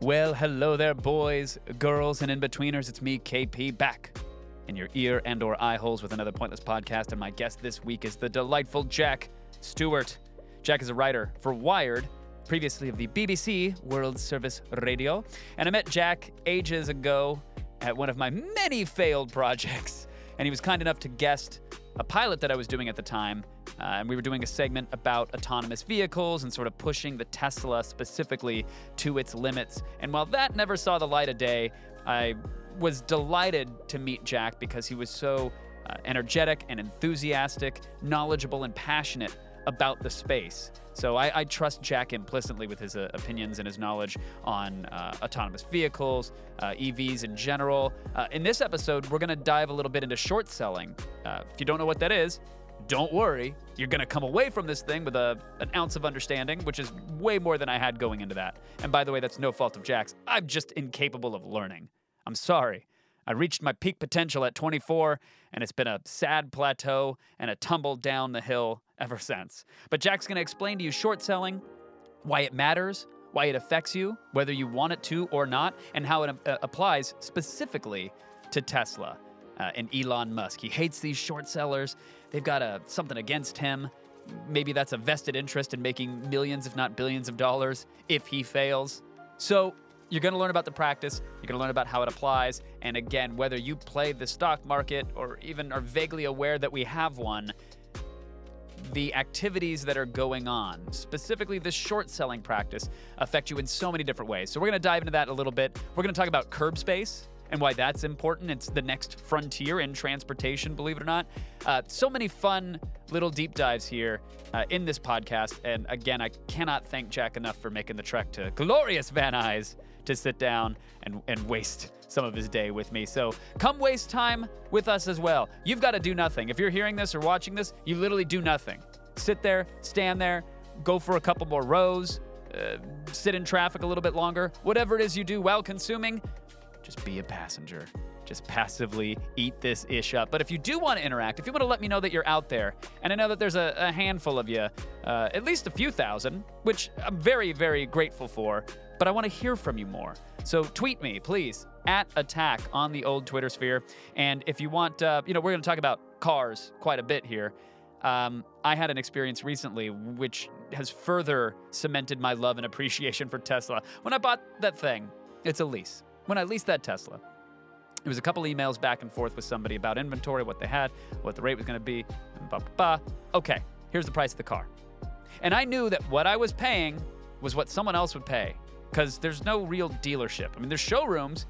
Well, hello there, boys, girls, and in-betweeners. It's me, KP, back in your ear and or eye holes with another Pointless podcast. And my guest this week is the delightful Jack Stewart. Jack is a writer for Wired, previously of the BBC World Service Radio. And I met Jack ages ago at one of my many failed projects. And he was kind enough to guest a pilot that I was doing at the time. Uh, and we were doing a segment about autonomous vehicles and sort of pushing the Tesla specifically to its limits. And while that never saw the light of day, I was delighted to meet Jack because he was so uh, energetic and enthusiastic, knowledgeable, and passionate about the space. So I, I trust Jack implicitly with his uh, opinions and his knowledge on uh, autonomous vehicles, uh, EVs in general. Uh, in this episode, we're going to dive a little bit into short selling. Uh, if you don't know what that is, don't worry. You're going to come away from this thing with a, an ounce of understanding, which is way more than I had going into that. And by the way, that's no fault of Jack's. I'm just incapable of learning. I'm sorry. I reached my peak potential at 24, and it's been a sad plateau and a tumble down the hill ever since. But Jack's going to explain to you short selling, why it matters, why it affects you, whether you want it to or not, and how it uh, applies specifically to Tesla uh, and Elon Musk. He hates these short sellers. They've got a, something against him. Maybe that's a vested interest in making millions, if not billions, of dollars if he fails. So you're going to learn about the practice, you're going to learn about how it applies, and again, whether you play the stock market or even are vaguely aware that we have one, the activities that are going on, specifically the short selling practice, affect you in so many different ways. So we're going to dive into that a little bit. We're going to talk about curb space and why that's important. It's the next frontier in transportation, believe it or not. Uh, so many fun little deep dives here uh, in this podcast. And again, I cannot thank Jack enough for making the trek to glorious Van Nuys to sit down and, and waste some of his day with me. So come waste time with us as well. You've got to do nothing. If you're hearing this or watching this, you literally do nothing. Sit there, stand there, go for a couple more rows, uh, sit in traffic a little bit longer, whatever it is you do while consuming, just be a passenger. Just passively eat this ish up. But if you do want to interact, if you want to let me know that you're out there, and I know that there's a, a handful of you, uh, at least a few thousand, which I'm very, very grateful for, but I want to hear from you more. So tweet me, please, at attack on the old Twitter sphere. And if you want, uh, you know, we're going to talk about cars quite a bit here. Um, I had an experience recently which has further cemented my love and appreciation for Tesla. When I bought that thing, it's a lease. When I leased that Tesla, it was a couple emails back and forth with somebody about inventory, what they had, what the rate was going to be, and blah, blah, blah. Okay, here's the price of the car. And I knew that what I was paying was what someone else would pay because there's no real dealership. I mean, there's showrooms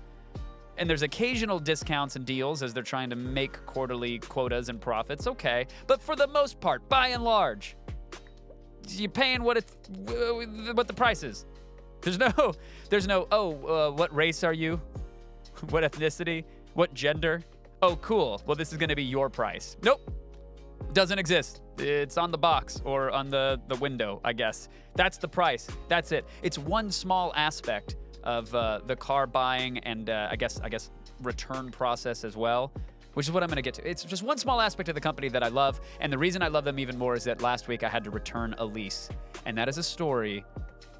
and there's occasional discounts and deals as they're trying to make quarterly quotas and profits. Okay, but for the most part, by and large, you're paying what it's what the price is. There's no, there's no. Oh, uh, what race are you? what ethnicity? What gender? Oh, cool. Well, this is going to be your price. Nope. Doesn't exist. It's on the box or on the, the window, I guess. That's the price. That's it. It's one small aspect of uh, the car buying and uh, I guess I guess return process as well, which is what I'm going to get to. It's just one small aspect of the company that I love, and the reason I love them even more is that last week I had to return a lease, and that is a story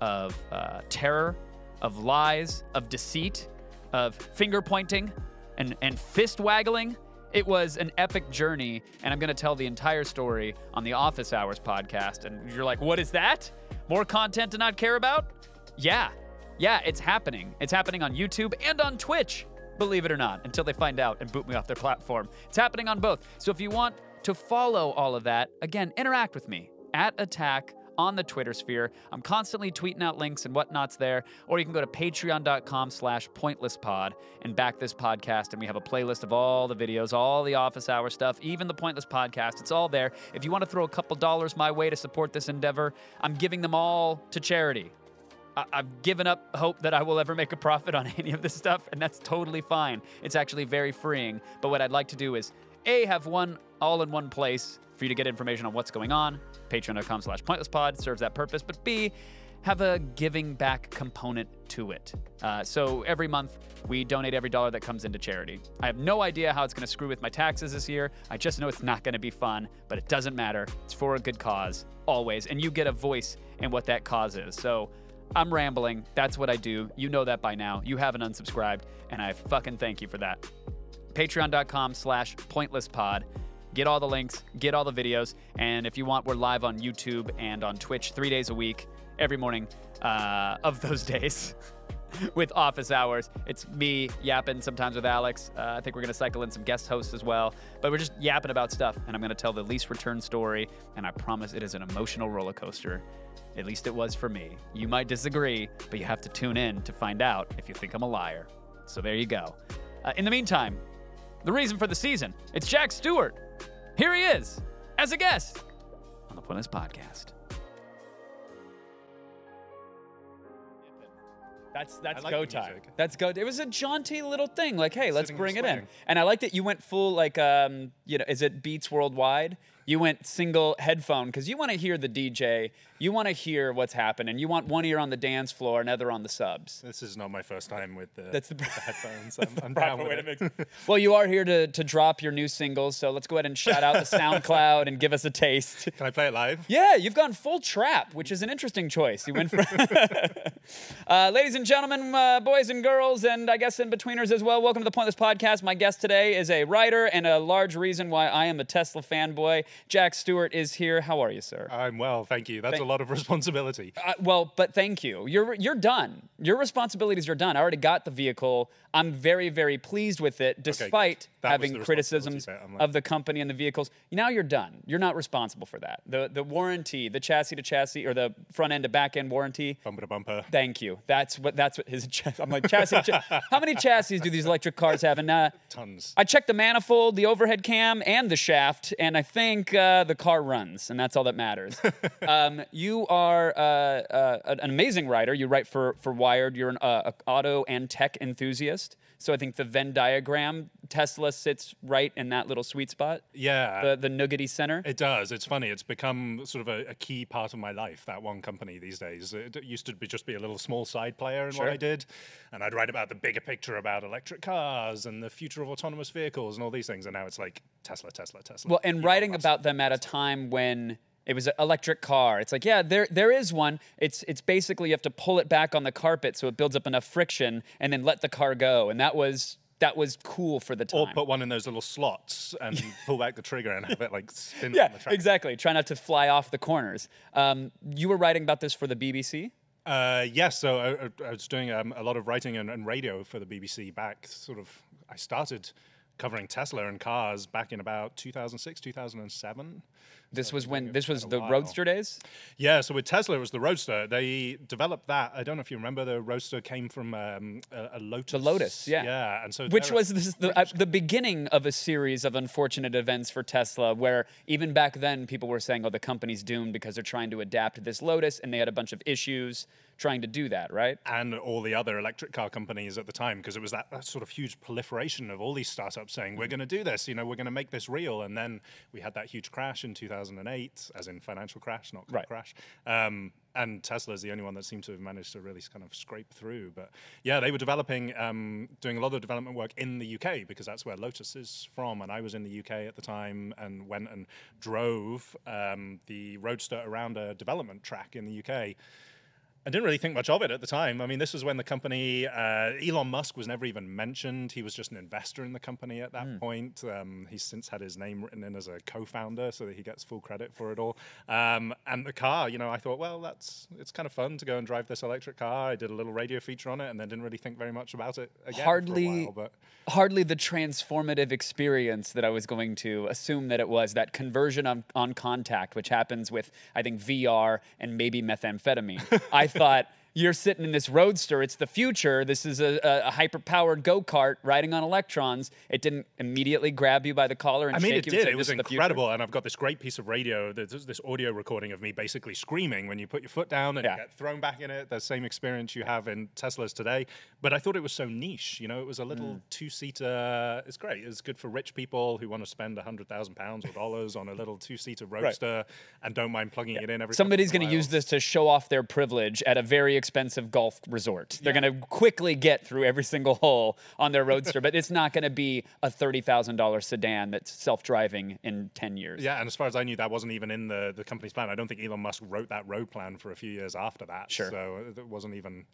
of uh, terror, of lies, of deceit, of finger pointing, and and fist waggling it was an epic journey, and I'm going to tell the entire story on the Office Hours podcast. And you're like, what is that? More content to not care about? Yeah. Yeah, it's happening. It's happening on YouTube and on Twitch, believe it or not, until they find out and boot me off their platform. It's happening on both. So if you want to follow all of that, again, interact with me at attack on the Twitter sphere. I'm constantly tweeting out links and whatnots there. Or you can go to patreon.com slash pointlesspod and back this podcast. And we have a playlist of all the videos, all the office hour stuff, even the Pointless podcast. It's all there. If you want to throw a couple dollars my way to support this endeavor, I'm giving them all to charity. I've given up hope that I will ever make a profit on any of this stuff, and that's totally fine. It's actually very freeing. But what I'd like to do is A, have one all in one place for you to get information on what's going on. Patreon.com slash pointlesspod serves that purpose. But B, have a giving back component to it. Uh, so every month, we donate every dollar that comes into charity. I have no idea how it's going to screw with my taxes this year. I just know it's not going to be fun, but it doesn't matter. It's for a good cause, always. And you get a voice in what that cause is. So I'm rambling. That's what I do. You know that by now. You haven't unsubscribed, and I fucking thank you for that. Patreon.com slash pointlesspod. Get all the links, get all the videos, and if you want, we're live on YouTube and on Twitch three days a week, every morning uh, of those days. with office hours. It's me yapping sometimes with Alex. Uh, I think we're going to cycle in some guest hosts as well. But we're just yapping about stuff, and I'm going to tell the least return story, and I promise it is an emotional roller coaster. At least it was for me. You might disagree, but you have to tune in to find out if you think I'm a liar. So there you go. Uh, in the meantime, the reason for the season it's Jack Stewart. Here he is as a guest on the Pointless Podcast. That's that's like go time. music. That's go. It was a jaunty little thing. Like, hey, let's Sitting bring it in. And I like that you went full like, um, you know, is it Beats Worldwide? You went single headphone because you want to hear the DJ. You want to hear what's happening. You want one ear on the dance floor, another on the subs. This is not my first time with the, That's the- with the headphones. I'm, I'm down with it. well, you are here to to drop your new singles, so let's go ahead and shout out the SoundCloud and give us a taste. Can I play it live? Yeah, you've gone full trap, which is an interesting choice. You went for, uh, ladies and gentlemen, uh, boys and girls, and I guess in betweeners as well. Welcome to the Pointless Podcast. My guest today is a writer and a large reason why I am a Tesla fanboy. Jack Stewart is here. How are you, sir? I'm well, thank you. That's Thank- a lot of responsibility. Uh, well, but thank you. You're you're done. Your responsibilities are done. I already got the vehicle. I'm very very pleased with it, despite That having criticisms responsibility bit. I'm like- of the company and the vehicles. Now you're done. You're not responsible for that. The the warranty, the chassis to chassis or the front end to back end warranty. Bumper to bumper. Thank you. That's what that's what his. I'm like chassis. to cha- How many chassis do these electric cars have? And uh, Tons. I checked the manifold, the overhead cam, and the shaft, and I think uh, the car runs, and that's all that matters. um, you are uh, uh, an amazing writer. You write for for Wired. You're an uh, auto and tech enthusiast. So I think the Venn diagram Tesla sits right in that little sweet spot, Yeah. the the nuggety center. It does. It's funny. It's become sort of a, a key part of my life. That one company these days. It used to be just be a little small side player in Sure. what I did, and I'd write about the bigger picture about electric cars and the future of autonomous vehicles and all these things. And now it's like Tesla, Tesla, Tesla. Well, and Elon writing Musk. about them at a time when it was an electric car. It's like, yeah, there there is one. It's it's basically you have to pull it back on the carpet so it builds up enough friction and then let the car go. And that was that was cool for the time. Or put one in those little slots and pull back the trigger and have it like spin yeah, on the track. exactly. Try not to fly off the corners. Um, you were writing about this for the BBC. Uh, yes, so I, I- I was doing um, a lot of writing and, and radio for the BBC back. Sort of, I started covering Tesla and cars back in about 2006, 2007. This So was when this was the while. Roadster days. Yeah, so with Tesla, it was the Roadster. They developed that. I don't know if you remember, the Roadster came from um, a, a Lotus. The Lotus, yeah. Yeah, and so Which was this, the, uh, the beginning of a series of unfortunate events for Tesla, where even back then people were saying, oh, the company's doomed because they're trying to adapt this Lotus, and they had a bunch of issues trying to do that, right? and all the other electric car companies at the time because it was that, that sort of huge proliferation of all these startups saying we're going to do this you know we're going to make this real. And then we had that huge crash in 2008 as in financial crash not car Right. crash. Um, and Tesla is the only one that seemed to have managed to really kind of scrape through. But yeah they were developing um, doing a lot of development work in the UK because that's where Lotus is from and I was in the UK at the time and went and drove um, the Roadster around a development track in the UK I didn't really think much of it at the time. I mean, this was when the company, uh, Elon Musk was never even mentioned. He was just an investor in the company at that Hmm. point. Um, he's since had his name written in as a co founder so that he gets full credit for it all. Um, and the car, you know, I thought, well, that's it's kind of fun to go and drive this electric car. I did a little radio feature on it and then didn't really think very much about it again. Hardly- while, but Hardly the transformative experience that I was going to assume that it was that conversion on, on contact, which happens with, I think, VR and maybe methamphetamine. I thought, you're sitting in this roadster. It's the future. This is a, a, a hyper-powered go-kart riding on electrons. It didn't immediately grab you by the collar and I mean, shake it you did. say, It was "This is the future"? incredible, and I've got this great piece of radio. There's this audio recording of me basically screaming when you put your foot down and Yeah. you get thrown back in it. The same experience you have in Teslas today. But I thought it was so niche. You know, it was a little Mm. two-seater. It's great. It's good for rich people who want to spend hundred thousand pounds or dollars on a little two-seater roadster and don't mind plugging it in every. Somebody's going going to use this to show off their privilege at a very expensive golf resort. They're going to quickly get through every single hole on their roadster, but it's not going to be a $30,000 sedan that's self-driving in 10 years. Yeah, and as far as I knew, that wasn't even in the, the company's plan. I don't think Elon Musk wrote that road plan for a few years after that. Sure. So it wasn't even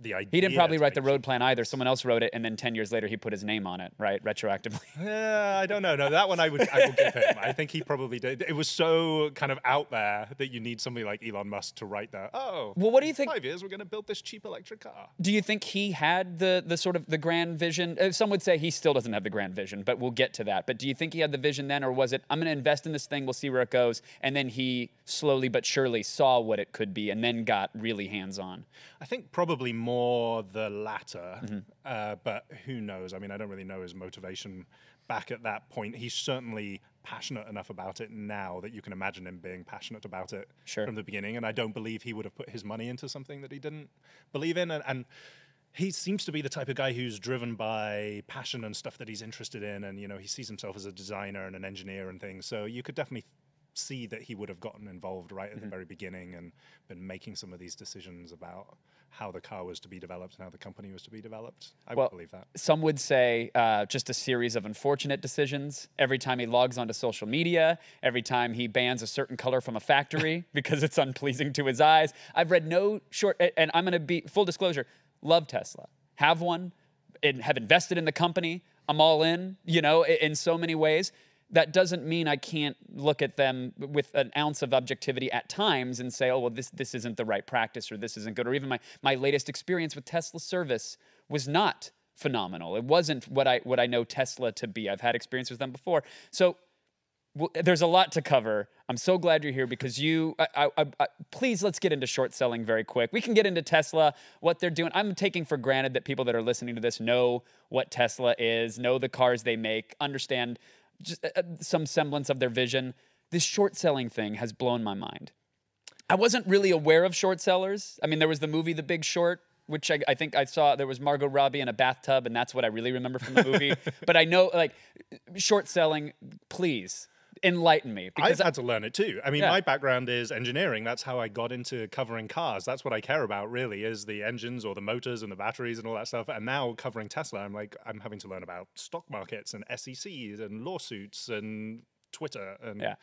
the idea. He didn't probably write the road plan either. Someone else wrote it, and then 10 years later, he put his name on it, right? Retroactively. Yeah, I don't know. No, that one I would I would give him. I think he probably did. It was so kind of out there that you need somebody like Elon Musk to write that. Oh, Well, what do you think- Five years, we're going to build this cheap electric car. Do you think he had the the sort of the grand vision? Uh, Some would say he still doesn't have the grand vision, but we'll get to that. But do you think he had the vision then, or was it I'm going to invest in this thing, we'll see where it goes, and then he slowly but surely saw what it could be, and then got really hands on? I think probably more the latter, Mm-hmm. uh, but who knows? I mean, I don't really know his motivation back at that point. He's certainly passionate enough about it now that you can imagine him being passionate about it Sure. from the beginning. And I don't believe he would have put his money into something that he didn't believe in. And, and he seems to be the type of guy who's driven by passion and stuff that he's interested in. And, you know, he sees himself as a designer and an engineer and things. So you could definitely see that he would have gotten involved right at the very beginning and been making some of these decisions about how the car was to be developed and how the company was to be developed. I Well, would believe that. Some would say uh, just a series of unfortunate decisions. Every time he logs onto social media, every time he bans a certain color from a factory because it's unpleasing to his eyes. I've read no short, and I'm going to be full disclosure. Love Tesla, have one, and have invested in the company. I'm all in. You know, in so many ways. That doesn't mean I can't look at them with an ounce of objectivity at times and say, oh, well, this, this isn't the right practice or this isn't good. Or even my, my latest experience with Tesla service was not phenomenal. It wasn't what I, what I know Tesla to be. I've had experience with them before. So well, there's a lot to cover. I'm so glad you're here because you. I, I, I, please let's get into short selling very quick. We can get into Tesla, what they're doing. I'm taking for granted that people that are listening to this know what Tesla is, know the cars they make, understand just uh, uh, some semblance of their vision. This short selling thing has blown my mind. I wasn't really aware of short sellers. I mean, there was the movie The Big Short, which I, I think I saw. There was Margot Robbie in a bathtub, and that's what I really remember from the movie. but I know, like, short selling. Please enlighten me I've had to learn it too. I mean, Yeah. my background is engineering. That's how I got into covering cars. That's what I care about, really, is the engines or the motors and the batteries and all that stuff. And now covering Tesla, I'm like, I'm having to learn about stock markets and SECs and lawsuits and Twitter. And, Yeah.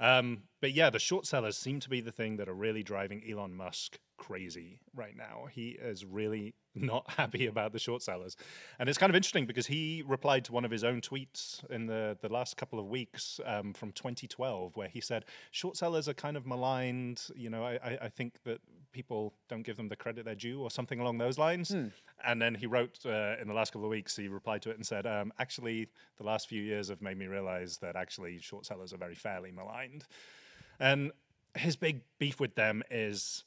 Um, but yeah, the short sellers seem to be the thing that are really driving Elon Musk crazy right now. He is really not happy about the short sellers. And it's kind of interesting because he replied to one of his own tweets in the, the last couple of weeks um, from 2012, where he said, short sellers are kind of maligned. You know, I, I, think that people don't give them the credit they're due or something along those lines. And then he wrote uh, in the last couple of weeks, he replied to it and said, um, actually, the last few years have made me realize that actually short sellers are very fairly maligned. And his big beef with them is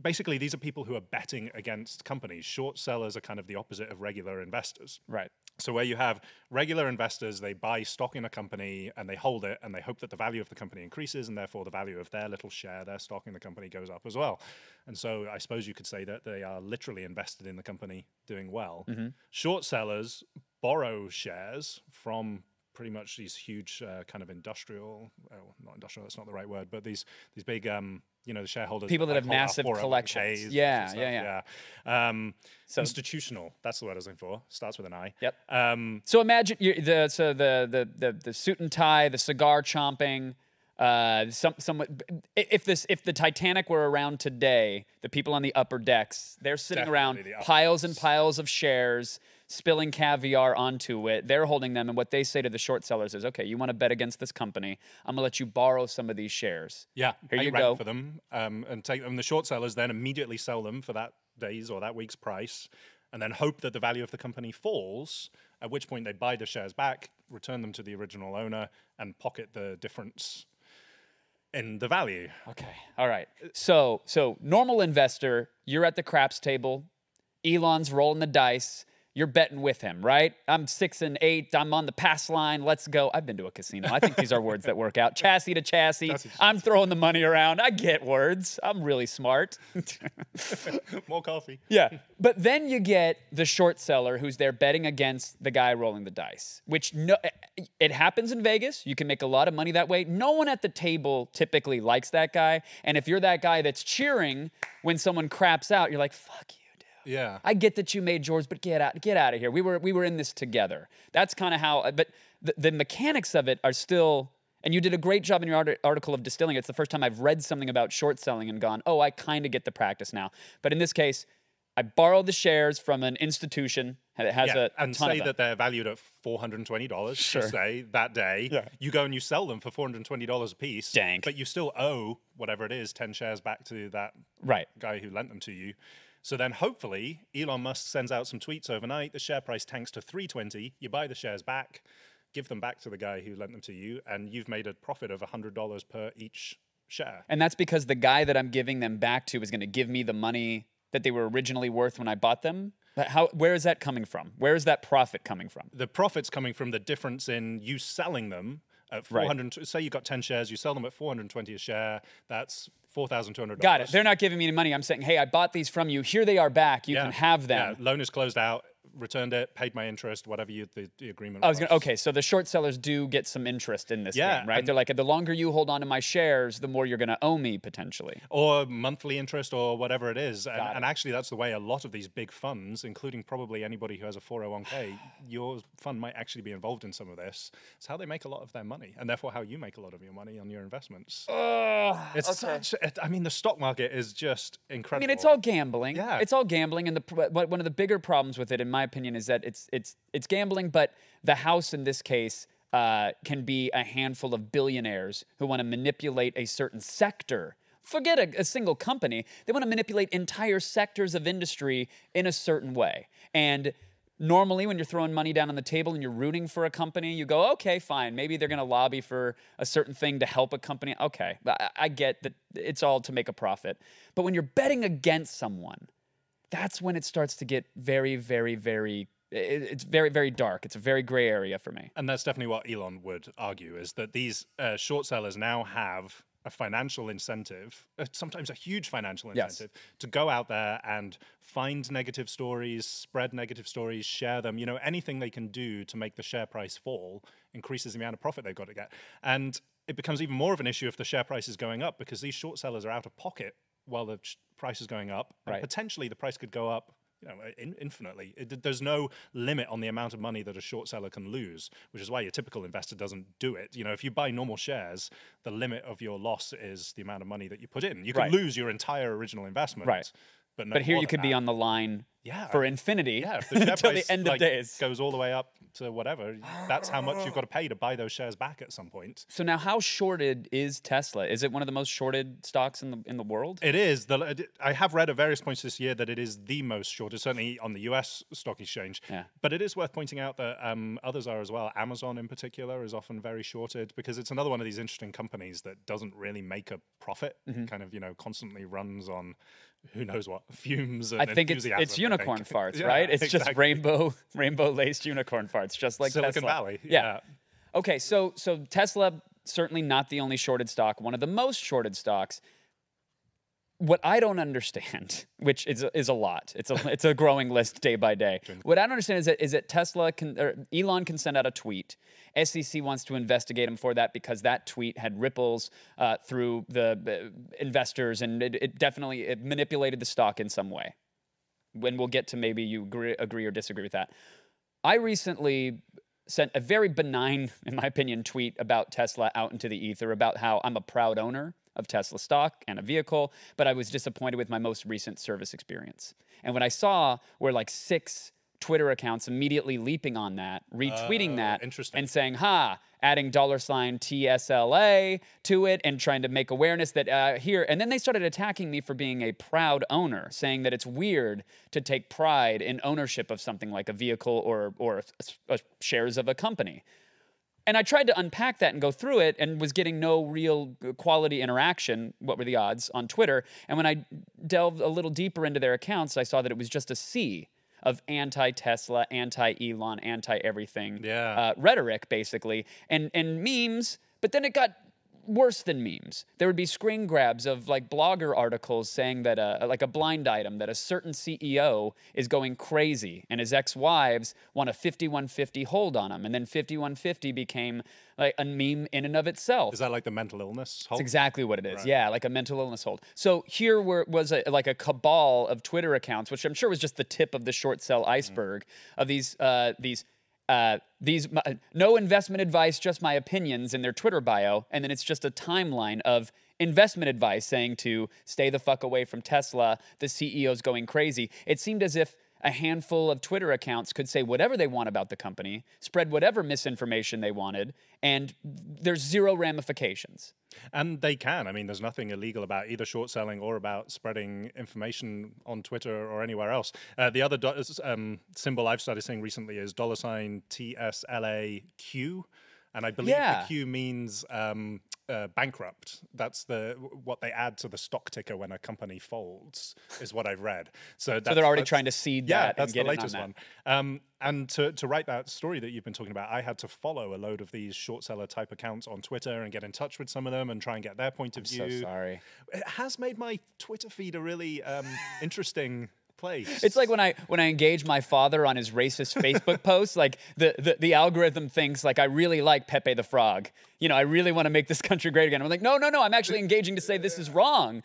basically these are people who are betting against companies. Short sellers are kind of the opposite of regular investors. right. So where you have regular investors, they buy stock in a company and they hold it and they hope that the value of the company increases and therefore the value of their little share, their stock in the company goes up as well. And so I suppose you could say that they are literally invested in the company doing well. Short sellers borrow shares from pretty much these huge uh, kind of industrial, well, not industrial, that's not the right word, but these these big, um, you know, the shareholders. People that have massive 401ks collections. and Yeah, yeah, yeah. Um, So- institutional, that's the word I was looking for. Starts with an I. Yep. Um, So imagine you the so the, the the the suit and tie, the cigar chomping. Uh, some somewhat. If this if the Titanic were around today, the people on the upper decks, they're sitting around the piles and piles of shares, spilling caviar onto it. They're holding them, and what they say to the short sellers is, "Okay, you want to bet against this company? I'm gonna let you borrow some of these shares." Yeah, Here you go. for them um, and take them. The short sellers then immediately sell them for that day's or that week's price, and then hope that the value of the company falls. At which point they buy the shares back, return them to the original owner, and pocket the difference in the value. Okay. All right. So, so normal investor, you're at the craps table. Elon's rolling the dice. You're betting with him, right? I'm six and eight. I'm on the pass line. Let's go. I've been to a casino. I think these are words that work out. Chassis to chassis. Chassis I'm throwing the money around. I get words. I'm really smart. More coffee. Yeah. But then you get the short seller who's there betting against the guy rolling the dice, which no, eh, eh, it happens in Vegas. You can make a lot of money that way. No one at the table typically likes that guy. And if you're that guy that's cheering when someone craps out, you're like, fuck you. Yeah. I get that you made yours, but get out, get out of here. We were we were in this together. That's kind of how. Uh, but the, the mechanics of it are still. And you did a great job in your art- article of distilling. it. It's the first time I've read something about short selling and gone, oh, I kind of get the practice now. But in this case, I borrowed the shares from an institution that has yeah, a, a and say that they're valued at four hundred and twenty dollars. Sure. Say that day, Yeah. you go and you sell them for four hundred and twenty dollars a piece. Dank. But you still owe whatever it is, ten shares back to that Right. guy who lent them to you. So then, hopefully, Elon Musk sends out some tweets overnight. The share price tanks to three twenty. You buy the shares back, give them back to the guy who lent them to you, and you've made a profit of hundred dollars per each share. And that's because the guy that I'm giving them back to is going to give me the money that they were originally worth when I bought them. But how? Where is that coming from? Where is that profit coming from? the profits coming from the difference in you selling them at Right. 400 say you got 10 shares you sell them at 420 a share that's $4200 Got it. They're not giving me any money. I'm saying, hey, I bought these from you. Here they are back. You Yeah. can have them. yeah loan is closed out returned it paid my interest whatever you the, the agreement I was gonna. Okay, so the short sellers do get some interest in this Yeah, game, right? They're like, the longer you hold on to my shares, the more you're gonna owe me potentially. or monthly interest or whatever it is and, it. and actually that's the way a lot of these big funds including probably anybody who has a 401k your fund might actually be involved in some of this it's how they make a lot of their money and therefore how you make a lot of your money on your investments it's such it, i mean the stock market is just incredible. I mean, it's all gambling. Yeah. it's all gambling, and the one of the bigger problems with it, in my opinion, is that it's it's it's gambling. But the house in this case uh, can be a handful of billionaires who want to manipulate a certain sector. Forget a, a single company; they want to manipulate entire sectors of industry in a certain way. And normally, when you're throwing money down on the table and you're rooting for a company, you go, okay, fine. Maybe they're going to lobby for a certain thing to help a company. Okay, I, I get that it's all to make a profit. But when you're betting against someone, that's when it starts to get very, very, very. It's very, very dark. It's a very gray area for me. And that's definitely what Elon would argue is that these uh, short sellers now have a financial incentive, uh, sometimes a huge financial Yes. incentive, to go out there and find negative stories, spread negative stories, share them. You know, anything they can do to make the share price fall increases the amount of profit they've got to get. And it becomes even more of an issue if the share price is going up because these short sellers are out of pocket while the price is going up. Right. potentially the price could go up you know, in, infinitely. It, there's no limit on the amount of money that a short seller can lose, which is why your typical investor doesn't do it. You know, if you buy normal shares, the limit of your loss is the amount of money that you put in. You can Right. lose your entire original investment. Right. But, no But here you could be on the line Yeah. for infinity Yeah, if the share until price the end like, of days. goes all the way up to whatever, that's how much you've got to pay to buy those shares back at some point. So now, how shorted is Tesla? Is it one of the most shorted stocks in the in the world? It is. The, I have read at various points this year that it is the most shorted, certainly on the US stock exchange. Yeah. But it is worth pointing out that um, others are as well. Amazon, in particular, is often very shorted because it's another one of these interesting companies that doesn't really make a profit, Mm-hmm. kind of, you know, constantly runs on who knows what fumes and I think it's it's I think. unicorn farts, Yeah, right? It's just rainbow rainbow laced unicorn farts, just like Silicon Tesla. Valley. Yeah. Okay, so so Tesla certainly not the only shorted stock, one of the most shorted stocks. What I don't understand, which is a- is a lot, it's a it's a growing list day by day. What I don't understand is that is that Tesla can or Elon can send out a tweet. SEC wants to investigate him for that because that tweet had ripples uh, through the uh, investors and it, it definitely it manipulated the stock in some way. When we'll get to maybe you agree, agree or disagree with that. I recently sent a very benign, in my opinion, tweet about Tesla out into the ether about how I'm a proud owner of Tesla stock and a vehicle, but I was disappointed with my most recent service experience. And when I saw were like six Twitter accounts immediately leaping on that, retweeting Oh, that, interesting. and saying, ha, adding dollar sign TSLA to it and trying to make awareness that uh, here. And then they started attacking me for being a proud owner, saying that it's weird to take pride in ownership of something like a vehicle or, or a- a shares of a company. And I tried to unpack that and go through it and was getting no real quality interaction. What were the odds on Twitter? And when I delved a little deeper into their accounts, I saw that it was just a sea of anti-Tesla, anti-Elon, anti-everything Yeah. uh, rhetoric, basically, and and memes. But then it got worse than memes. There would be screen grabs of like blogger articles saying that uh, like a blind item that a certain CEO is going crazy and his ex-wives want a 5150 hold on him, and then 5150 became like a meme in and of itself. Is that like the mental illness? Hold? That's exactly what it is. Yeah, like a mental illness hold. So here were, was a, like a cabal of Twitter accounts, which I'm sure was just the tip of the short sell iceberg of these uh, these uh, these no investment advice, just my opinions in their Twitter bio, and then it's just a timeline of investment advice saying to stay the fuck away from Tesla. The CEO's going crazy. It seemed as if a handful of Twitter accounts could say whatever they want about the company, spread whatever misinformation they wanted, and there's zero ramifications. And they can. I mean, there's nothing illegal about either short selling or about spreading information on Twitter or anywhere else. Uh, the other um, symbol I've started seeing recently is dollar sign TSLAQ. And I believe Yeah. the Q means um, uh, bankrupt. That's the what they add to the stock ticker when a company folds, is what I've read. So, So they're already that's- trying to seed yeah, that that's and get the on latest that. one. Um, and to, to write that story that you've been talking about, I had to follow a load of these short seller type accounts on Twitter and get in touch with some of them and try and get their point of So view. So sorry. It has made my Twitter feed a really um, interesting place. It's like when I when I engage my father on his racist Facebook posts, like the, the the algorithm thinks like I really like Pepe the Frog. You know, I really want to make this country great again. I'm like, no, no, no. I'm actually engaging to say this is wrong.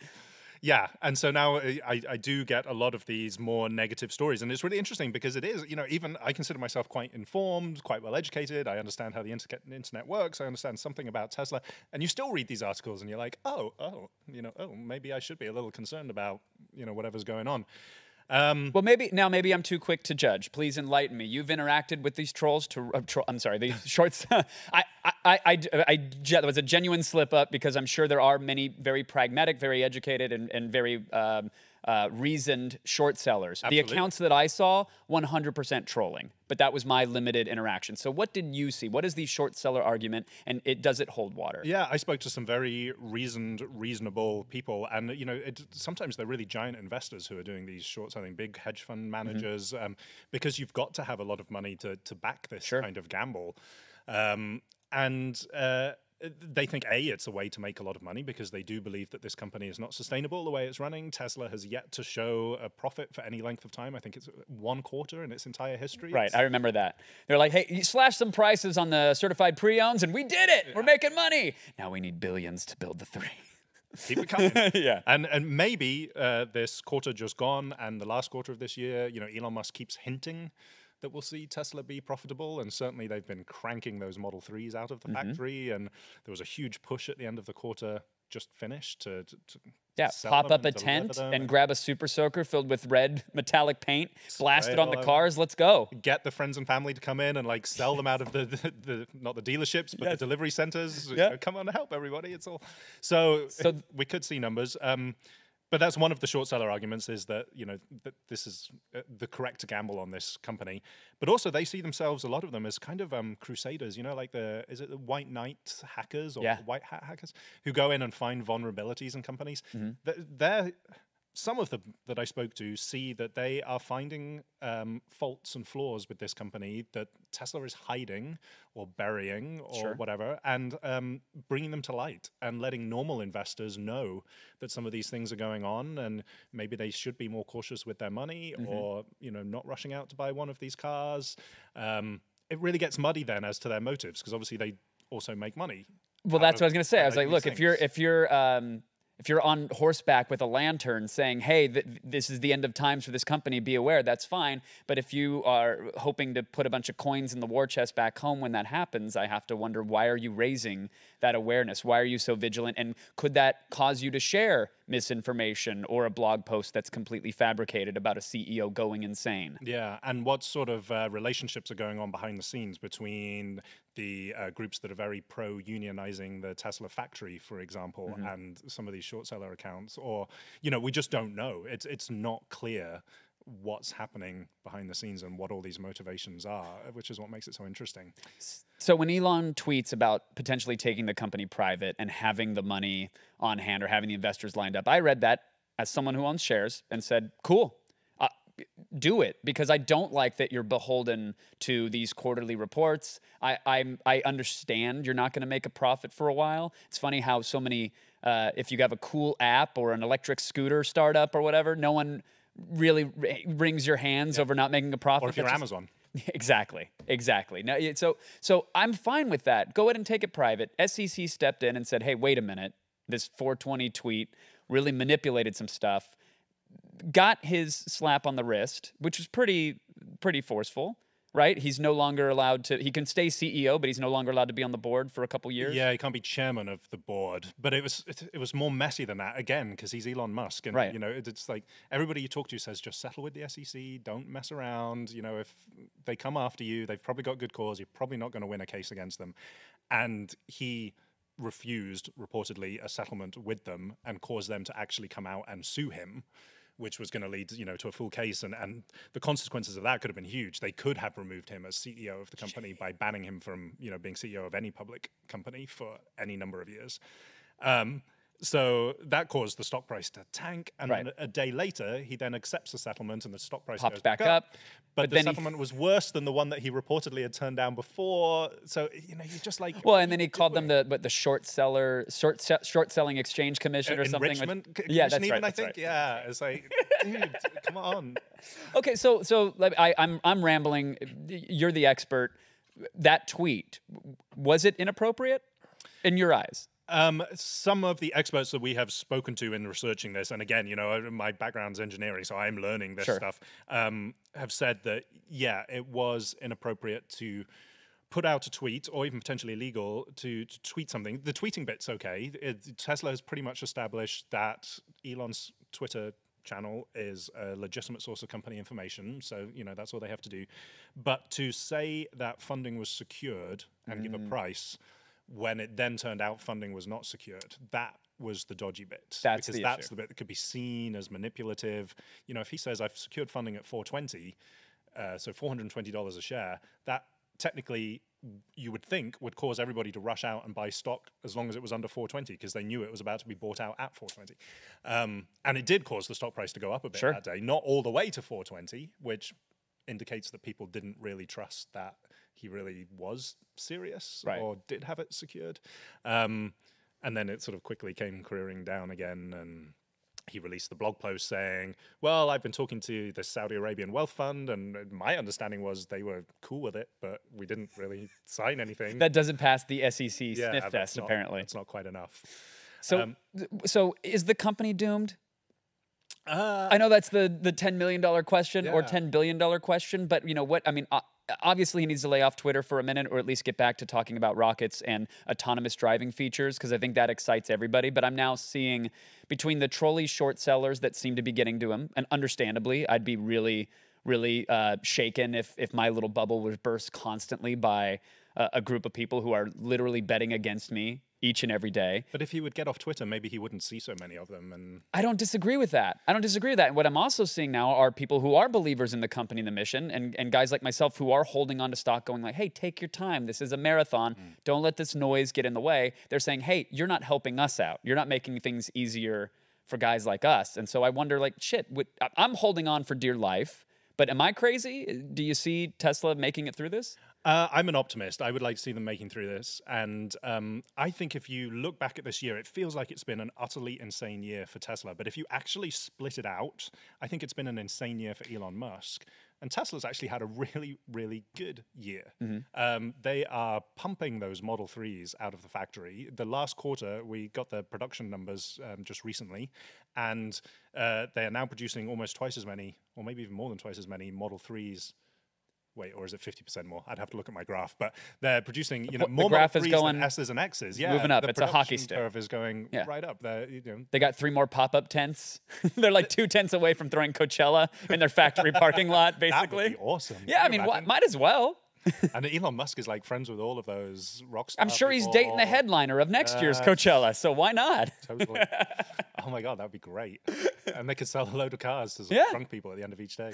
Yeah, and so now uh, I, I do get a lot of these more negative stories, and it's really interesting because it is, you know, even I consider myself quite informed, quite well educated. I understand how the internet internet works. I understand something about Tesla, and you still read these articles, and you're like, oh, oh, you know, oh, maybe I should be a little concerned about, you know, whatever's going on. Um, Well, maybe now maybe I'm too quick to judge. Please enlighten me. You've interacted with these trolls to uh, tro- I'm sorry, these shorts. I, I, I, I, I, that was a genuine slip up because I'm sure there are many very pragmatic, very educated, and, and very um, uh, reasoned short sellers. Absolutely. The accounts that I saw, 100% trolling, but that was my limited interaction. So, what did you see? What is the short seller argument, and it does it hold water? Yeah, I spoke to some very reasoned, reasonable people, and you know, it, sometimes they're really giant investors who are doing these short selling, big hedge fund managers, um, because you've got to have a lot of money to to back this Sure. kind of gamble, um, and. Uh, they think a it's a way to make a lot of money because they do believe that this company is not sustainable the way it's running. Tesla has yet to show a profit for any length of time. I think it's one quarter in its entire history. Right, It's- I remember that. They're like, "Hey, you slashed some prices on the certified pre-owns, and we did it. We're making money. Now we need billions to build the three. keep it coming. Yeah. And and maybe uh, this quarter just gone and the last quarter of this year, you know, Elon Musk keeps hinting that we'll see Tesla be profitable, and certainly they've been cranking those Model Threes out of the Mm-hmm. factory, and there was a huge push at the end of the quarter just finished to, to, to Yeah, pop up a tent them and grab a super soaker filled with red metallic paint, blast it on the cars. Let's go. get the friends and family to come in and like sell them out of the, the, the not the dealerships but Yes. the delivery centers You Yeah. know, come on and help everybody it's all so, So- we could see numbers um but that's one of the short seller arguments is that you know that this is uh, the correct gamble on this company but also they see themselves a lot of them as kind of um crusaders you know like the is it the white knight hackers or Yeah. white hat hackers who go in and find vulnerabilities in companies Mm-hmm. They're some of them that I spoke to see that they are finding um, faults and flaws with this company that Tesla is hiding or burying or Sure. whatever, and um, bringing them to light and letting normal investors know that some of these things are going on, and maybe they should be more cautious with their money, Mm-hmm. or you know, not rushing out to buy one of these cars. Um, it really gets muddy then as to their motives because obviously they also make money. Well, that's what I was gonna say. I was like, look, these if you're if you're um, if you're on horseback with a lantern saying, "Hey, th- this is the end of times for this company. Be aware." That's fine. But if you are hoping to put a bunch of coins in the war chest back home when that happens, I have to wonder why are you raising that awareness? Why are you so vigilant? And could that cause you to share misinformation or a blog post that's completely fabricated about a CEO going insane? Yeah, and what sort of uh, relationships are going on behind the scenes between the uh, groups that are very pro unionizing the Tesla factory, for example, Mm-hmm. and some of these short seller accounts? Or, you know, we just don't know. It's, it's not clear what's happening behind the scenes and what all these motivations are, which is what makes it so interesting. So when Elon tweets about potentially taking the company private and having the money on hand or having the investors lined up, I read that as someone who owns shares and said, "Cool, do it because I don't like that you're beholden to these quarterly reports. I I'm, I understand you're not going to make a profit for a while. It's funny how so many uh, if you have a cool app or an electric scooter startup or whatever, no one really wrings your hands over not making a profit. Or if you're That's just- Amazon. Exactly. Exactly. No, so so I'm fine with that. Go ahead and take it private. SEC stepped in and said, "Hey, wait a minute. This 420 tweet really manipulated some stuff." Got his slap on the wrist, which was pretty pretty forceful, right? He's no longer allowed to he can stay CEO, but he's no longer allowed to be on the board for a couple years. Yeah, he can't be chairman of the board. But it was it, it was more messy than that again because he's Elon Musk, and Right. you know it- it's like everybody you talk to says just settle with the SEC, don't mess around. You know if they come after you, they've probably got good cause. You're probably not going to win a case against them, and he refused reportedly a settlement with them and caused them to actually come out and sue him which was going to lead you know to a full case and, and the consequences of that could have been huge. They could have removed him as ceo of the company by banning him from you know being ceo of any public company for any number of years. Um, so that caused the stock price to tank and Right. then a, day later he then accepts the settlement and the stock price Popped goes back up, but, but the settlement was worse than the one that he reportedly had turned down before so you know you're just like Well, and then he called them the what the short seller short se- short selling exchange commission or something. which- enrichment c- yeah, that's even right. I that's think right. yeah it's like dude come on Okay, so so I, I'm I'm rambling. You're the expert. That tweet was it inappropriate in your eyes? Um, some of the experts that we have spoken to in researching this, and again, you know, uh, my background's engineering, so I'm learning this Sure. stuff, um, have said that, yeah, it was inappropriate to put out a tweet or even potentially illegal to, to tweet something. The tweeting bit's okay. It, Tesla has pretty much established that Elon's Twitter channel is a legitimate source of company information. So, you know, that's all they have to do. But to say that funding was secured and give a price when it then turned out funding was not secured, that was the dodgy bit. That's because the that's issue. the bit that could be seen as manipulative. You know, if he says I've secured funding at 420, uh, so $420 a share, that technically you would think would cause everybody to rush out and buy stock as long as it was under 420 because they knew it was about to be bought out at 420. Um, and it did cause the stock price to go up a bit Sure. that day, not all the way to 420, which indicates that people didn't really trust that he really was serious Right. or did have it secured. Um, and then it sort of quickly came careering down again and he released the blog post saying, "Well, I've been talking to the Saudi Arabian Wealth Fund, and my understanding was they were cool with it, but we didn't really sign anything." That doesn't pass the SEC yeah, sniff test not- apparently. It's not quite enough. So um, so is the company doomed? Uh, I know that's the the ten million dollar question or ten billion dollar question, but you know what? I mean, o- obviously he needs to lay off Twitter for a minute, or at least get back to talking about rockets and autonomous driving features, because I think that excites everybody. But I'm now seeing between the trolley short sellers that seem to be getting to him, and understandably, I'd be really, really uh, shaken if if my little bubble was burst constantly by a group of people who are literally betting against me each and every day. but if he would get off Twitter, maybe he wouldn't see so many of them. And I don't disagree with that. I don't disagree with that. And what I'm also seeing now are people who are believers in the company and the mission, and, and guys like myself who are holding on to stock, going like, "Hey, take your time. This is a marathon. Mm. Don't let this noise get in the way." They're saying, "Hey, you're not helping us out. You're not making things easier for guys like us." And so I wonder, like, shit, what, I'm holding on for dear life. But am I crazy? Do you see Tesla making it through this? Uh, I'm an optimist. I would like to see them making through this. And um, I think if you look back at this year, it feels like it's been an utterly insane year for Tesla. But if you actually split it out, I think it's been an insane year for Elon Musk. And Tesla's actually had a really, really good year. Um, they are pumping those Model 3s out of the factory. The last quarter, we got the production numbers um, just recently, and uh, they are now producing almost twice as many, or maybe even more than twice as many Model 3s wait, or is it 50% more? I'd have to look at my graph, but they're producing, you know, po- the more graph is going- than S's and X's. Yeah, moving up. The It's a hockey stick. curve is going Yeah. right up. They're, you know, They got three more pop-up tents. They're like two tents away from throwing Coachella in their factory parking lot, that basically. would be awesome. Yeah, I mean, wh- might as well. and Elon Musk is like friends with all of those rock stars. I'm sure he's dating the headliner of next year's uh, Coachella, so why not? Totally. oh my god, that'd be great. And they could sell a load of cars to Yeah. drunk people at the end of each day.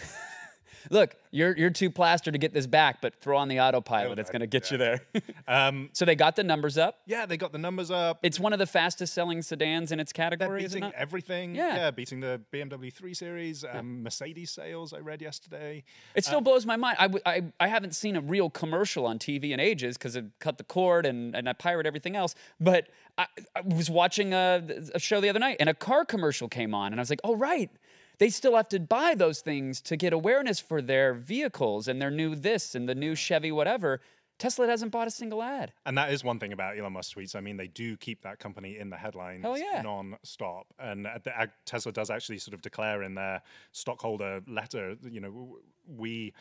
Look, you're you're too plastered to get this back, but throw on the autopilot. It's going to get you there. Um, so they got the numbers up. yeah, they got the numbers up. It's one of the fastest selling sedans in its They're category, it beating everything. Yeah. yeah. beating the BMW 3 Series, um, Mercedes sales. I read yesterday. It still blows my mind. I, I, I haven't seen a real commercial on TV in ages because it cut the cord and, and I pirate everything else. But I, I was watching a, a show the other night and a car commercial came on and I was like, oh, right. They still have to buy those things to get awareness for their vehicles and their new this and the new Chevy whatever. Tesla hasn't bought a single ad. And that is one thing about Elon Musk tweets. I mean, they do keep that company in the headlines Hell yeah. non-stop. And the, Tesla does actually sort of declare in their stockholder letter, you know, we.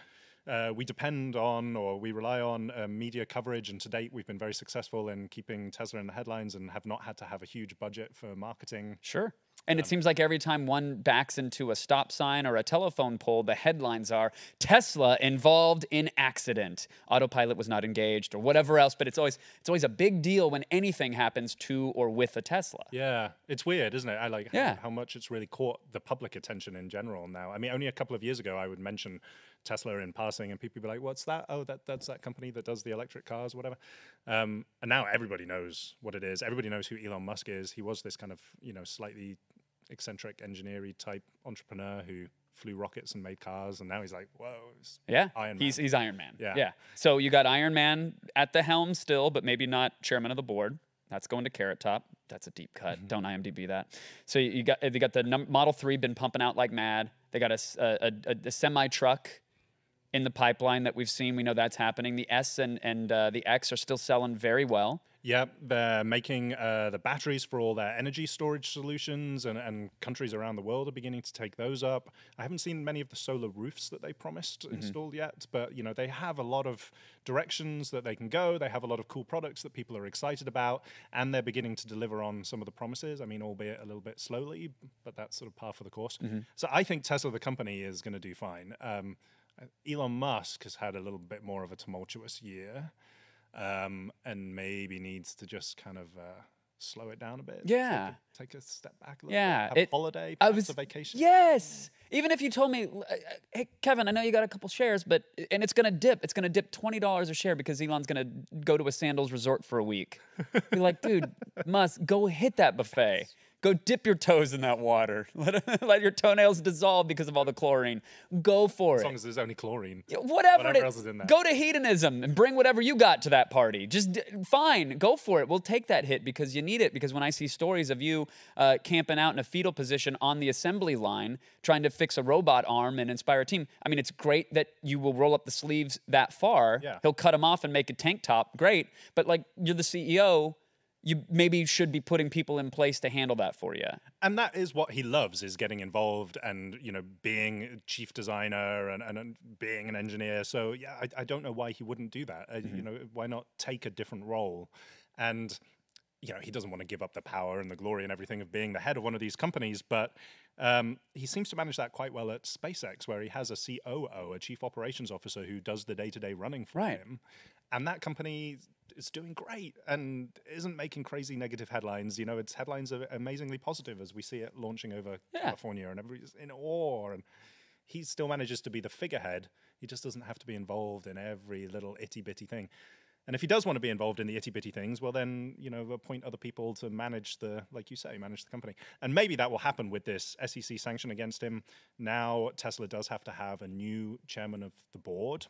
Uh, we depend on or we rely on uh, media coverage, and to date, we've been very successful in keeping Tesla in the headlines and have not had to have a huge budget for marketing. Sure. And it seems like every time one backs into a stop sign or a telephone pole, the headlines are Tesla involved in accident. Autopilot was not engaged or whatever else, but it's always it's always a big deal when anything happens to or with a Tesla. Yeah, it's weird, isn't it? I like Yeah. how, how much it's really caught the public attention in general now. I mean, only a couple of years ago, I would mention Tesla in passing, and people would be like, "What's that? Oh, that that's that company that does the electric cars, whatever." Um, and now everybody knows what it is. Everybody knows who Elon Musk is. He was this kind of you know slightly eccentric engineering type entrepreneur who flew rockets and made cars, and now he's like, "Whoa." Yeah. Iron he's Man. he's Iron Man. Yeah. Yeah. So you got Iron Man at the helm still, but maybe not chairman of the board. That's going to Carrot Top. That's a deep cut. Mm-hmm. Don't IMDb that. So you got they got the num- Model Three been pumping out like mad. They got a a semi truck in the pipeline that we've seen. We know that's happening. The S and and uh, the X are still selling very well. Yeah, they're making uh, the batteries for all their energy storage solutions, and, and countries around the world are beginning to take those up. I haven't seen many of the solar roofs that they promised installed yet, but you know they have a lot of directions that they can go. They have a lot of cool products that people are excited about, and they're beginning to deliver on some of the promises. I mean, albeit a little bit slowly, but that's sort of par for the course. So I think Tesla, the company, is going to do fine. Um, Elon Musk has had a little bit more of a tumultuous year um, and maybe needs to just kind of uh, slow it down a bit. take a- Yeah. Take a, step back a little Yeah, bit. Have it- a holiday, I was a vacation. Yes. Even if you told me, uh, uh, hey Kevin, I know you got a couple shares, but and it's gonna dip. It's gonna dip twenty dollars a share because Elon's gonna go to a sandals resort for a week. Be like, dude, Musk, go hit that buffet. Go dip your toes in that water. Let, let your toenails dissolve because of all the chlorine. Go for As it. As long as there's only chlorine. Whatever, whatever it else is, in there. go to hedonism and bring whatever you got to that party. Just d- fine, go for it. We'll take that hit because you need it. Because when I see stories of you uh, camping out in a fetal position on the assembly line trying to fix a robot arm and inspire a team, I mean, it's great that you will roll up the sleeves that far. Yeah. He'll cut them off and make a tank top. Great, but like you're the CEO. You maybe should be putting people in place to handle that for you. and that is what he loves is getting involved and you know being chief designer and, and, and being an engineer. So yeah I, I don't know why he wouldn't do that. Uh, you know why not take a different role? And you know he doesn't want to give up the power and the glory and everything of being the head of one of these companies but um, he seems to manage that quite well at SpaceX where he has a COO a chief operations officer who does the day-to-day running for Right. him. And that company is doing great and isn't making crazy negative headlines. You know, its headlines are amazingly positive as we see it launching over Yeah. California, and everybody's in awe. And he still manages to be the figurehead. He just doesn't have to be involved in every little itty bitty thing. And if he does want to be involved in the itty bitty things, well, then you know, appoint other people to manage the, like you say, manage the company. And maybe that will happen with this SEC sanction against him. Now Tesla does have to have a new chairman of the board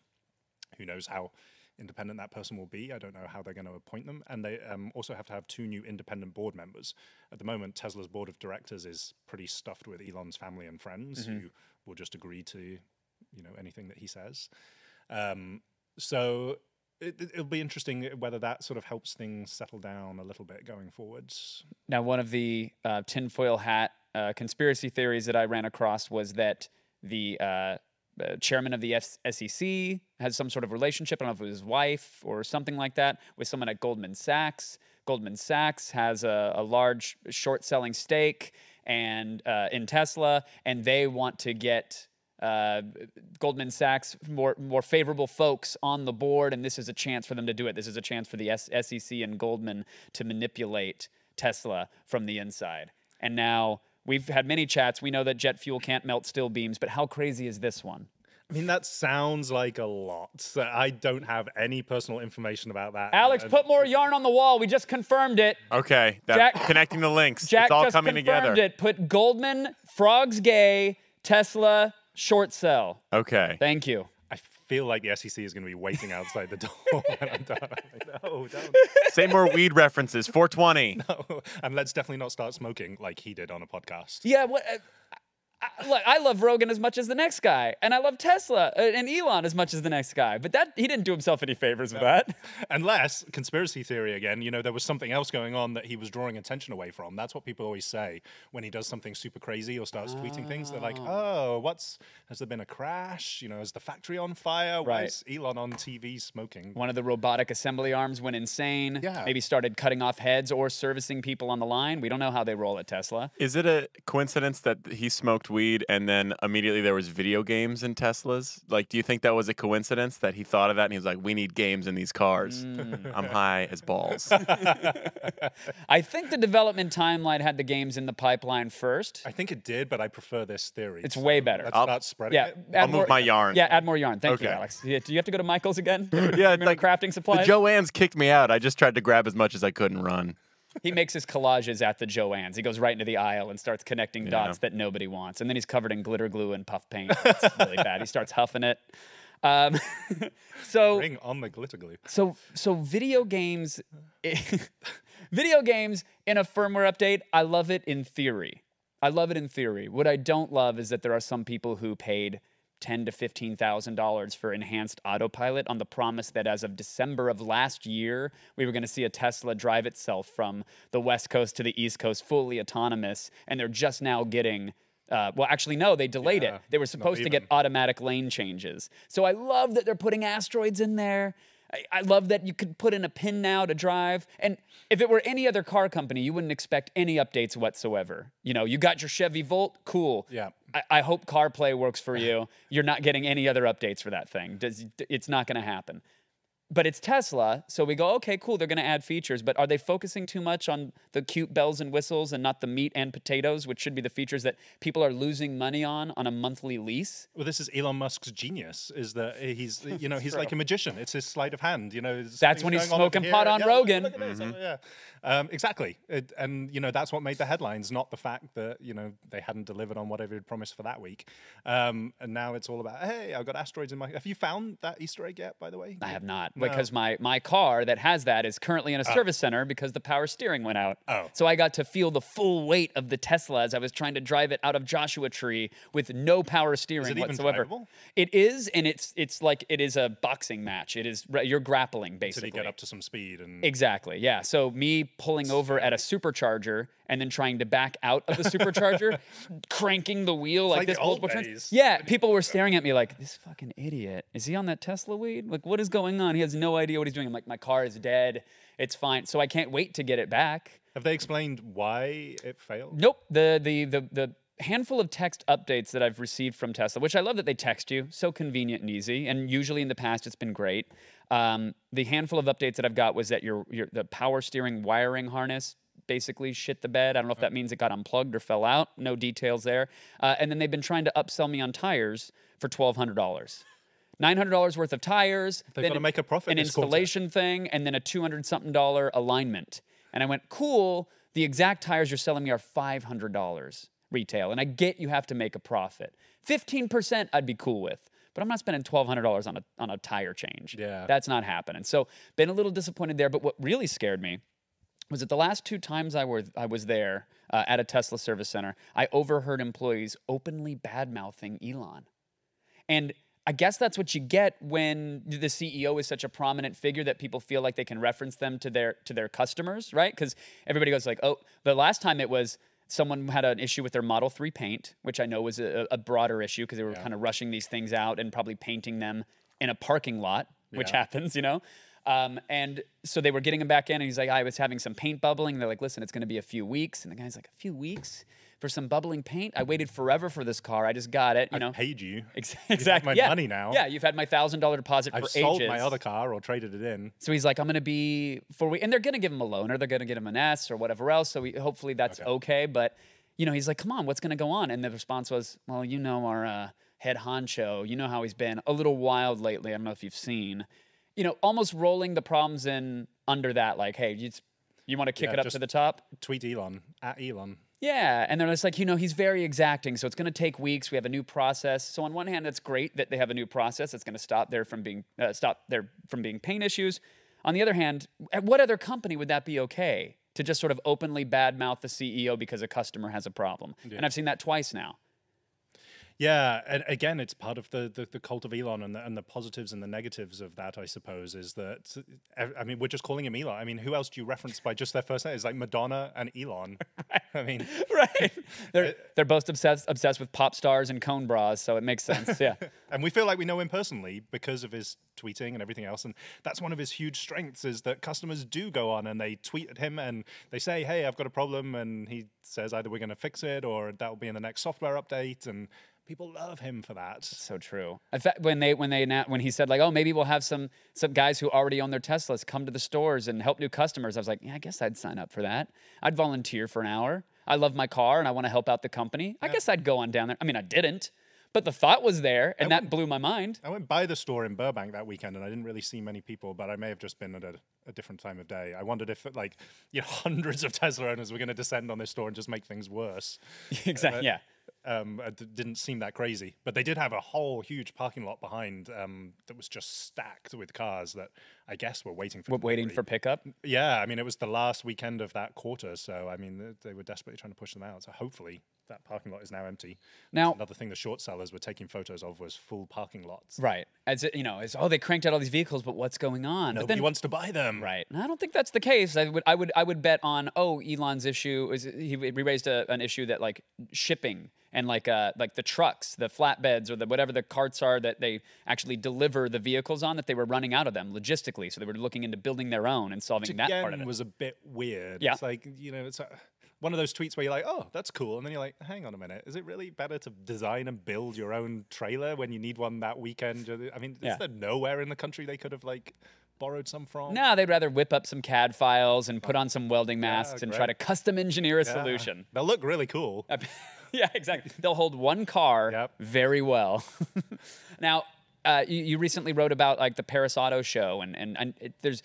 who knows how independent that person will be. I don't know how they're going to appoint them. And they um, also have to have two new independent board members. At the moment, Tesla's board of directors is pretty stuffed with Elon's family and friends who will just agree to, you know, anything that he says. Um, so it, it'll be interesting whether that sort of helps things settle down a little bit going forwards. Now, one of the uh, tinfoil hat uh, conspiracy theories that I ran across was that the uh, uh, chairman of the F- SEC has some sort of relationship. I don't know if it was his wife or something like that with someone at Goldman Sachs. Goldman Sachs has a, a large short selling stake and uh, in Tesla, and they want to get uh, Goldman Sachs more more favorable folks on the board, and this is a chance for them to do it. This is a chance for the S- SEC and Goldman to manipulate Tesla from the inside. And now we've had many chats. We know that jet fuel can't melt steel beams, but how crazy is this one? I mean, that sounds like a lot. So I don't have any personal information about that. Alex, Uh, put more yarn on the wall. We just confirmed it. Okay, that, Jack- connecting the links. Jack it's all just coming confirmed together. it. Put Goldman, Frogs Gay, Tesla, short sell. Okay. Thank you. I feel like the SEC is going to be waiting outside the door when I'm done. Like, no, don't. Say more weed references. 420. No, and let's definitely not start smoking like he did on a podcast. Yeah, what? Uh, I, look, I love Rogan as much as the next guy, and I love Tesla uh, and Elon as much as the next guy. But that he didn't do himself any favors with that. Unless conspiracy theory again, you know, there was something else going on that he was drawing attention away from. That's what people always say when he does something super crazy or starts tweeting things. They're like, "Oh, what's has there been a crash? You know, is the factory on fire? Why Right. is Elon on TV smoking?" One of the robotic assembly arms went insane. Yeah. Maybe started cutting off heads or servicing people on the line. We don't know how they roll at Tesla. Is it a coincidence that he smoked weed and then immediately there was video games in Teslas? Like, do you think that was a coincidence that he thought of that and he was like, "We need games in these cars. Mm. I'm high as balls." I think the development timeline had the games in the pipeline first. I think it did, but I prefer this theory. It's so way better. Let's I'll- start spreading Yeah, it. add I'll move my yarn. Yeah, add more yarn. Thank you, Alex. Yeah, do you have to go to Michael's again? yeah, it's like crafting the supplies. Joann's kicked me out. I just tried to grab as much as I could and run. He makes his collages at the Joann's. He goes right into the aisle and starts connecting dots that nobody wants. And then he's covered in glitter glue and puff paint. It's really bad. He starts huffing it. Um, so Bring on the glitter glue. so so video games video games in a firmware update, I love it in theory. I love it in theory. What I don't love is that there are some people who paid ten to fifteen thousand dollars for enhanced autopilot on the promise that as of December of last year, we were going to see a Tesla drive itself from the West Coast to the East Coast fully autonomous, and they're just now getting. Uh, well, actually, no, they delayed Yeah, it. They were supposed to get automatic lane changes. So I love that they're putting asteroids in there. I, I love that you could put in a pin now to drive. And if it were any other car company, you wouldn't expect any updates whatsoever. You know, you got your Chevy Volt, cool. Yeah. I, I hope CarPlay works for you. You're not getting any other updates for that thing. Does, it's not going to happen. But it's Tesla, so we go, okay, cool, they're going to add features, but are they focusing too much on the cute bells and whistles and not the meat and potatoes, which should be the features that people are losing money on on a monthly lease? Well, this is Elon Musk's genius. Is that he's you know he's like a magician. It's his sleight of hand. You know, That's when he's going on smoking pot on Yeah, Rogan. look this, oh, yeah, um, exactly. It, and you know that's what made the headlines, not the fact that you know they hadn't delivered on whatever had promised for that week. Um, and now it's all about hey, I've got asteroids in my. Have you found that Easter egg yet? By the way, I have not No. Because my my car that has that is currently in a oh. service center because the power steering went out. Oh. So I got to feel the full weight of the Tesla as I was trying to drive it out of Joshua Tree with no power steering it even whatsoever. drivable? It is, and it's it's like it is a boxing match. It is you're grappling Did basically. he get up to some speed? And Exactly. Yeah. So me pulling over at a supercharger and then trying to back out of the supercharger, cranking the wheel like, like the this old multiple times. days. Yeah. People were staring at me like, this fucking idiot. Is he on that Tesla weed? Like, what is going on? He has no idea what he's doing. I'm like, my car is dead. It's fine. So I can't wait to get it back. have they explained why it failed? Nope. The the the the handful of text updates that I've received from Tesla, which I love that they text you, so convenient and easy. And usually in the past, it's been great. Um, the handful of updates that I've got was that your your the power steering wiring harness basically shit the bed. I don't know if that means it got unplugged or fell out. No details there. Uh, and then they've been trying to upsell me on tires for twelve hundred dollars. Nine hundred dollars worth of tires. They've then gotta make a profit An this quarter. installation thing, and then a two hundred something dollar alignment. And I went, cool. The exact tires you're selling me are five hundred dollars retail, and I get you have to make a profit. Fifteen percent, I'd be cool with. But I'm not spending twelve hundred dollars on a on a tire change. Yeah. that's not happening. So been a little disappointed there. But what really scared me was that the last two times I were I was there uh, at a Tesla service center, I overheard employees openly bad mouthing Elon, and I guess that's what you get when the CEO is such a prominent figure that people feel like they can reference them to their to their customers, right? Because everybody goes like, oh, the last time it was someone had an issue with their Model 3 paint, which I know was a, a broader issue because they were kind of rushing these things out and probably painting them in a parking lot, which Yeah. happens, you know. Um, and so they were getting him back in, and he's like, I was having some paint bubbling. And they're like, listen, it's going to be a few weeks. And the guy's like, a few weeks for some bubbling paint? I waited forever for this car. I just got it, you know. Paid you. Ex- exactly. my yeah. money now. Yeah, you've had my thousand dollar deposit I've for sold ages. my other car or traded it in. So he's like, I'm gonna be for weeks, and they're gonna give him a loan, or they're gonna get him an S, or whatever else. So we, hopefully that's okay. But you know, he's like, come on, what's gonna go on? And the response was, well, you know, our uh, head honcho. You know how he's been a little wild lately. I don't know if you've seen. You know, almost rolling the problems in under that, like, hey, you, you want to kick Yeah, it up to the top? Tweet Elon at Elon. Yeah, and they're just like, you know, he's very exacting, so it's going to take weeks. We have a new process. So on one hand, it's great that they have a new process that's going to stop there from being uh, stop there from being pain issues. On the other hand, at what other company would that be okay to just sort of openly badmouth the CEO because a customer has a problem? And I've seen that twice now. Yeah, and again, it's part of the, the, the cult of Elon and the, and the positives and the negatives of that, I suppose, is that, I mean, we're just calling him Elon. I mean, who else do you reference by just their first name? It's like Madonna and Elon. I mean, right. They're uh, they're both obsessed obsessed with pop stars and cone bras, so it makes sense. Yeah. and we feel like we know him personally because of his tweeting and everything else. And that's one of his huge strengths is that customers do go on and they tweet at him and they say, hey, I've got a problem. And he says either we're going to fix it or that'll be in the next software update. And people love him for that. So true. In fact, when they when they when he said like, oh, maybe we'll have some some guys who already own their Teslas come to the stores and help new customers. I was like, yeah, I guess I'd sign up for that. I'd volunteer for an hour. I love my car and I want to help out the company. I guess I'd go on down there. I mean, I didn't, but the thought was there, and that blew my mind. I went by the store in Burbank that weekend and I didn't really see many people, but I may have just been at a, a different time of day. I wondered if like you know hundreds of Tesla owners were going to descend on this store and just make things worse. exactly. Uh, yeah. Um, it d- didn't seem that crazy, but they did have a whole huge parking lot behind um, that was just stacked with cars that I guess were waiting for. We're waiting for pickup. Yeah, I mean it was the last weekend of that quarter, so I mean they were desperately trying to push them out. So hopefully that parking lot is now empty. Now- another thing the short sellers were taking photos of was full parking lots. Right. As it, you know, as oh, they cranked out all these vehicles, but what's going on? But Nobody then- wants to buy them. Right. And I don't think that's the case. I would I would I would bet on oh Elon's issue is he, he raised a, an issue that like shipping and like uh like the trucks, the flatbeds or the whatever the carts are that they actually deliver the vehicles on that they were running out of them logistically. So they were looking into building their own and solving Which that part of it. was a bit weird. Yeah. It's like, you know, it's a, one of those tweets where you're like, oh, that's cool. And then you're like, hang on a minute. Is it really better to design and build your own trailer when you need one that weekend? I mean, Yeah. is there nowhere in the country they could have like borrowed some from? no, they'd rather whip up some CAD files and put on some welding masks and try to custom engineer a Yeah. solution. They'll look really cool. yeah, exactly. They'll hold one car Yep. very well. now, uh, you, you recently wrote about like the Paris Auto Show, and and, and it, there's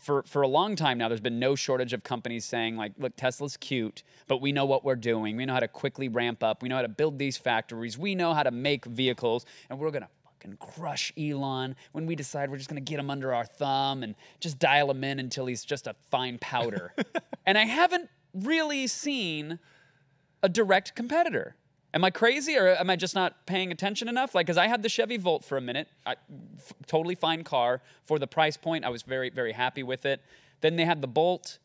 for for a long time now. There's been no shortage of companies saying like, look, Tesla's cute, but we know what we're doing. We know how to quickly ramp up. We know how to build these factories. We know how to make vehicles, and we're gonna fucking crush Elon when we decide we're just gonna get him under our thumb and just dial him in until he's just a fine powder. and I haven't really seen a direct competitor. Am I crazy or am I just not paying attention enough? Like, because I had the Chevy Volt for a minute, I, f- totally fine car for the price point. I was very, very happy with it. Then they had the Bolt.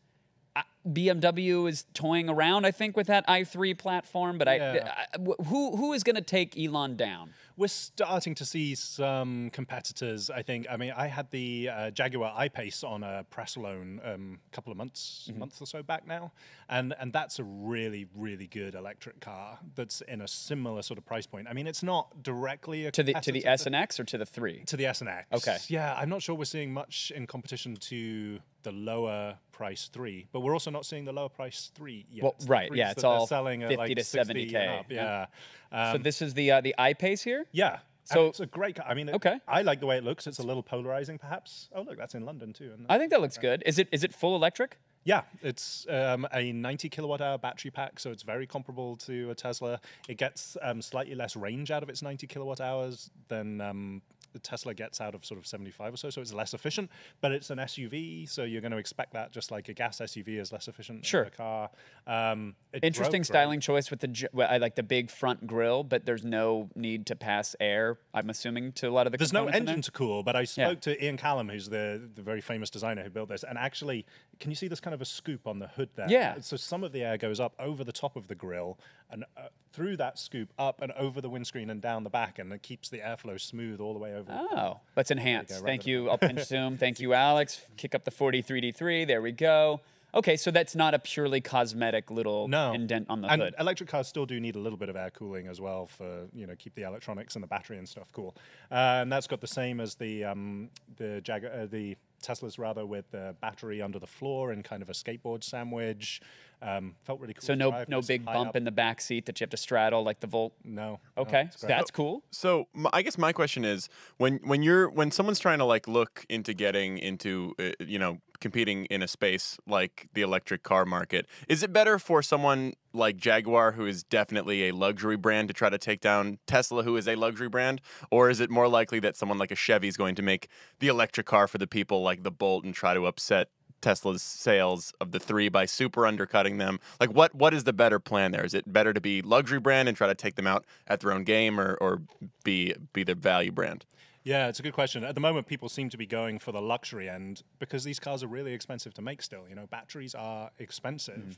I- BMW is toying around, I think, with that i3 platform. But I, Yeah. I- wh- who who is going to take Elon down? We're starting to see some competitors. I think. I mean, I had the uh, Jaguar I-Pace on a press loan um, a couple of months, Mm-hmm. month or so back now, and and that's a really, really good electric car that's in a similar sort of price point. I mean, it's not directly a To the to the S and X or to the three? to the S and X. Okay. Yeah, I'm not sure we're seeing much in competition to the lower price three, but we're also not seeing the lower price three yet. Well, right, yeah, it's all selling at 50 like to 70K, and up, yeah. Yeah. so Um, this is the uh, the I-Pace here. yeah. So- So it's a great. I mean, it- Okay. I like the way it looks. It's a little polarizing, perhaps. Oh, look, that's in London too. I think that looks good. Is it is it full electric? Yeah, it's um, a 90 kilowatt hour battery pack, so it's very comparable to a Tesla. It gets um, slightly less range out of its 90 kilowatt hours than um, Tesla gets out of sort of 75 or so, so it's less efficient. But it's an SUV, so you're going to expect that, just like a gas SUV is less efficient Sure. than a car. Um, Interesting styling choice with the well, I like the big front grille, but there's no need to pass air. I'm assuming to a lot of the There's no in there? engine to cool, but I spoke to Ian Callum, who's the, the very famous designer who built this, and actually, can you see this kind of a scoop on the hood there? Yeah. So some of the air goes up over the top of the grill and uh, through that scoop up and over the windscreen and down the back, and it keeps the airflow smooth all the way over. Oh, let's enhance. right Thank you. I'll pinch zoom. Thank you, Alex. Kick up the 43D3. There we go. Okay, so that's not a purely cosmetic little No. indent on the and hood. electric cars still do need a little bit of air cooling as well for you know keep the electronics and the battery and stuff cool. Uh, and that's got the same as the um, the Jag- uh, the Teslas rather with the battery under the floor and kind of a skateboard sandwich. Um, felt really cool. So no no big bump up. in the back seat that you have to straddle like the Volt. No. no, Okay, it's great. that's cool. So I guess my question is when when you're when someone's trying to like look into getting into uh, you know competing in a space like the electric car market, is it better for someone like Jaguar who is definitely a luxury brand to try to take down Tesla who is a luxury brand or is it more likely that someone like a Chevy is going to make the electric car for the people like the Bolt and try to upset Tesla's sales of the three by super undercutting them. Like, what what is the better plan there? Is it better to be luxury brand and try to take them out at their own game, or or be be the value brand? Yeah, it's a good question. At the moment, people seem to be going for the luxury end because these cars are really expensive to make still. You know, batteries are expensive. Mm-hmm.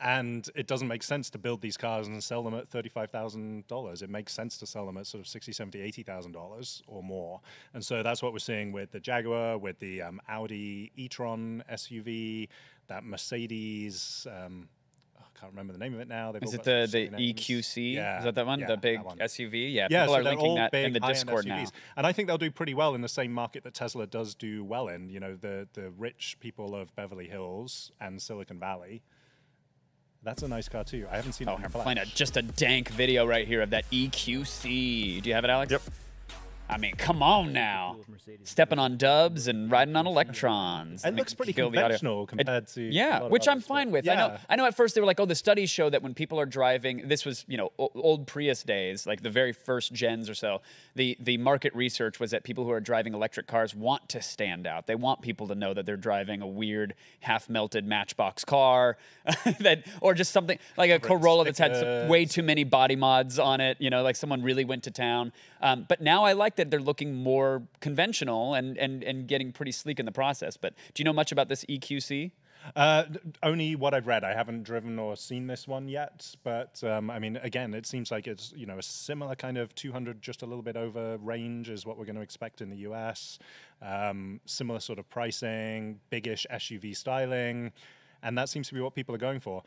And it doesn't make sense to build these cars and sell them at $35,000. It makes sense to sell them at sort of $60, $70, $80,000 or more. And so that's what we're seeing with the Jaguar, with the um, Audi e-tron SUV, that Mercedes, um, oh, I can't remember the name of it now. They've Is it the the. EQC? Yeah, Is that that one? yeah, the big one. SUV? Yeah. Yeah, people so are linking all that big in the Discord now. And I think they'll do pretty well in the same market that Tesla does do well in. You know, the the rich people of Beverly Hills and Silicon Valley. That's a nice car too. I haven't seen Oh, it in I'm playing a, just a dank video right here of that EQC. Do you have it, Alex? Yep. I mean, come on now. Stepping on dubs and riding on electrons. It looks pretty conventional compared to Yeah, which I'm fine with. I know. I know. At first, they were like, "Oh, the studies show that when people are driving, this was you know old Prius days, like the very first gens or so. The the market research was that people who are driving electric cars want to stand out. They want people to know that they're driving a weird half melted Matchbox car, that or just something like a Corolla that's had some, way too many body mods on it. You know, like someone really went to town. Um, but now I like that they're looking more conventional and and and getting pretty sleek in the process. But do you know much about this EQC? Uh, only what I've read. I haven't driven or seen this one yet, but um, I mean, again, it seems like it's you know a similar kind of 200, just a little bit over range is what we're going to expect in the US. Um, similar sort of pricing, biggish SUV styling, and that seems to be what people are going for.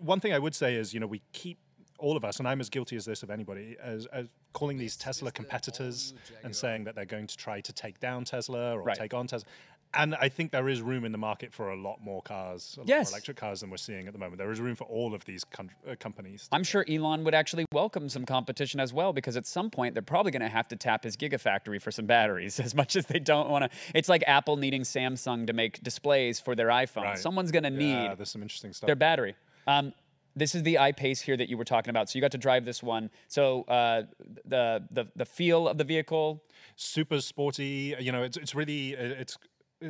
One thing I would say is, you know, we keep all of us, and I'm as guilty as this of anybody, as, as calling these Tesla competitors and saying that they're going to try to take down Tesla or Right. take on Tesla. And I think there is room in the market for a lot more cars, a lot Yes. more electric cars than we're seeing at the moment. There is room for all of these con- uh, companies. I'm sure Elon would actually welcome some competition as well because at some point they're probably going to have to tap his gigafactory for some batteries as much as they don't want to. It's like Apple needing Samsung to make displays for their iPhone. Right. Someone's going to need Yeah, there's some interesting stuff. their battery. Um, this is the I-Pace here that you were talking about. So you got to drive this one. So uh, the, the the feel of the vehicle. super sporty. You know, it's it's really uh, it's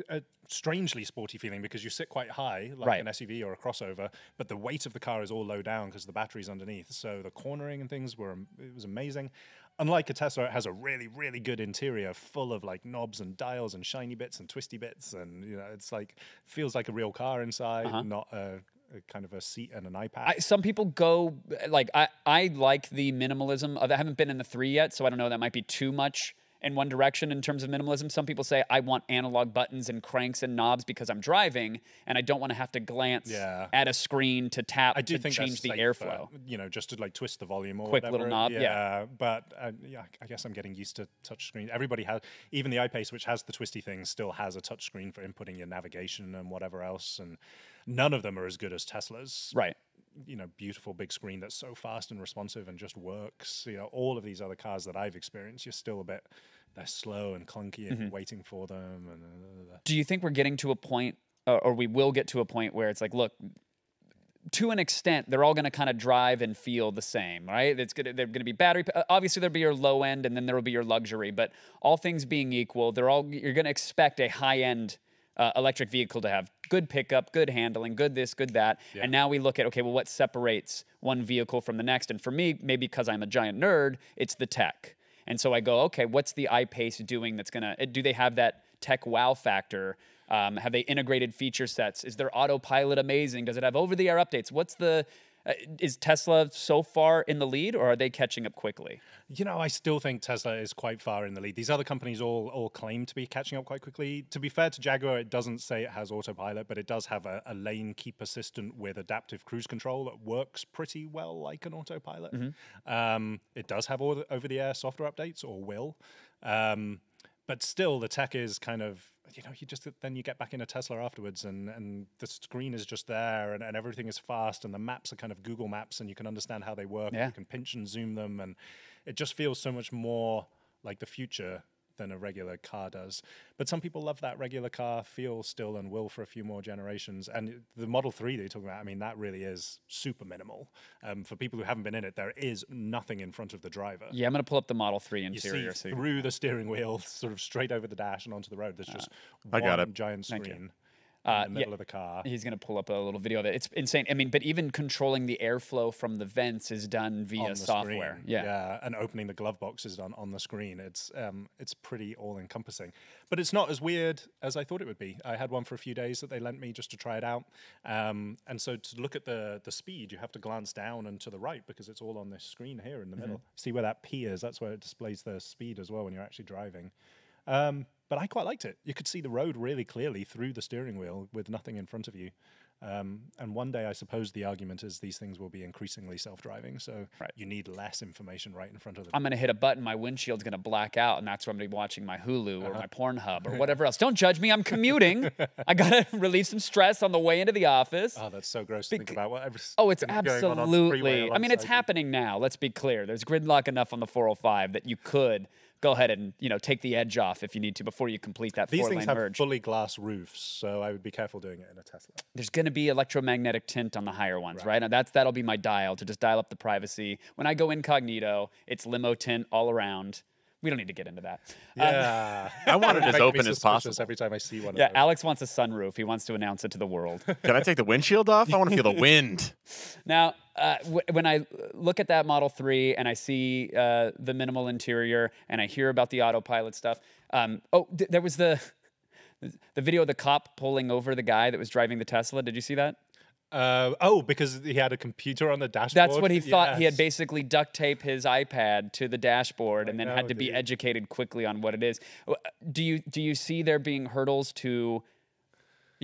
a strangely sporty feeling because you sit quite high, like Right. an SUV or a crossover, but the weight of the car is all low down because the battery's underneath. So the cornering and things were it was amazing. Unlike a Tesla, it has a really really good interior full of like knobs and dials and shiny bits and twisty bits, and you know, it's like feels like a real car inside, not a, a kind of a seat and an iPad. I, some people go like I, I like the minimalism of I haven't been in the three yet, so I don't know that might be too much in one direction in terms of minimalism. Some people say I want analog buttons and cranks and knobs because I'm driving and I don't want to have to glance Yeah. at a screen to tap I do to think change the airflow. You know, just to like twist the volume or Quick little whatever. knob, yeah. But uh, yeah, I guess I'm getting used to touchscreen. Everybody has, even the I-Pace, which has the twisty thing, still has a touchscreen for inputting your navigation and whatever else. And none of them are as good as Tesla's. Right. You know, beautiful big screen that's so fast and responsive and just works. You know, all of these other cars that I've experienced, you're still a bit. They're slow and clunky, and you're waiting for them. And uh, Do you think we're getting to a point, uh, or we will get to a point where it's like, look, to an extent, they're all going to kind of drive and feel the same, right? It's gonna, they're going to be battery. uh, Obviously, there'll be your low end, and then there will be your luxury. But all things being equal, they're all you're going to expect a high end uh, electric vehicle to have good pickup, good handling, good this, good that. And now we look at okay, well, what separates one vehicle from the next? And for me, maybe because I'm a giant nerd, it's the tech. And so I go, okay, what's the I-Pace doing that's gonna? uh, Do they have that tech wow factor? Um, have they integrated feature sets? Is their autopilot amazing? Does it have over-the-air updates? What's the? Uh, is Tesla so far in the lead, or are they catching up quickly? You know, I still think Tesla is quite far in the lead. These other companies all all claim to be catching up quite quickly. To be fair to Jaguar, it doesn't say it has autopilot, but it does have a, a lane keep assistant with adaptive cruise control that works pretty well like an autopilot. Um, it does have over the air software updates, or will. Um, but still, the tech is kind of you know, you just then you get back in a Tesla afterwards, and and the screen is just there, and, and everything is fast, and the maps are kind of Google Maps, and you can understand how they work. and Yeah. You can pinch and zoom them, and it just feels so much more like the future than a regular car does. But some people love that regular car feel still and will for a few more generations. And the Model 3 that you're talking about, I mean, that really is super minimal. Um, for people who haven't been in it, there is nothing in front of the driver. Yeah, I'm gonna pull up the Model 3 You interior. see so you- through the steering wheel, sort of straight over the dash and onto the road. There's just I got one it. giant Thank you. screen Uh, in the yeah. middle of the car. He's gonna pull up a little video of it. It's insane. I mean, but even controlling the airflow from the vents is done via software. Screen. Yeah. and opening the glove box is done on the screen. It's um, it's pretty all encompassing, but it's not as weird as I thought it would be. I had one for a few days that they lent me just to try it out, um, and so to look at the the speed, you have to glance down and to the right because it's all on this screen here in the middle. See where that P is? That's where it displays the speed as well when you're actually driving. Um, but I quite liked it. You could see the road really clearly through the steering wheel with nothing in front of you. Um, and one day, I suppose the argument is these things will be increasingly self-driving, so Right. you need less information right in front of them. I'm gonna hit a button, my windshield's gonna black out, and that's where I'm gonna be watching my Hulu Uh-huh. or my Pornhub or whatever else. Don't judge me. I'm commuting. I gotta relieve some stress on the way into the office. oh, that's so gross to think about. Oh, it's absolutely. I mean, it's happening now. Let's be clear. There's gridlock enough on the 405 that you could go ahead and you know take the edge off if you need to before you complete that These things have merge. fully glass roofs, so I would be careful doing it in a Tesla. There's going to be electromagnetic tint on the higher ones, right? And that's that'll be my dial to just dial up the privacy. When I go incognito, it's limo tint all around. We don't need to get into that. Um, Yeah, I want it as open as possible. Every time I see one. yeah, of those. Alex wants a sunroof. He wants to announce it to the world. Can I take the windshield off? I want to feel the wind. Now, uh, w- when I look at that Model 3 and I see uh, the minimal interior and I hear about the autopilot stuff, um, oh, th- there was the the video of the cop pulling over the guy that was driving the Tesla. Did you see that? Uh, oh, because he had a computer on the dashboard. That's what he thought. He had basically duct tape his iPad to the dashboard and then know, had to be educated quickly on what it is. Do you do you see there being hurdles to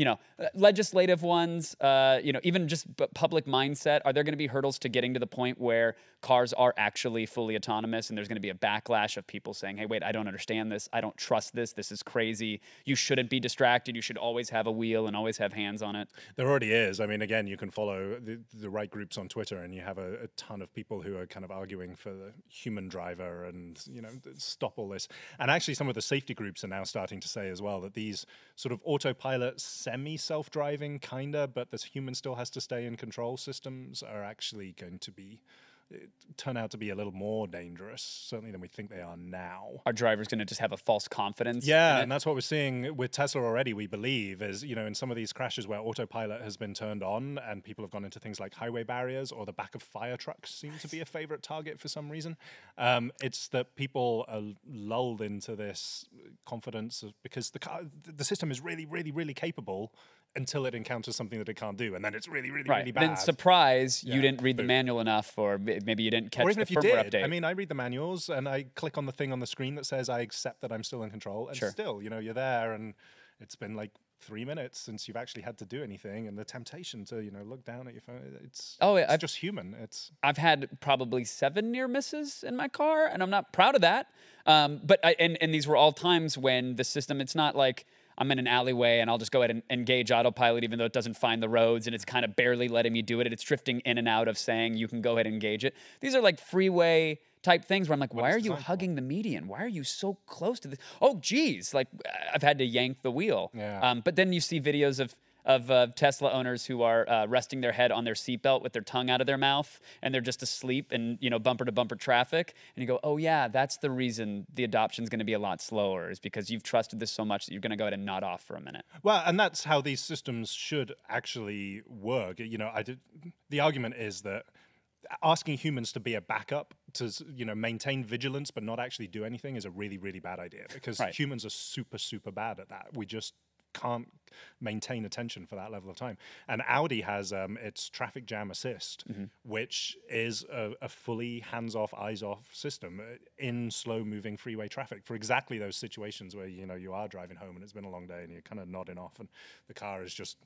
you know, uh, legislative ones, uh, you know, even just public mindset, are there going to be hurdles to getting to the point where cars are actually fully autonomous and there's going to be a backlash of people saying, hey, wait, I don't understand this. I don't trust this. This is crazy. You shouldn't be distracted. You should always have a wheel and always have hands on it. There already is. I mean, again, you can follow the, the right groups on Twitter, and you have a, a ton of people who are kind of arguing for the human driver and you know stop all this. And actually, some of the safety groups are now starting to say as well that these sort of autopilot, semi-self-driving, kinda, but this human still has to stay in control systems are actually going to be turn out to be a little more dangerous, certainly than we think they are now. Our driver's going to just have a false confidence. Yeah, and that's what we're seeing with Tesla already. We believe is you know in some of these crashes where autopilot has been turned on and people have gone into things like highway barriers or the back of fire trucks seem to be a favorite target for some reason. Um, it's that people are lulled into this confidence of, because the car, the system is really, really, really capable until it encounters something that it can't do, and then it's really, really, right. really bad. Then surprise, yeah. you didn't read Boom. the manual enough, or maybe you didn't catch or even the if firmware you did. update. I mean, I read the manuals and I click on the thing on the screen that says I accept that I'm still in control, and sure. still, you know, you're there, and it's been like three minutes since you've actually had to do anything and the temptation to you know look down at your phone it's oh it's I've, just human it's i've had probably seven near misses in my car and i'm not proud of that um, but I, and and these were all times when the system it's not like I'm in an alleyway and I'll just go ahead and engage autopilot, even though it doesn't find the roads and it's kind of barely letting me do it. It's drifting in and out of saying you can go ahead and engage it. These are like freeway type things where I'm like, why are you hugging the median? Why are you so close to this? Oh, geez, like I've had to yank the wheel. Yeah. Um, but then you see videos of of uh, Tesla owners who are uh, resting their head on their seatbelt with their tongue out of their mouth, and they're just asleep in you know bumper to bumper traffic. And you go, oh yeah, that's the reason the adoption is going to be a lot slower, is because you've trusted this so much that you're going to go ahead and nod off for a minute. well, and that's how these systems should actually work. You know, I did. The argument is that asking humans to be a backup to you know maintain vigilance but not actually do anything is a really really bad idea because Right. humans are super super bad at that we just can't maintain attention for that level of time and audi has um, its traffic jam assist which is a, a fully hands-off eyes-off system uh, in slow-moving freeway traffic for exactly those situations where you know you are driving home and it's been a long day and you're kind of nodding off and the car is just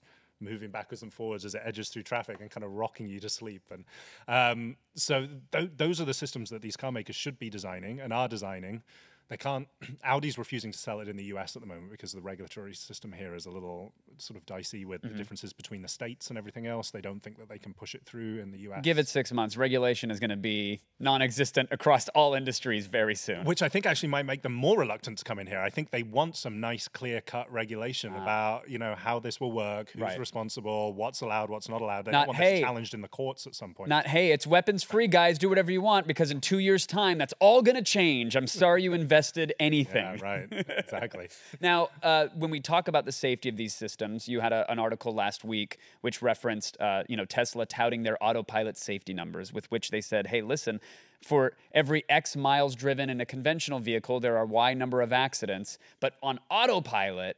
moving backwards and forwards as it edges through traffic and kind of rocking you to sleep. And um, so th- those are the systems that these car makers should be designing and are designing they can't. Audi's refusing to sell it in the US at the moment because the regulatory system here is a little sort of dicey with the differences between the states and everything else. They don't think that they can push it through in the US. Give it six months. Regulation is going to be non-existent across all industries very soon. Which I think actually might make them more reluctant to come in here. I think they want some nice, clear-cut regulation about you know how this will work, who's Ah. Right. responsible, what's allowed, what's not allowed. They Not, don't want "Hey, this challenged in the courts at some point. Not, hey, it's weapons free, guys. Do whatever you want because in two years' time, that's all going to change. I'm sorry you invested anything. yeah, right. exactly. Now, uh, when we talk about the safety of these systems, you had a, an article last week which referenced, uh, you know, Tesla touting their autopilot safety numbers, with which they said, "Hey, listen, for every X miles driven in a conventional vehicle, there are Y number of accidents, but on autopilot,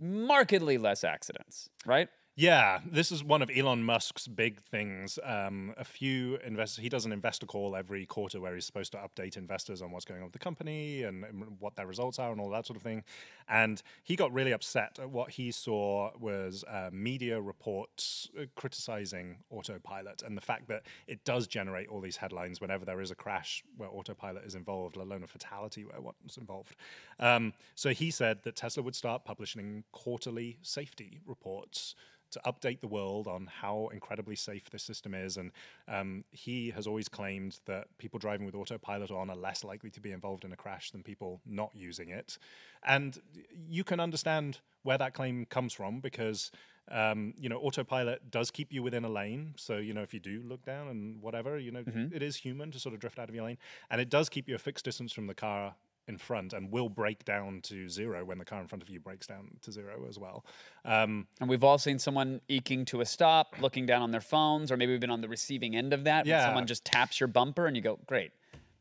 markedly less accidents." Right? Yeah, this is one of Elon Musk's big things. Um, a few investors, he does an investor call every quarter where he's supposed to update investors on what's going on with the company and, and what their results are and all that sort of thing. And he got really upset at what he saw was uh, media reports uh, criticizing autopilot and the fact that it does generate all these headlines whenever there is a crash where autopilot is involved, let alone a fatality where one's involved. Um, so he said that Tesla would start publishing quarterly safety reports to update the world on how incredibly safe this system is. And um, he has always claimed that people driving with autopilot on are less likely to be involved in a crash than people not using it. And you can understand where that claim comes from because. Um, you know, autopilot does keep you within a lane. So, you know, if you do look down and whatever, you know, it is human to sort of drift out of your lane. And it does keep you a fixed distance from the car in front and will brake down to zero when the car in front of you brakes down to zero as well. Um, And we've all seen someone eking to a stop, looking down on their phones, or maybe we've been on the receiving end of that. When someone just taps your bumper and you go, great,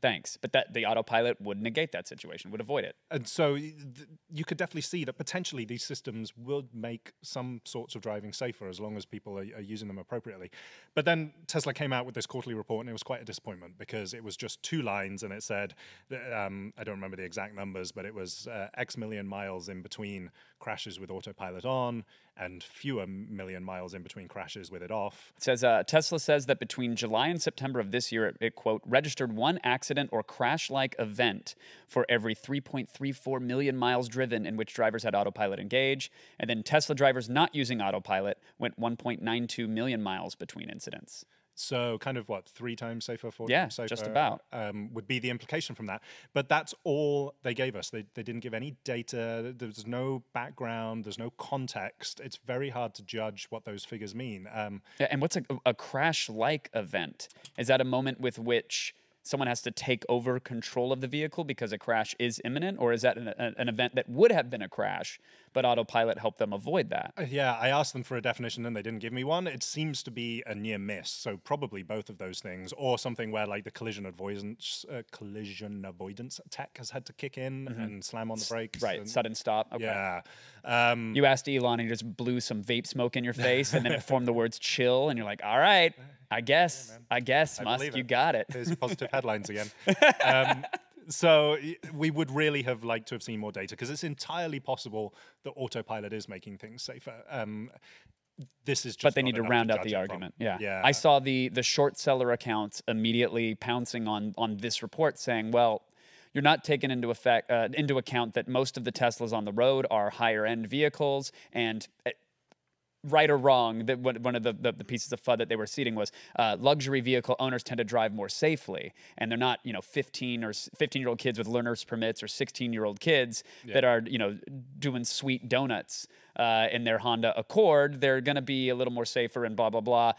thanks. But that the autopilot would negate that situation, would avoid it. and so you could definitely see that potentially these systems would make some sorts of driving safer as long as people are, are using them appropriately. But then Tesla came out with this quarterly report, and it was quite a disappointment because it was just two lines, and it said, um, I don't remember the exact numbers, but it was uh, X million miles in between crashes with autopilot on and fewer million miles in between crashes with it off. It says uh, Tesla says that between July and September of this year, it, it quote registered one accident or crash-like event for every 3.34 million miles driven in which drivers had autopilot engage, and then Tesla drivers not using autopilot went 1.92 million miles between incidents. So, kind of what, three times safer, four Yeah, times safer? just about. Um, would be the implication from that. But that's all they gave us. They, they didn't give any data. There's no background, there's no context. It's very hard to judge what those figures mean. Um, Yeah, and what's a, a crash-like event? Is that a moment with which someone has to take over control of the vehicle because a crash is imminent, or is that an, an event that would have been a crash, but autopilot helped them avoid that? Uh, Yeah, I asked them for a definition and they didn't give me one. It seems to be a near miss, so probably both of those things, or something where like the collision avoidance, uh, collision avoidance tech has had to kick in and slam on the brakes. Mm-hmm. Right, and- sudden stop. Okay. yeah, um, You asked Elon, and he just blew some vape smoke in your face, and then it formed the words "chill," and you're like, "All right, I guess, I guess, Musk, you got it." There's positive headlines again. Um, so we would really have liked to have seen more data because it's entirely possible that autopilot is making things safer. Um, this is just but they need to round out the from. argument. Yeah. yeah. I saw the the short seller accounts immediately pouncing on on this report, saying, "Well, you're not taking into effect uh, into account that most of the Teslas on the road are higher end vehicles and." Right or wrong, that one of the, the, the pieces of FUD that they were seeding was uh, luxury vehicle owners tend to drive more safely, and they're not you know 15 or 15 year old kids with learners permits or 16 year old kids that are you know doing sweet donuts uh, in their Honda Accord. They're going to be a little more safer and blah blah blah.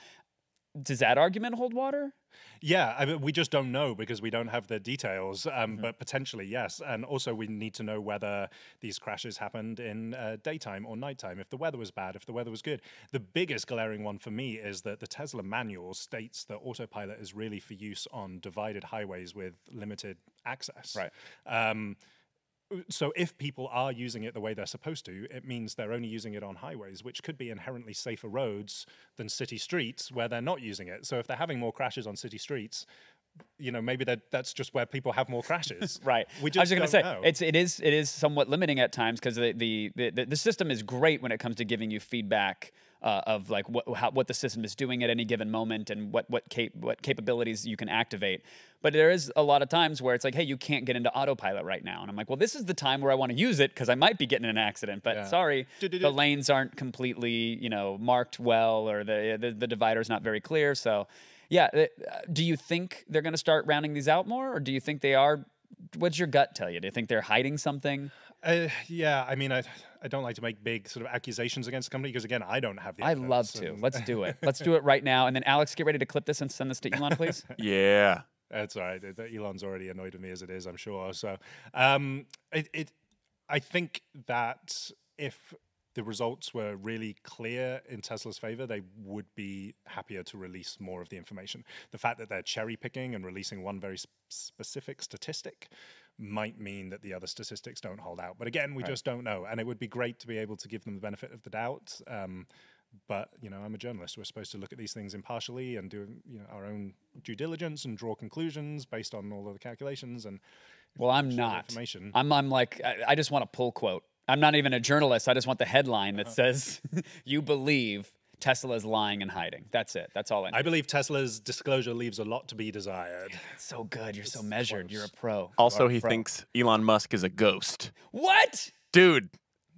Does that argument hold water? Yeah, I mean, we just don't know because we don't have the details. Um, Mm-hmm. But potentially, yes. And also, we need to know whether these crashes happened in uh, daytime or nighttime. If the weather was bad, if the weather was good. The biggest glaring one for me is that the Tesla manual states that autopilot is really for use on divided highways with limited access. Right. Um, so if people are using it the way they're supposed to, it means they're only using it on highways, which could be inherently safer roads than city streets where they're not using it. So if they're having more crashes on city streets, you know, maybe that that's just where people have more crashes. Right. We just I just was going to say know. it's it is it is somewhat limiting at times because the, the the the system is great when it comes to giving you feedback uh, of like what how, what the system is doing at any given moment and what what cap- what capabilities you can activate. But there is a lot of times where it's like, hey, you can't get into autopilot right now, and I'm like, well, this is the time where I want to use it because I might be getting in an accident. But Yeah. sorry, the lanes aren't completely you know marked well, or the the, the divider's not very clear. So. Yeah, uh, do you think they're going to start rounding these out more, or do you think they are what's your gut tell you? Do you think they're hiding something? Uh, yeah, I mean, I I don't like to make big sort of accusations against the company because again, I don't have the. I love to. Let's do it. Let's do it right now. And then Alex, get ready to clip this and send this to Elon, please. Yeah. That's all right. Elon's already annoyed with me as it is, I'm sure. So, um, it, it, I think that if the results were really clear in Tesla's favor, they would be happier to release more of the information. The fact that they're cherry picking and releasing one very sp- specific statistic might mean that the other statistics don't hold out. But again, we just don't know. And it would be great to be able to give them the benefit of the doubt. Um, but you know, I'm a journalist. We're supposed to look at these things impartially and do you know our own due diligence and draw conclusions based on all of the calculations and Well, I'm not. information. I'm, I'm like, I, I just want a pull quote. I'm not even a journalist. I just want the headline that says, you believe Tesla is lying and hiding. That's it. That's all I need. I believe Tesla's disclosure leaves a lot to be desired. so good. You're so measured. You're a pro. Also, a he pro. thinks Elon Musk is a ghost. What? Dude.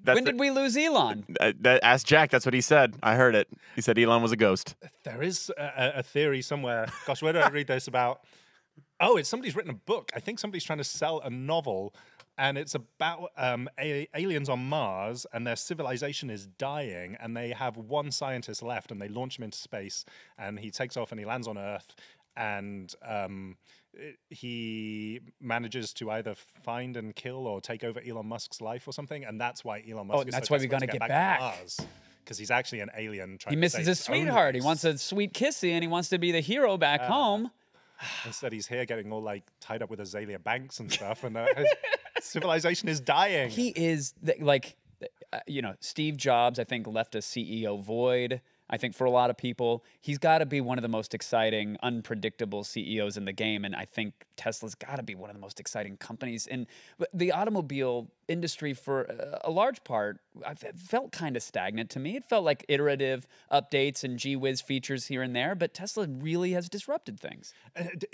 That's when did we lose Elon? Uh, that, ask Jack. That's what he said. I heard it. He said Elon was a ghost. There is a, a- a theory somewhere. Gosh, where did I read this about? Oh, it's somebody's written a book. I think somebody's trying to sell a novel, and it's about um, aliens on Mars, and their civilization is dying, and they have one scientist left, and they launch him into space, and he takes off and he lands on Earth, and um, he manages to either find and kill or take over Elon Musk's life or something, and that's why Elon Musk. Oh, is that's so why we desperate to get to back. Mars. Because he's actually an alien trying He to misses his sweetheart. He wants a sweet kissy and he wants to be the hero back home. Instead, he's here getting all like tied up with Azealia Banks and stuff, and uh, civilization is dying. He is like, uh, you know, Steve Jobs. I think left a CEO void. I think for a lot of people, he's got to be one of the most exciting, unpredictable CEOs in the game, and I think Tesla's got to be one of the most exciting companies but the automobile industry. For uh, a large part, felt kind of stagnant to me. It felt like iterative updates and gee whiz features here and there, but Tesla really has disrupted things.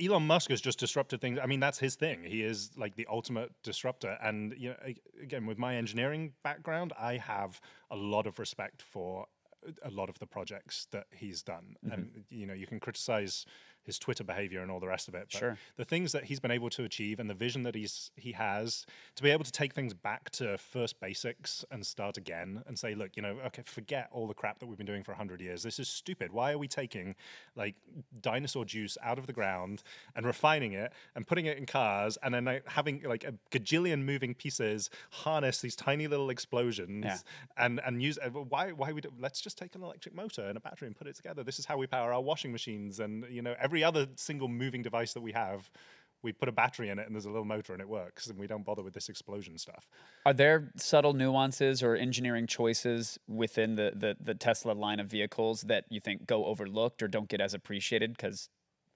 Elon Musk has just disrupted things. I mean, that's his thing. He is like the ultimate disruptor. And you know, again, with my engineering background, I have a lot of respect for a lot of the projects that he's done. Mm-hmm. And you know, you can criticize his Twitter behavior and all the rest of it. But Sure. the things that he's been able to achieve and the vision that he's he has to be able to take things back to first basics and start again and say, look, you know, okay, forget all the crap that we've been doing for hundred years. This is stupid. Why are we taking like dinosaur juice out of the ground and refining it and putting it in cars and then like, having like a gajillion moving pieces harness these tiny little explosions Yeah. and and use uh, why why we do, let's just take an electric motor and a battery and put it together. This is how we power our washing machines and you know every other single moving device that we have. We put a battery in it and there's a little motor and it works, and we don't bother with this explosion stuff. Are there subtle nuances or engineering choices within the, the, the Tesla line of vehicles that you think go overlooked or don't get as appreciated because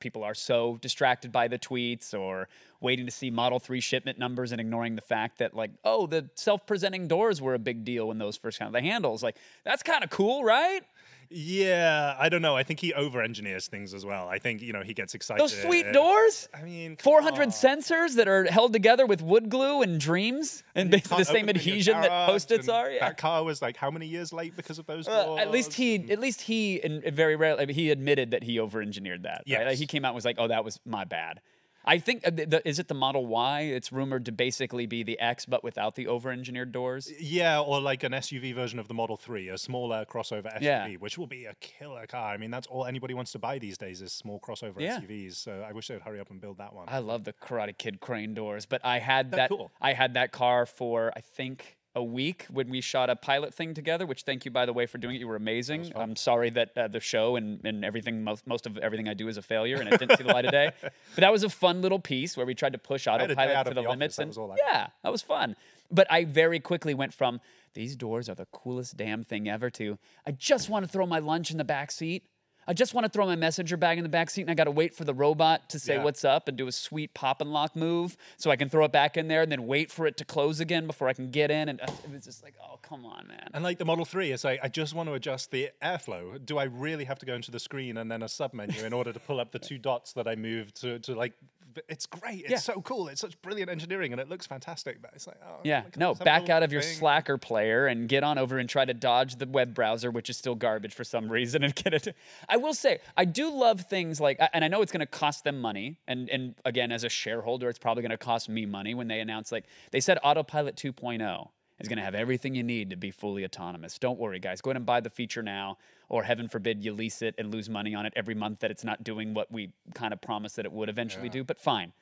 people are so distracted by the tweets or waiting to see Model 3 shipment numbers and ignoring the fact that, like, oh, the self presenting doors were a big deal when those first kind of the handles? Like, that's kind of cool, right? Yeah, I don't know. I think he over engineers things as well. I think you know he gets excited. Those sweet doors? I mean, 400 on. sensors that are held together with wood glue and dreams and basically the same open them in your adhesion that post-its are. Yeah. That car was like how many years late because of those Uh, at least doors? he, at least he, and very rarely, he admitted that he over-engineered that. right? Like, he came out and was like, "Oh, that was my bad." I think uh, the, the, is it the Model Y? It's rumored to basically be the X, but without the over-engineered doors. Yeah, or like an SUV version of the Model 3, a smaller crossover SUV, Yeah. which will be a killer car. I mean, that's all anybody wants to buy these days is small crossover Yeah. SUVs. So I wish they'd hurry up and build that one. I love the Karate Kid crane doors, but I had that. cool. I had that car for I think a week when we shot a pilot thing together. Which thank you by the way for doing it. You were amazing. I'm sorry that uh, the show and, and everything most most of everything I do is a failure and it didn't see the light of day. But that was a fun little piece where we tried to push autopilot out to the, the office, limits. that and all yeah, that was fun. But I very quickly went from these doors are the coolest damn thing ever to I just want to throw my lunch in the back seat. I just want to throw my messenger bag in the back seat and I got to wait for the robot to say Yeah. what's up and do a sweet pop and lock move so I can throw it back in there and then wait for it to close again before I can get in. And uh, it was just like, oh, come on, man. And like the Model 3, it's like, I just want to adjust the airflow. Do I really have to go into the screen and then a submenu in order to pull up the two dots that I moved to, to like, it's great. It's Yeah. so cool. It's such brilliant engineering and it looks fantastic. But it's like, oh, Yeah, no, just have a back out of your thing? Slacker player and get on over and try to dodge the web browser, which is still garbage for some reason, and get it. I will say, I do love things like, and I know it's going to cost them money, and and again, as a shareholder, it's probably going to cost me money when they announce like they said Autopilot 2.0 is going to have everything you need to be fully autonomous. Don't worry, guys. Go ahead and buy the feature now, or heaven forbid you lease it and lose money on it every month that it's not doing what we kind of promised that it would eventually do. But fine.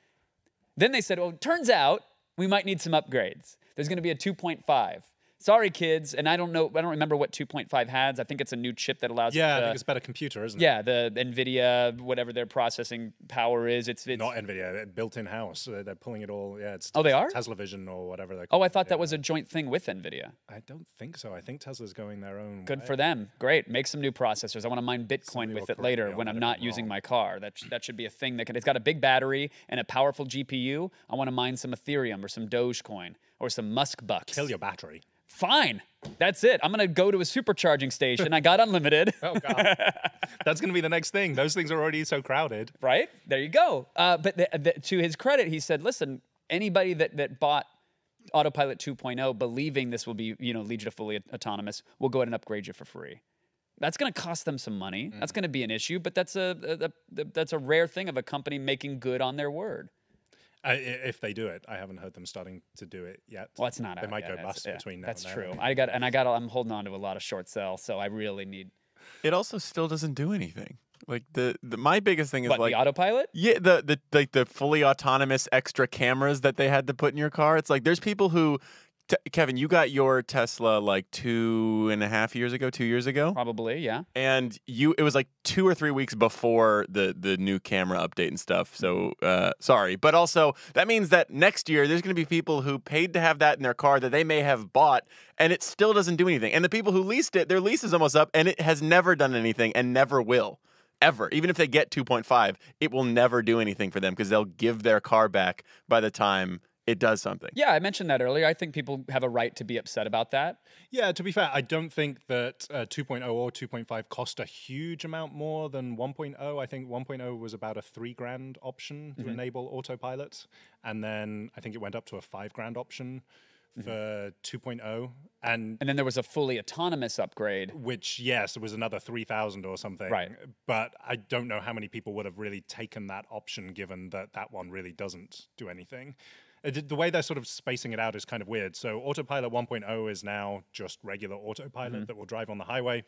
Then they said, well, turns out we might need some upgrades. There's going to be a 2.5. Sorry, kids. And I don't know, I don't remember what 2.5 has. I think it's a new chip that allows Yeah, I think it's about a better computer, isn't it? yeah, the NVIDIA, whatever their processing power is. It's, it's Not NVIDIA, built in house. Uh, they're pulling it all. Yeah, it's Oh, they are? Tesla Vision or whatever they're Oh. I thought that was a joint thing with NVIDIA. I don't think so. I think Tesla's going their own Good way. for them. Great. Make some new processors. I want to mine Bitcoin with it later when I'm not using wrong. my car. That, sh- that should be a thing that can, it's got a big battery and a powerful GPU. I want to mine some Ethereum or some Dogecoin or some Musk bucks. Kill your battery. Fine. That's it. I'm going to go to a supercharging station. I got unlimited. Oh, God. That's going to be the next thing. Those things are already so crowded. right? There you go. Uh, but the, the, to his credit, he said, listen, anybody that, that bought Autopilot 2.0 believing this will be, you know, lead you to fully aut- autonomous, will go ahead and upgrade you for free. That's going to cost them some money. That's going to be an issue, but that's a, a, a that's a rare thing of a company making good on their word. I, i- if they do it, I haven't heard them starting to do it yet. Well, it's not. They out might yet. go bust yeah, between now That's and true. then. I got and I got. I'm holding on to a lot of short sell, so I really need. It also still doesn't do anything. Like the, the my biggest thing is What like the autopilot? Yeah, the the like the fully autonomous extra cameras that they had to put in your car. It's like there's people who, T- Kevin, you got your Tesla like two and a half years ago, two years ago, Probably, yeah. and you it was like two or three weeks before the the new camera update and stuff. So uh, sorry, but also that means that next year there's going to be people who paid to have that in their car that they may have bought, and it still doesn't do anything. And the people who leased it, their lease is almost up, and it has never done anything and never will. Ever, even if they get 2.5, it will never do anything for them because they'll give their car back by the time it does something. Yeah, I mentioned that earlier. I think people have a right to be upset about that. Yeah, to be fair, I don't think that uh, 2.0 or 2.5 cost a huge amount more than 1.0. I think 1.0 was about a three grand option to enable autopilot. And then I think it went up to a five grand option for 2.0. And And then there was a fully autonomous upgrade. which, yes, it was another 3,000 or something. Right. But I don't know how many people would have really taken that option given that that one really doesn't do anything. Uh, The the way they're sort of spacing it out is kind of weird. So Autopilot 1.0 is now just regular autopilot that will drive on the highway.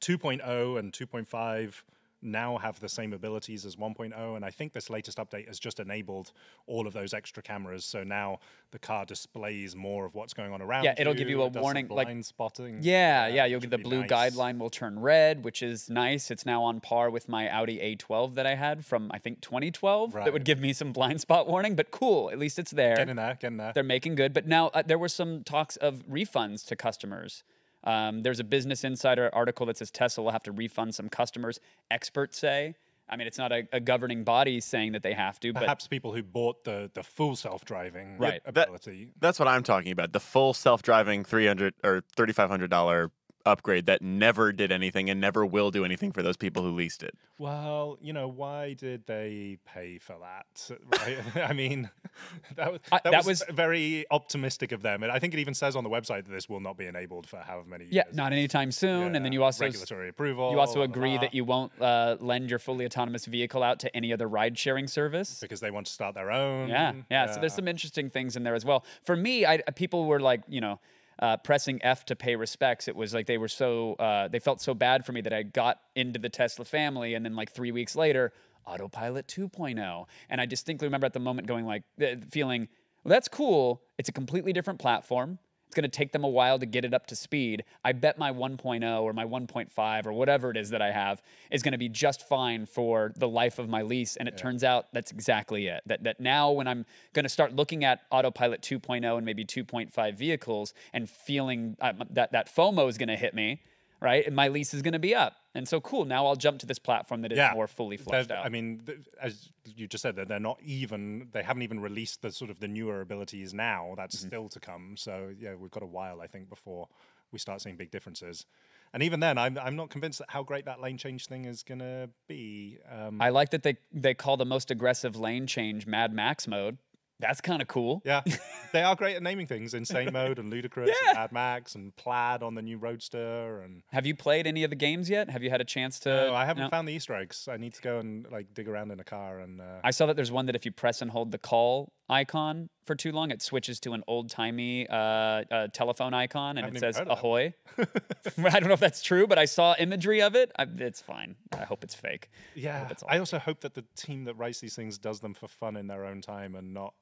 2.0 and 2.5 now have the same abilities as 1.0 and i think this latest update has just enabled all of those extra cameras so now the car displays more of what's going on around Yeah, it'll give you a it warning, like- blind spotting Yeah, yeah, you'll get the blue nice. guideline will turn red, which is nice. It's now on par with my Audi A12 that I had from I think 2012 Right. that would give me some blind spot warning, but cool, at least it's there. get in there get in there They're making good, but now uh, there were some talks of refunds to customers. Um, there's a Business Insider article that says Tesla will have to refund some customers. Experts say. I mean, it's not a, a governing body saying that they have to, but perhaps people who bought the the full self-driving Right. That- ability That's what I'm talking about. The full self-driving 300 or $3500 upgrade that never did anything and never will do anything for those people who leased it. well you know why did they pay for that right i mean that, was, I- that, that was, was- very optimistic of them and i think it even says on the website that this will not be enabled for however many yeah, not anytime soon. and then you also regulatory approval You also blah, blah, agree blah, that you won't uh, lend your fully autonomous vehicle out to any other ride sharing service. because they want to start their own Yeah, yeah. So there's some interesting things in there as well. For me, I, people were like, you know, uh, pressing F to pay respects. It was like they were so uh, they felt so bad for me that I got into the Tesla family, and then like three weeks later, Autopilot 2.0, and I distinctly remember at the moment going like, feeling, well, that's cool. It's a completely different platform. It's going to take them a while to get it up to speed. I bet my 1.0 or my 1.5 or whatever it is that I have is going to be just fine for the life of my lease. And it turns out that's exactly it. That, that now, when I'm going to start looking at Autopilot 2.0 and maybe 2.5 vehicles and feeling uh, that, that FOMO is going to hit me, right? And my lease is going to be up. And so cool. Now I'll jump to this platform that is yeah, more fully They're- fleshed out. I mean, th- as you just said, that they're not even. They haven't even released the sort of the newer abilities now. That's Mm-hmm. still to come. So yeah, we've got a while, I think, before we start seeing big differences. And even then, I'm I'm not convinced that how great that lane change thing is gonna be. Um, I like that they they call the most aggressive lane change Mad Max mode. That's kind of cool. yeah, they are great at naming things: Insane Mode and Ludicrous and Mad Max and Plaid on the new Roadster. And Have you played any of the games yet? Have you had a chance to? no, I haven't no? found the Easter eggs. I need to go and like dig around in a car and. Uh, I saw that there's one that if you press and hold the call icon for too long, it switches to an old timey uh, uh, telephone icon and it says heard of that. "Ahoy." I don't know if that's true, but I saw imagery of it. I, it's fine. I hope it's fake. Yeah, it's I also hope that the team that writes these things does them for fun in their own time and not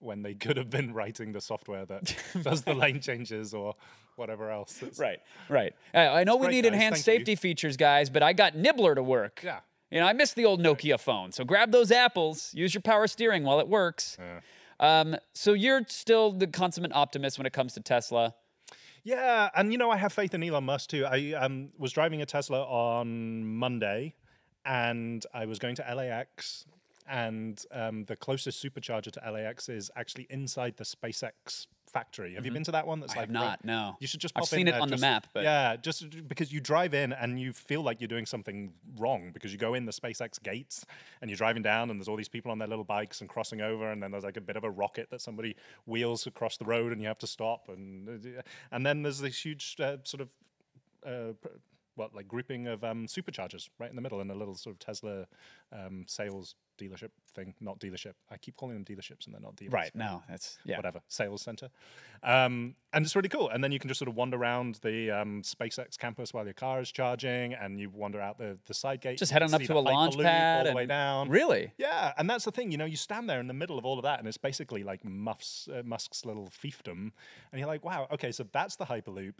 when they could have been writing the software that does the lane changes or whatever else. It's- Right, right. Uh, I know we need guys. enhanced Thank you. safety features, guys, but I got Nibbler to work. Yeah. You know, I miss the old Nokia phone. So grab those apples, use your power steering while it works. Yeah. Um, so you're still the consummate optimist when it comes to Tesla. Yeah, and you know I have faith in Elon Musk too. I um, was driving a Tesla on Monday, and I was going to LAX, and um, the closest supercharger to LAX is actually inside the SpaceX factory. Have you been to that one? That's Mm-hmm. I like not, no. You should just. I've pop in seen it on the map, but- yeah, just because you drive in and you feel like you're doing something wrong because you go in the SpaceX gates and you're driving down and there's all these people on their little bikes and crossing over and then there's like a bit of a rocket that somebody wheels across the road and you have to stop and uh, and then there's this huge uh, sort of uh, what like grouping of um, superchargers right in the middle in a little sort of Tesla um, sales dealership thing. Not dealership. I keep calling them dealerships and they're not dealers. Right. No, that's yeah. Whatever sales center, um, and it's really cool. And then you can just sort of wander around the um, SpaceX campus while your car is charging, and you wander out the, the side gate. Just can heading up to a launch pad all the way down. Really? Yeah, and that's the thing. You know, you stand there in the middle of all of that, and it's basically like Musk's, uh, Musk's little fiefdom, and you're like, wow, okay, so that's the Hyperloop.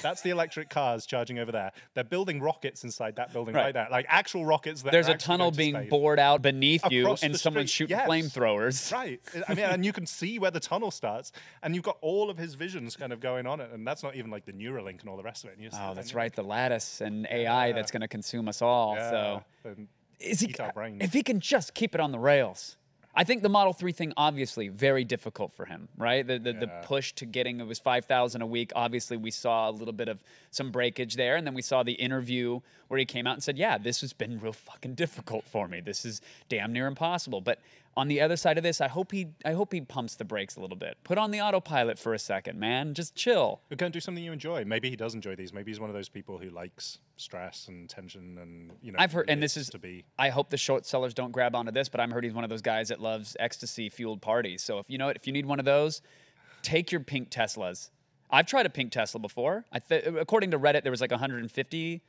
That's the electric cars charging over there. They're building rockets inside that building right, Right. there, like actual rockets. That There's a tunnel being bored out beneath you, Across and someone's street, shooting yes. flamethrowers. Right. I mean, and you can see where the tunnel starts, and you've got all of his visions kind of going on it, and that's not even like the Neuralink and all the rest of it. You Oh, that's right. The lattice and AI that's going to consume us all. like, So and is he, eat our brains. if he can just keep it on the rails. I think the Model 3 thing, obviously, very difficult for him, right? The, the, the push to getting it was 5,000 a week. Obviously, we saw a little bit of some breakage there. And then we saw the interview where he came out and said, Yeah, this has been real fucking difficult for me. This is damn near impossible. But on the other side of this, I hope he I hope he pumps the brakes a little bit. Put on the autopilot for a second, man. Just chill. Go and do something you enjoy. Maybe he does enjoy these. Maybe he's one of those people who likes stress and tension and you know. I've heard, and this is to be. I hope the short sellers don't grab onto this, but I'm heard he's one of those guys that loves ecstasy fueled parties. So if you know it, if you need one of those, take your pink Teslas. I've tried a pink Tesla before. I th- according to Reddit, there was like 150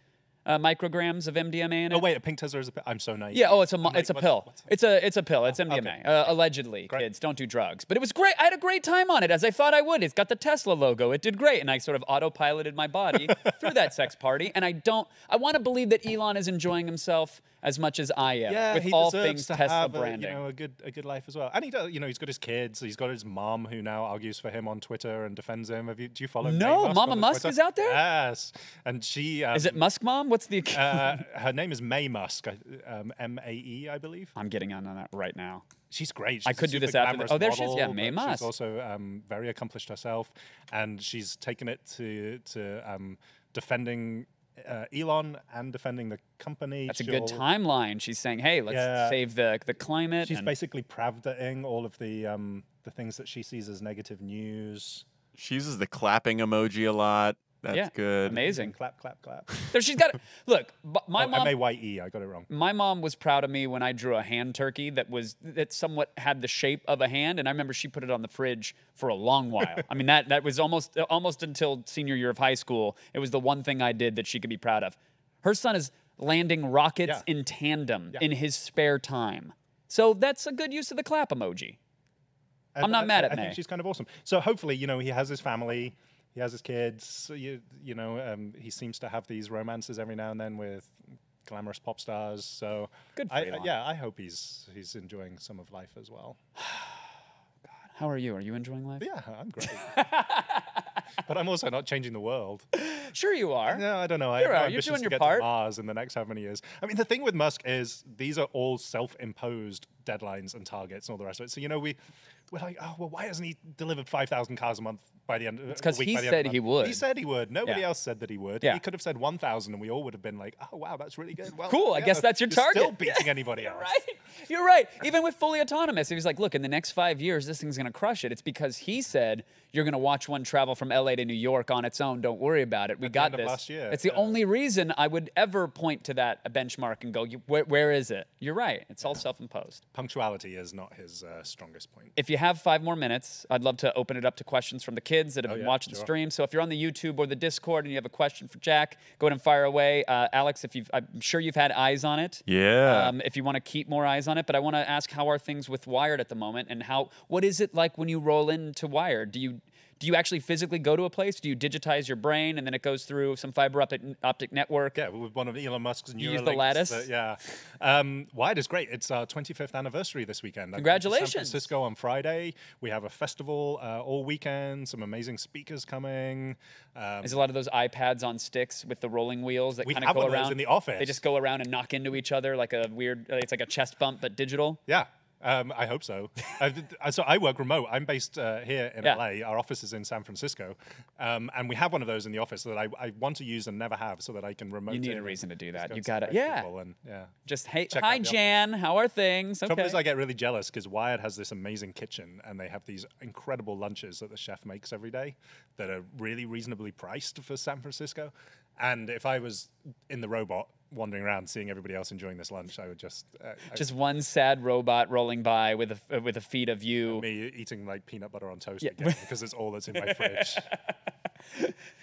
uh, micrograms of MDMA in it. Oh wait, a pink Tesla is a. pi- I'm so naive. Yeah. Oh, it's a like, it's a pill. what's a- It's a it's a pill. It's MDMA. okay. Uh, allegedly, Great. kids don't do drugs. But it was great. I had a great time on it, as I thought I would. It's got the Tesla logo. It did great, and I sort of autopiloted my body through that sex party. And I don't. I want to believe that Elon is enjoying himself as much as I am yeah, with all things to Tesla have branding. A, you know, a good a good life as well. And he does. You know, he's got his kids. He's got his mom who now argues for him on Twitter and defends him. Have you? Do you follow? No, Musk Mama Musk Twitter? is out there? Yes, and she. Um, is it Musk Mom? What's the? Uh, her name is Maye Musk, I- um, M A E, I believe. I'm getting on that right now. She's great. I She's a could do this after the- oh, there she is. Yeah, Maye Musk. She's also um, very accomplished herself, and she's taken it to to um, defending uh, Elon and defending the company. That's a good timeline. She's saying, "Hey, let's Yeah. save the the climate." She's and- basically pravdaing all of the um, the things that she sees as negative news. She uses the clapping emoji a lot. That's yeah, good. amazing. Clap, clap, clap. There, she's got. It. Look, bu- my oh, mom. M A Y E. I got it wrong. my mom was proud of me when I drew a hand turkey that was that somewhat had the shape of a hand, and I remember she put it on the fridge for a long while. I mean that that was almost almost until senior year of high school. It was the one thing I did that she could be proud of. Her son is landing rockets Yeah. in tandem Yeah. in his spare time, so that's a good use of the clap emoji. I'm not I- mad I- at I Maye. think she's kind of awesome. So hopefully, you know, he has his family, he has his kids. so You, you know, um, he seems to have these romances every now and then with glamorous pop stars. So Good for I, Elon. yeah, I hope he's he's enjoying some of life as well. God, How are you? Are you enjoying life? Yeah, I'm great. but I'm also not changing the world. Sure, you are. No, I don't know. You're no right. You're doing to your get part. to Mars in the next how many years. I mean, the thing with Musk is these are all self-imposed deadlines and targets and all the rest of it. So you know, we we're like, oh well, why hasn't he delivered five thousand cars a month by the end? It's 'cause he said he would. He said he would. Nobody Yeah. else said that he would. Yeah. He could have said one thousand, and we all would have been like, oh wow, that's really good. Well, Cool, I guess that's your you're Still target. beating anybody else. Right. You're right. Even with fully autonomous, if he's like, look, in the next five years, this thing's going to crush it. It's because he said you're going to watch one travel from LA to New York on its own. Don't worry about it. We got end of this. last year, It's the yeah. only reason I would ever point to that benchmark and go, where, where is it? You're right. It's all self-imposed. Punctuality is not his uh, strongest point. If you have five more minutes, I'd love to open it up to questions from the kids that have Oh, been yeah, watching the stream. So if you're on the YouTube or the Discord and you have a question for Jack, go ahead and fire away. Uh, Alex, if you've, I'm sure you've had eyes on it. Yeah. Um, if you want to keep more eyes on it, but I want to ask how are things with Wired at the moment, and how what is it like when you roll into Wired? Do you do you actually physically go to a place? Do you digitize your brain and then it goes through some fiber optic optic network? Yeah, with one of Elon Musk's You use the lattice? that- yeah. Um, Wired is great. It's our 25th anniversary this weekend. I'm going to Congratulations. San Francisco on Friday. We have a festival uh, all weekend, some amazing speakers coming. Um, There's a lot of those iPads on sticks with the rolling wheels that kind of go one of those around in the office. They just go around and knock into each other like a weird. It's like a chest bump but digital. yeah. Um, I hope so. uh, so I work remote. I'm based uh, here in Yeah. LA. Our office is in San Francisco, um, and we have one of those in the office that I, I want to use and never have, so that I can remote. You need a reason to do that. You gotta- yeah. And, yeah. Just hey, Check hi the office. Jan, how are things? Okay. Trouble is, I get really jealous because Wired has this amazing kitchen and they have these incredible lunches that the chef makes every day that are really reasonably priced for San Francisco. And if I was in the robot wandering around seeing everybody else enjoying this lunch, I would just uh, I- just one sad robot rolling by with a with a feed of you. me eating like peanut butter on toast again because it's all that's in my fridge.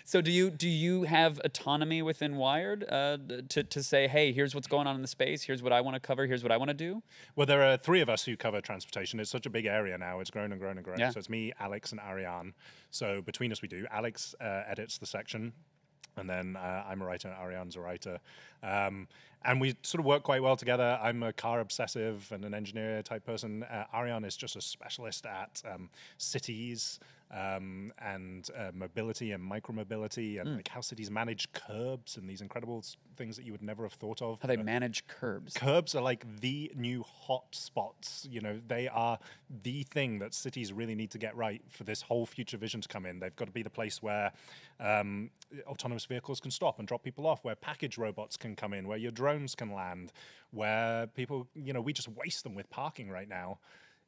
So do you do you have autonomy within Wired uh, to to say, hey, here's what's going on in the space. Here's what I want to cover. Here's what I want to do. Well, there are three of us who cover transportation. It's such a big area now. It's grown and grown and grown. Yeah. So it's me, Alex, and Aarian. So between us, we do. Alex uh, edits the section, and then uh, I'm a writer, and Aarian's a writer. Um, and we sort of work quite well together. I'm a car obsessive and an engineer type person. Uh, Aarian is just a specialist at um, cities. Um, and uh, mobility and micromobility and like how cities manage curbs and these incredible things that you would never have thought of. How they Uh, manage curbs. curbs are like the new hot spots. You know, they are the thing that cities really need to get right for this whole future vision to come in. They've got to be the place where um, autonomous vehicles can stop and drop people off, where package robots can come in, where your drones can land, where people, you know, we just waste them with parking right now.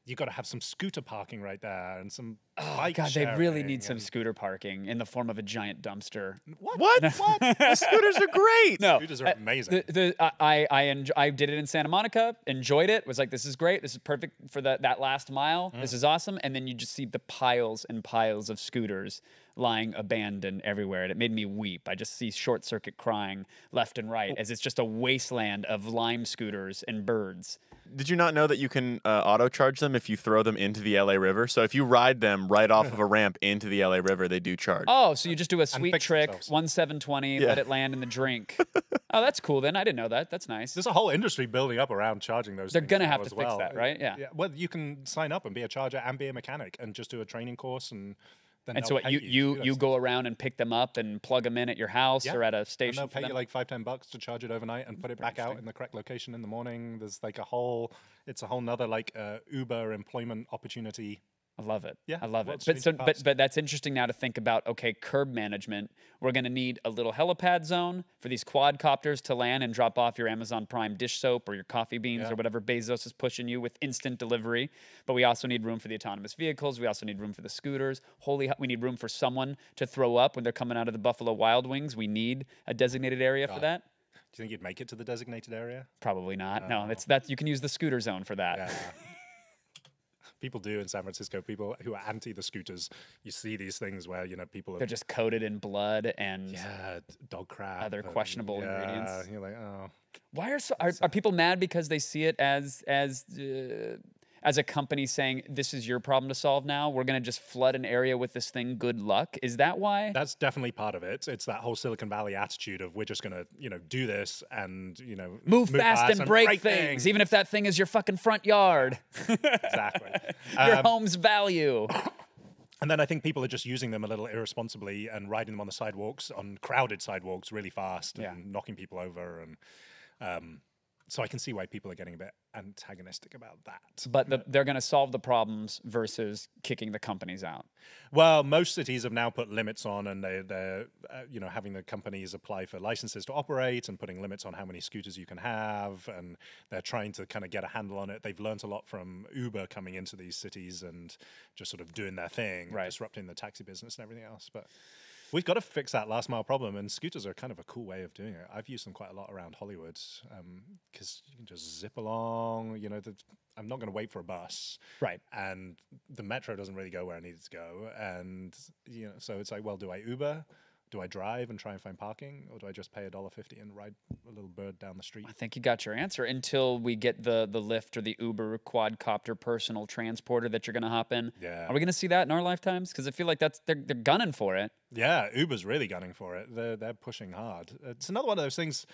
You got to have some scooter parking right there and some bike Oh, God, they really sharing need some scooter parking in the form of a giant dumpster. What? what? what? the scooters are great. No, Scooters are uh, amazing. The, the, I I enj- I did it in Santa Monica. Enjoyed it. Was like, this is great. This is perfect for that that last mile. Mm. This is awesome. And then you just see the piles and piles of scooters lying abandoned everywhere, and it made me weep. I just see short circuit crying left and right as it's just a wasteland of lime scooters and birds. Did you not know that you can uh, auto charge them if you throw them into the LA River? So if you ride them right off of a ramp into the LA River, they do charge. Oh, so you just do a sweet trick, themselves. one seven twenty, Yeah. let it land in the drink. oh, that's cool. Then I didn't know that. That's nice. There's a whole industry building up around charging those. They're gonna have as to fix well. that, right? Yeah. Well, you can sign up and be a charger and be a mechanic and just do a training course and then. And so what, you you you go around and pick them up and plug them in at your house Yeah. or at a And station. they'll for pay you like five, ten bucks to charge it overnight and put it back out in the correct location in the morning. There's like a whole, it's a whole nother like uh, Uber employment opportunity. I love it. Yeah, I love it. But so, but but that's interesting now to think about. Okay, curb management. We're going to need a little helipad zone for these quadcopters to land and drop off your Amazon Prime dish soap or your coffee beans Yeah. or whatever Bezos is pushing you with instant delivery. But we also need room for the autonomous vehicles. We also need room for the scooters. Holy, we need room for someone to throw up when they're coming out of the Buffalo Wild Wings. We need a designated area for that. Do you think you'd make it to the designated area? Probably not. no, it's that you can use the scooter zone for that. Yeah. people do in San Francisco. People who are anti the scooters, you see these things where you know people They're just coated in blood and yeah, dog crap, Other and, questionable yeah, ingredients. You're like, oh, Why are so, are, are people mad because they see it as as uh, as a company saying this is your problem to solve now? We're gonna just flood an area with this thing. Good luck. Is that why? that's definitely part of it. It's that whole Silicon Valley attitude of we're just gonna, you know, do this and you know, Move, fast, and break, things, even if that thing is your fucking front yard, exactly. your Um, home's value. And then I think people are just using them a little irresponsibly and riding them on the sidewalks, on crowded sidewalks, really fast Yeah. and knocking people over. And um, so I can see why people are getting a bit antagonistic about that. But the, they're going to solve the problems versus kicking the companies out. Well, most cities have now put limits on, and they, they're uh, you know having the companies apply for licenses to operate and putting limits on how many scooters you can have, and they're trying to kind of get a handle on it. They've learnt a lot from Uber coming into these cities and just sort of doing their thing, Right. disrupting the taxi business and everything else. But we've got to fix that last mile problem, and scooters are kind of a cool way of doing it. I've used them quite a lot around Hollywood um, because you can just zip along. You know, the, I'm not going to wait for a bus Right. and the metro doesn't really go where I need it to go. And you know, so it's like, well, do I Uber? Do I drive and try and find parking, or do I just pay a dollar fifty and ride a little bird down the street? I think you got your answer until we get the the Lyft or the Uber quadcopter personal transporter that you're going to hop in. Yeah. Are we going to see that in our lifetimes? Because I feel like that's they're, they're gunning for it. Yeah, Uber's really gunning for it. They're they're pushing hard. It's another one of those things.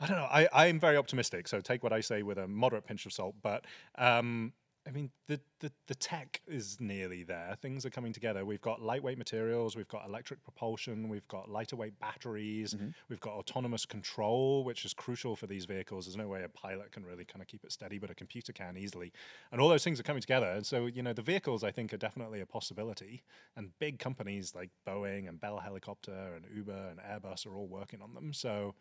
I don't know. I I'm very optimistic, so take what I say with a moderate pinch of salt. But um, I mean, the, the the tech is nearly there. Things are coming together. We've got lightweight materials. We've got electric propulsion. We've got lighter weight batteries. Mm-hmm. We've got autonomous control, which is crucial for these vehicles. There's no way a pilot can really kind of keep it steady, but a computer can easily. And all those things are coming together. And so, you know, the vehicles I think are definitely a possibility. And big companies like Boeing and Bell Helicopter and Uber and Airbus are all working on them. So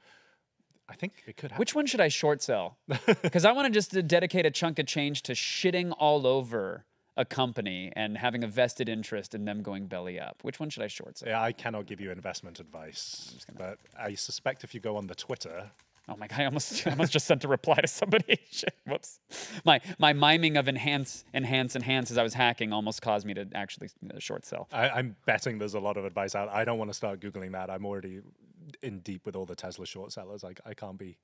I think it could happen. Which one should I short sell? Because I want to just dedicate a chunk of change to shitting all over a company and having a vested interest in them going belly up. Which one should I short sell? Yeah, I cannot give you investment advice, but I suspect if you go on the Twitter, Oh my god! I almost, I almost just sent a reply to somebody. Whoops. My my miming of enhance, enhance, enhance as I was hacking almost caused me to actually short sell. I, I'm betting there's a lot of advice out. I don't want to start googling that. I'm already in deep with all the Tesla short sellers. I, I can't be.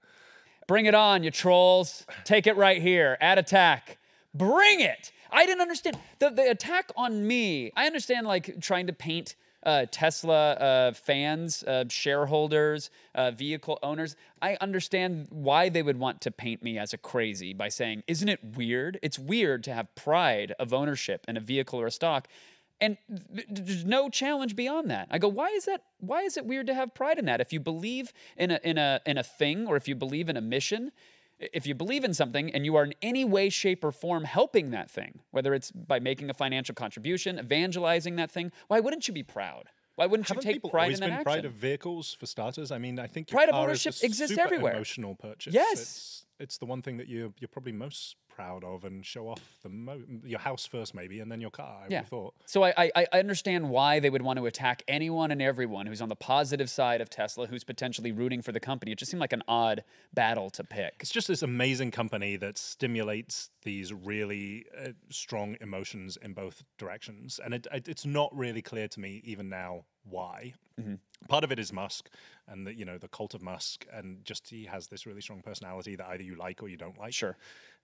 Bring it on, you trolls. Take it right here. Add attack. Bring it. I didn't understand the the attack on me. I understand like trying to paint uh, Tesla uh, fans, uh, shareholders, uh, vehicle owners. I understand why they would want to paint me as a crazy by saying, "Isn't it weird? It's weird to have pride of ownership in a vehicle or a stock." And th- th- there's no challenge beyond that. I go, why is that? Why is it weird to have pride in that? If you believe in a in a in a thing, or if you believe in a mission, if you believe in something and you are in any way, shape, or form helping that thing, whether it's by making a financial contribution, evangelizing that thing, why wouldn't you be proud? Why wouldn't Haven't you take pride in that been action? pride of vehicles for starters? I mean, I think Pride of ownership exists everywhere. Emotional purchase. Yes. It's, it's the one thing that you you're probably most proud of and show off the mo- your house first maybe and then your car. I Yeah. thought. So I, I I understand why they would want to attack anyone and everyone who's on the positive side of Tesla, who's potentially rooting for the company. It just seemed like an odd battle to pick. It's just this amazing company that stimulates these really uh, strong emotions in both directions, and it, it, it's not really clear to me even now why. Mm-hmm. Part of it is Musk, and the, you know the cult of Musk, and just he has this really strong personality that either you like or you don't like. Sure.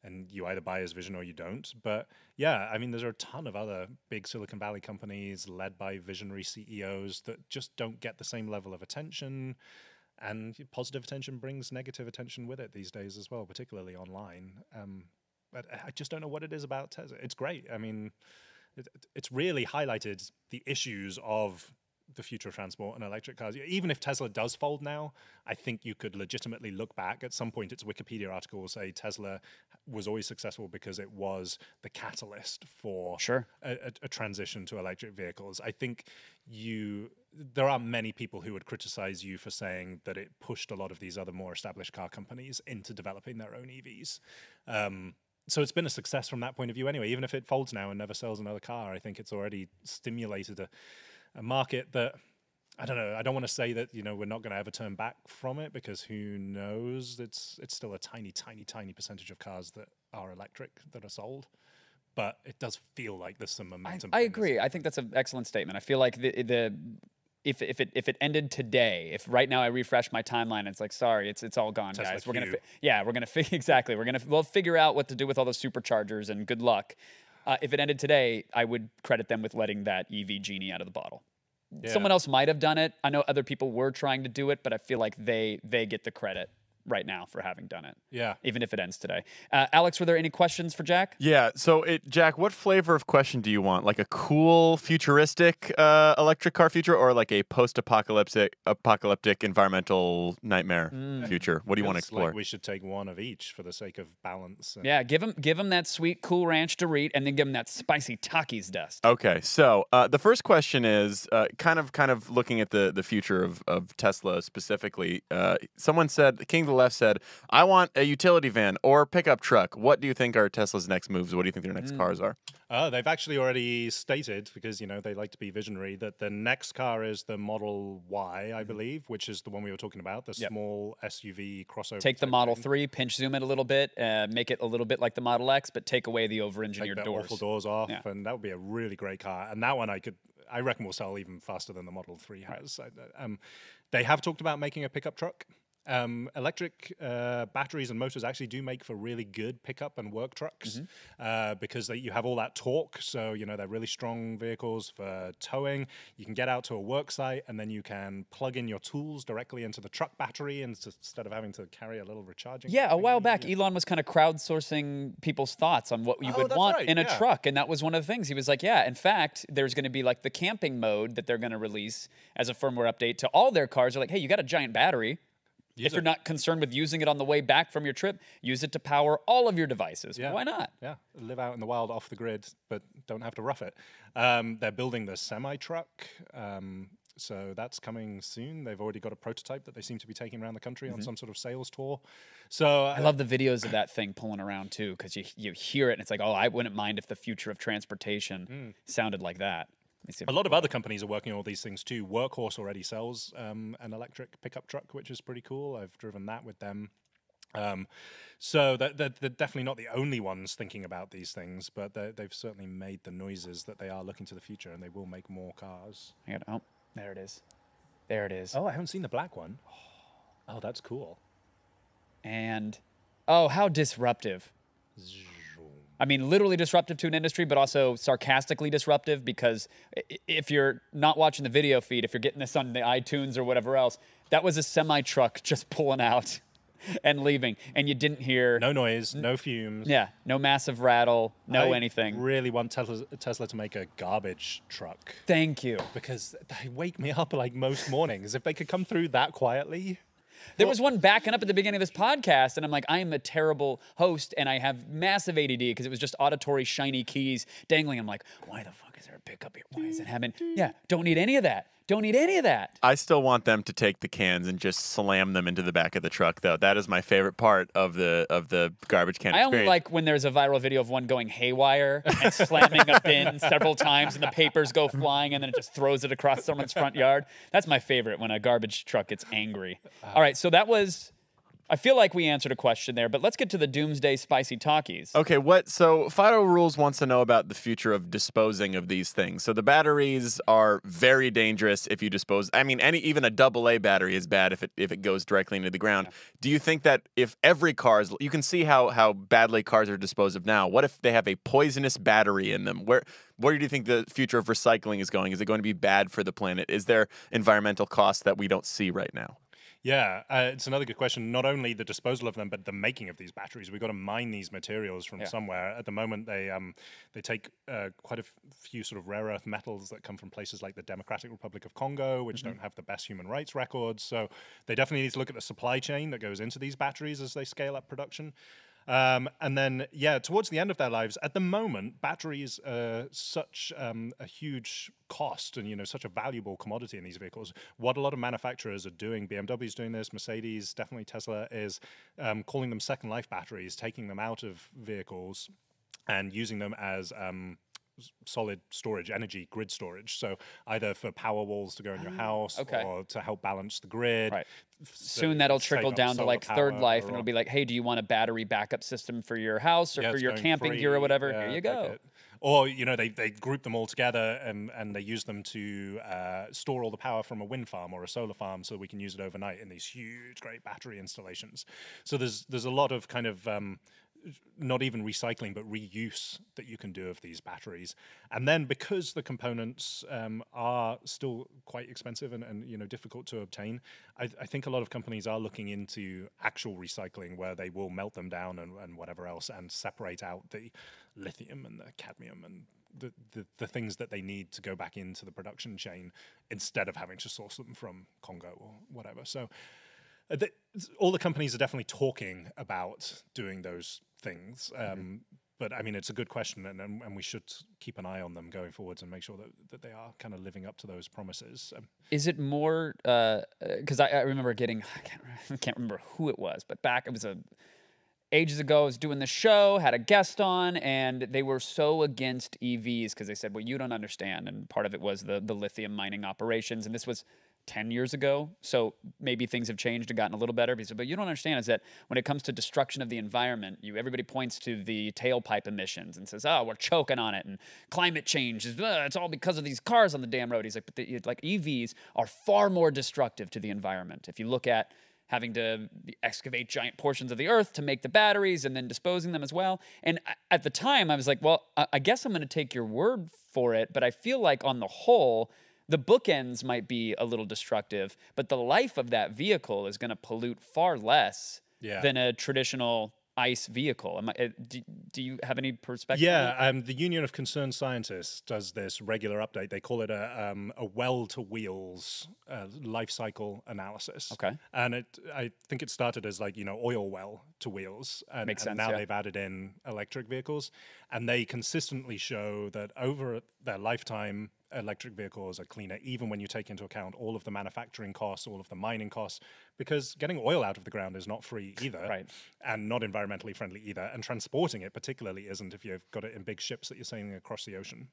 and you either buy his vision or you don't. But yeah, I mean, there's a ton of other big Silicon Valley companies led by visionary CEOs that just don't get the same level of attention. And positive attention brings negative attention with it these days as well, particularly online. Um, but I just don't know what it is about Tesla. It's great. I mean, it, it's really highlighted the issues of the future of transport and electric cars. Even if Tesla does fold now, I think you could legitimately look back at some point. Its Wikipedia article will say Tesla was always successful because it was the catalyst for Sure. a, a, a transition to electric vehicles. I think you there aren't many people who would criticize you for saying that it pushed a lot of these other more established car companies into developing their own EVs. Um, so it's been a success from that point of view anyway. Even if it folds now and never sells another car, I think it's already stimulated a, a market that I don't know. I don't want to say that you know we're not going to ever turn back from it because who knows? It's it's still a tiny, tiny, tiny percentage of cars that are electric that are sold, but it does feel like there's some I, momentum. I this. agree. I think that's an excellent statement. I feel like the the if if it if it ended today, if right now I refresh my timeline, it's like sorry, it's it's all gone, Tesla guys. We're gonna fi- yeah, we're gonna fi- exactly. We're gonna we'll figure out what to do with all those superchargers and good luck. Uh, if it ended today, I would credit them with letting that EV genie out of the bottle. Someone else might have done it. I know other people were trying to do it, but I feel like they they get the credit right now for having done it, Yeah. even if it ends today. Uh, Alex, were there any questions for Jack? Yeah. So, it, Jack, what flavor of question do you want? Like a cool, futuristic uh, electric car future, or like a post-apocalyptic, apocalyptic environmental nightmare future? What do you want to explore? Like we should take one of each for the sake of balance. and- Yeah, give him give him that sweet Cool Ranch Dorit, and then give him that spicy Takis dust. Okay, so uh, the first question is uh, kind of kind of looking at the the future of, of Tesla specifically. Uh, someone said, King of the Left said, "I want a utility van or pickup truck." What do you think are Tesla's next moves? What do you think their next cars are? Oh, they've actually already stated because you know they like to be visionary that the next car is the Model Y, I believe, which is the one we were talking about, the Mm-hmm. Yep. small SUV crossover. Take the Model thing. 3, pinch zoom it a little bit, uh, make it a little bit like the Model X, but take away the take over-engineered the doors. awful doors off, Yeah. and that would be a really great car. And that one I could, I reckon, will sell even faster than the Model Three has. I- Um, they have talked about making a pickup truck. Um, electric uh, batteries and motors actually do make for really good pickup and work trucks Mm-hmm. uh, because they, you have all that torque. So you know they're really strong vehicles for towing. You can get out to a work site and then you can plug in your tools directly into the truck battery instead of having to carry a little recharging. Yeah, a while back, Elon was kind of crowdsourcing people's thoughts on what you Oh, would want right, in a yeah. truck. And that was one of the things. He was like, yeah, in fact, there's going to be like the camping mode that they're going to release as a firmware update to all their cars. They're like, hey, you got a giant battery. Use if you're not concerned with using it on the way back from your trip, use it to power all of your devices. Yeah. Why not? Yeah, live out in the wild, off the grid, but don't have to rough it. Um, they're building the semi truck, um, so that's coming soon. They've already got a prototype that they seem to be taking around the country on some sort of sales tour. So I love the videos of that thing pulling around too, because you you hear it and it's like, oh, I wouldn't mind if the future of transportation sounded like that. Let me see if- a lot of other companies are working on all these things too. Workhorse already sells um, an electric pickup truck, which is pretty cool. I've driven that with them. Um, so that they're, they're definitely not the only ones thinking about these things, but they- they've certainly made the noises that they are looking to the future and they will make more cars. I got- oh, there it is. There it is. Oh, I haven't seen the black one. Oh, that's cool. And oh, how disruptive. I mean, literally disruptive to an industry, but also sarcastically disruptive because if you're not watching the video feed, if you're getting this on the iTunes or whatever else, that was a semi truck just pulling out and leaving, and you didn't hear, No noise, no fumes. yeah, no massive rattle, no I anything. Really want Tesla, Tesla to make a garbage truck Thank you. because they wake me up like most mornings. If they could come through that quietly, There was one backing up at the beginning of this podcast, and I'm like, I am a terrible host, and I have massive ADD because it was just auditory shiny keys dangling. I'm like, why the fuck is there a pickup here? Why is it happening? Yeah, don't need any of that. Don't need any of that. I still want them to take the cans and just slam them into the back of the truck, though. That is my favorite part of the of the garbage can I only like when there's a viral video of one going haywire and slamming a bin several times, and the papers go flying, and then it just throws it across someone's front yard. That's my favorite when a garbage truck gets angry. Ah. All right, so that was. I feel like we answered a question there, but let's get to the doomsday spicy talkies. Okay, what? So Fido Rules wants to know about the future of disposing of these things. So the batteries are very dangerous if you dispose. I mean, any even a double A battery is bad if it if it goes directly into the ground. Do you think that if every car is, you can see how how badly cars are disposed of now? What if they have a poisonous battery in them? Where where do you think the future of recycling is going? Is it going to be bad for the planet? Is there environmental costs that we don't see right now? Yeah, uh, it's another good question. Not only the disposal of them, but the making of these batteries. We've got to mine these materials from Yeah. somewhere. At the moment, they um, they take uh, quite a few sort of rare earth metals that come from places like the Democratic Republic of Congo, which don't have the best human rights records. So they definitely need to look at the supply chain that goes into these batteries as they scale up production. Um, and then, yeah, towards the end of their lives, at the moment, batteries are such um, a huge cost and you know such a valuable commodity in these vehicles. What a lot of manufacturers are doing, BMW's doing this, Mercedes, definitely Tesla, is um, calling them second life batteries, taking them out of vehicles and using them as um, solid storage, energy grid storage. So either for power walls to go in your house okay. or to help balance the grid. Right. Soon that'll trickle down to like third life, and it'll be like, hey, do you want a battery backup system for your house or Yeah, for your camping gear or whatever? yeah, Here you go. Or you know they, they group them all together and, and they use them to uh, store all the power from a wind farm or a solar farm so we can use it overnight in these huge great battery installations. So there's there's a lot of kind of um, not even recycling but reuse that you can do of these batteries and then because the components um, are still quite expensive and, and you know difficult to obtain I, I, think a lot of companies are looking into actual recycling where they will melt them down and, and whatever else and separate out the lithium and the cadmium and the, the, the, things that they need to go back into the production chain instead of having to source them from Congo or whatever. So all the companies are definitely talking about doing those things. Um, mm-hmm. But I mean, it's a good question, and, and, we should keep an eye on them going forwards and make sure that, that they are kind of living up to those promises. Um, Is it more because uh, I, I, remember getting I can't, I can't remember who it was, but back it was a ages ago, I was doing the show, had a guest on, and they were so against EVs because they said, "Well, you don't understand." And part of it was the the lithium mining operations, and this was 10 years ago. So maybe things have changed and gotten a little better. But you don't understand is that when it comes to destruction of the environment, you everybody points to the tailpipe emissions and says, "Oh, we're choking on it," and climate change is ah, it's all because of these cars on the damn road. He's like, but the, like EVs are far more destructive to the environment. If you look at having to excavate giant portions of the earth to make the batteries and then disposing them as well. And at the time, I was like, well, I guess I'm going to take your word for it. But I feel like on the whole, the bookends might be a little destructive, but the life of that vehicle is going to pollute far less yeah. than a traditional ICE vehicle. I, uh, do, do you have any perspective? Yeah, um, the Union of Concerned Scientists does this regular update. They call it a, um, a well to wheels uh, life cycle analysis. Okay. And it, I think it started as like, you know, oil well to wheels. And, Makes and sense, now yeah. they've added in electric vehicles. And they consistently show that over their lifetime, electric vehicles are cleaner, even when you take into account all of the manufacturing costs, all of the mining costs, because getting oil out of the ground is not free either, right. and not environmentally friendly either, and transporting it particularly isn't if you've got it in big ships that you're sailing across the ocean.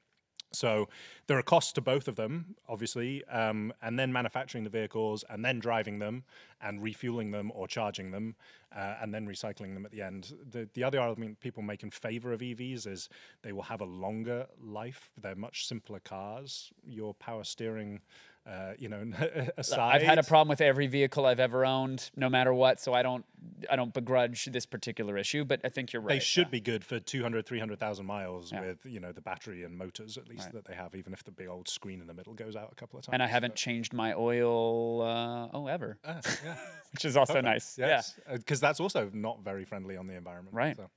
So there are costs to both of them, obviously, um, and then manufacturing the vehicles, and then driving them, and refueling them or charging them, uh, and then recycling them at the end. The, the other argument people make in favor of EVs is they will have a longer life. They're much simpler cars. Your power steering uh, you know, aside. I've had a problem with every vehicle I've ever owned, no matter what. So I don't, I don't begrudge this particular issue. But I think you're right. They should yeah. be good for 200, 300,000 miles yeah. with you know the battery and motors at least right. that they have, even if the big old screen in the middle goes out a couple of times. And I haven't changed my oil, uh, oh, ever. Uh, yeah. Which is also Perfect. nice. Yes, because uh, that's also not very friendly on the environment. Right. So,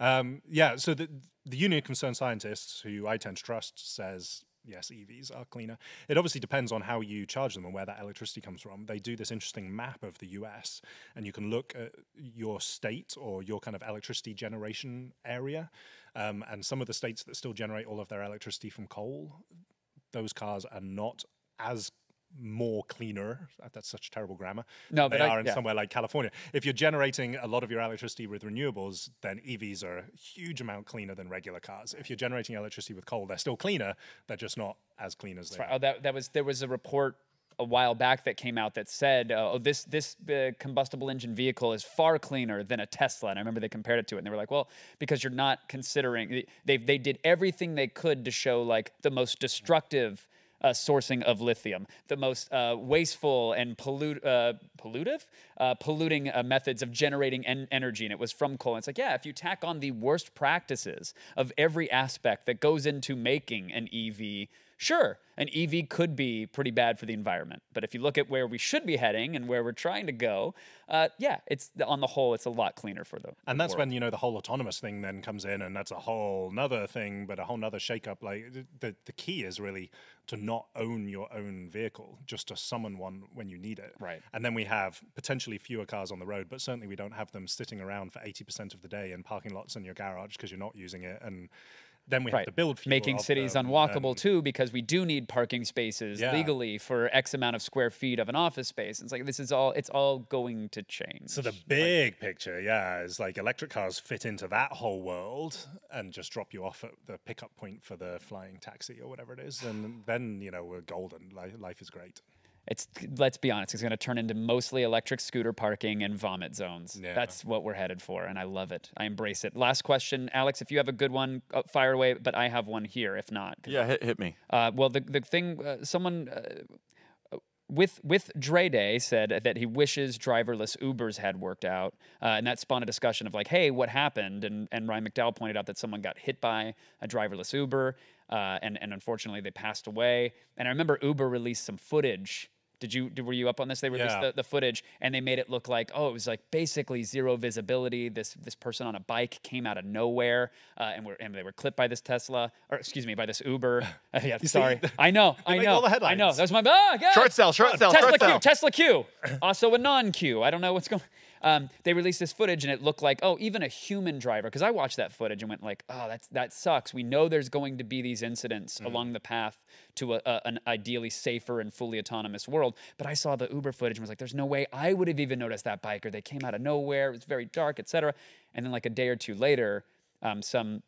um, yeah. So the the Union of Concerned Scientists, who I tend to trust, says yes, EVs are cleaner. It obviously depends on how you charge them and where that electricity comes from. They do this interesting map of the US, and you can look at your state or your kind of electricity generation area. Um, and some of the states that still generate all of their electricity from coal, those cars are not as more cleaner. That's such terrible grammar. No, they but are I, in yeah. somewhere like California. If you're generating a lot of your electricity with renewables, then EVs are a huge amount cleaner than regular cars. If you're generating electricity with coal, they're still cleaner. They're just not as clean as they. Right. Are. Oh, that that was there was a report a while back that came out that said, uh, "Oh, this this uh, combustible engine vehicle is far cleaner than a Tesla." And I remember they compared it to it, and they were like, "Well, because you're not considering they they did everything they could to show like the most destructive." Uh, sourcing of lithium, the most uh, wasteful and pollute, uh, pollutive, uh, polluting uh, methods of generating en- energy. And it was from coal. And it's like, yeah, if you tack on the worst practices of every aspect that goes into making an EV, sure, an EV could be pretty bad for the environment. But if you look at where we should be heading and where we're trying to go, uh, yeah, it's on the whole, it's a lot cleaner for them. And that's when you know the whole autonomous thing then comes in, and that's a whole nother thing, but a whole nother shakeup. Like the the key is really to not own your own vehicle, just to summon one when you need it. Right. And then we have potentially fewer cars on the road, but certainly we don't have them sitting around for eighty percent of the day in parking lots in your garage because you're not using it and then we right. have to build making cities unwalkable too because we do need parking spaces Yeah. legally for X amount of square feet of an office space. It's like this is all it's all going to change. So the big picture, yeah, is like electric cars fit into that whole world and just drop you off at the pickup point for the flying taxi or whatever it is, and then you know we're golden. Life is great. It's let's be honest, it's going to turn into mostly electric scooter parking and vomit zones. Yeah. That's what we're headed for, and I love it. I embrace it. Last question, Alex. If you have a good one, uh, fire away. But I have one here. If not, Yeah, hit, hit me. Uh, well, the the thing, uh, someone. Uh, with with Dre Day said that he wishes driverless Ubers had worked out, uh, and that spawned a discussion of like, hey, what happened? And and Ryan McDowell pointed out that someone got hit by a driverless Uber, uh, and and unfortunately they passed away. And I remember Uber released some footage. Did you did, were you up on this? They released Yeah. the, the footage and they made it look like oh it was like basically zero visibility. This this person on a bike came out of nowhere uh, and were and they were clipped by this Tesla or excuse me by this Uber. Uh, yeah, sorry, I know, I know, all the I know. That was my oh, God. Short sell, short sell, Tesla short Q, sell. Tesla Q, also a non-Q. I don't know what's going. Um, they released this footage and it looked like oh even a human driver because I watched that footage and went like oh that's that sucks. We know there's going to be these incidents Mm. along the path to a, a, an ideally safer and fully autonomous world. But I saw the Uber footage and was like there's no way I would have even noticed that biker. They came out of nowhere. It was very dark, etc. And then like a day or two later, um, some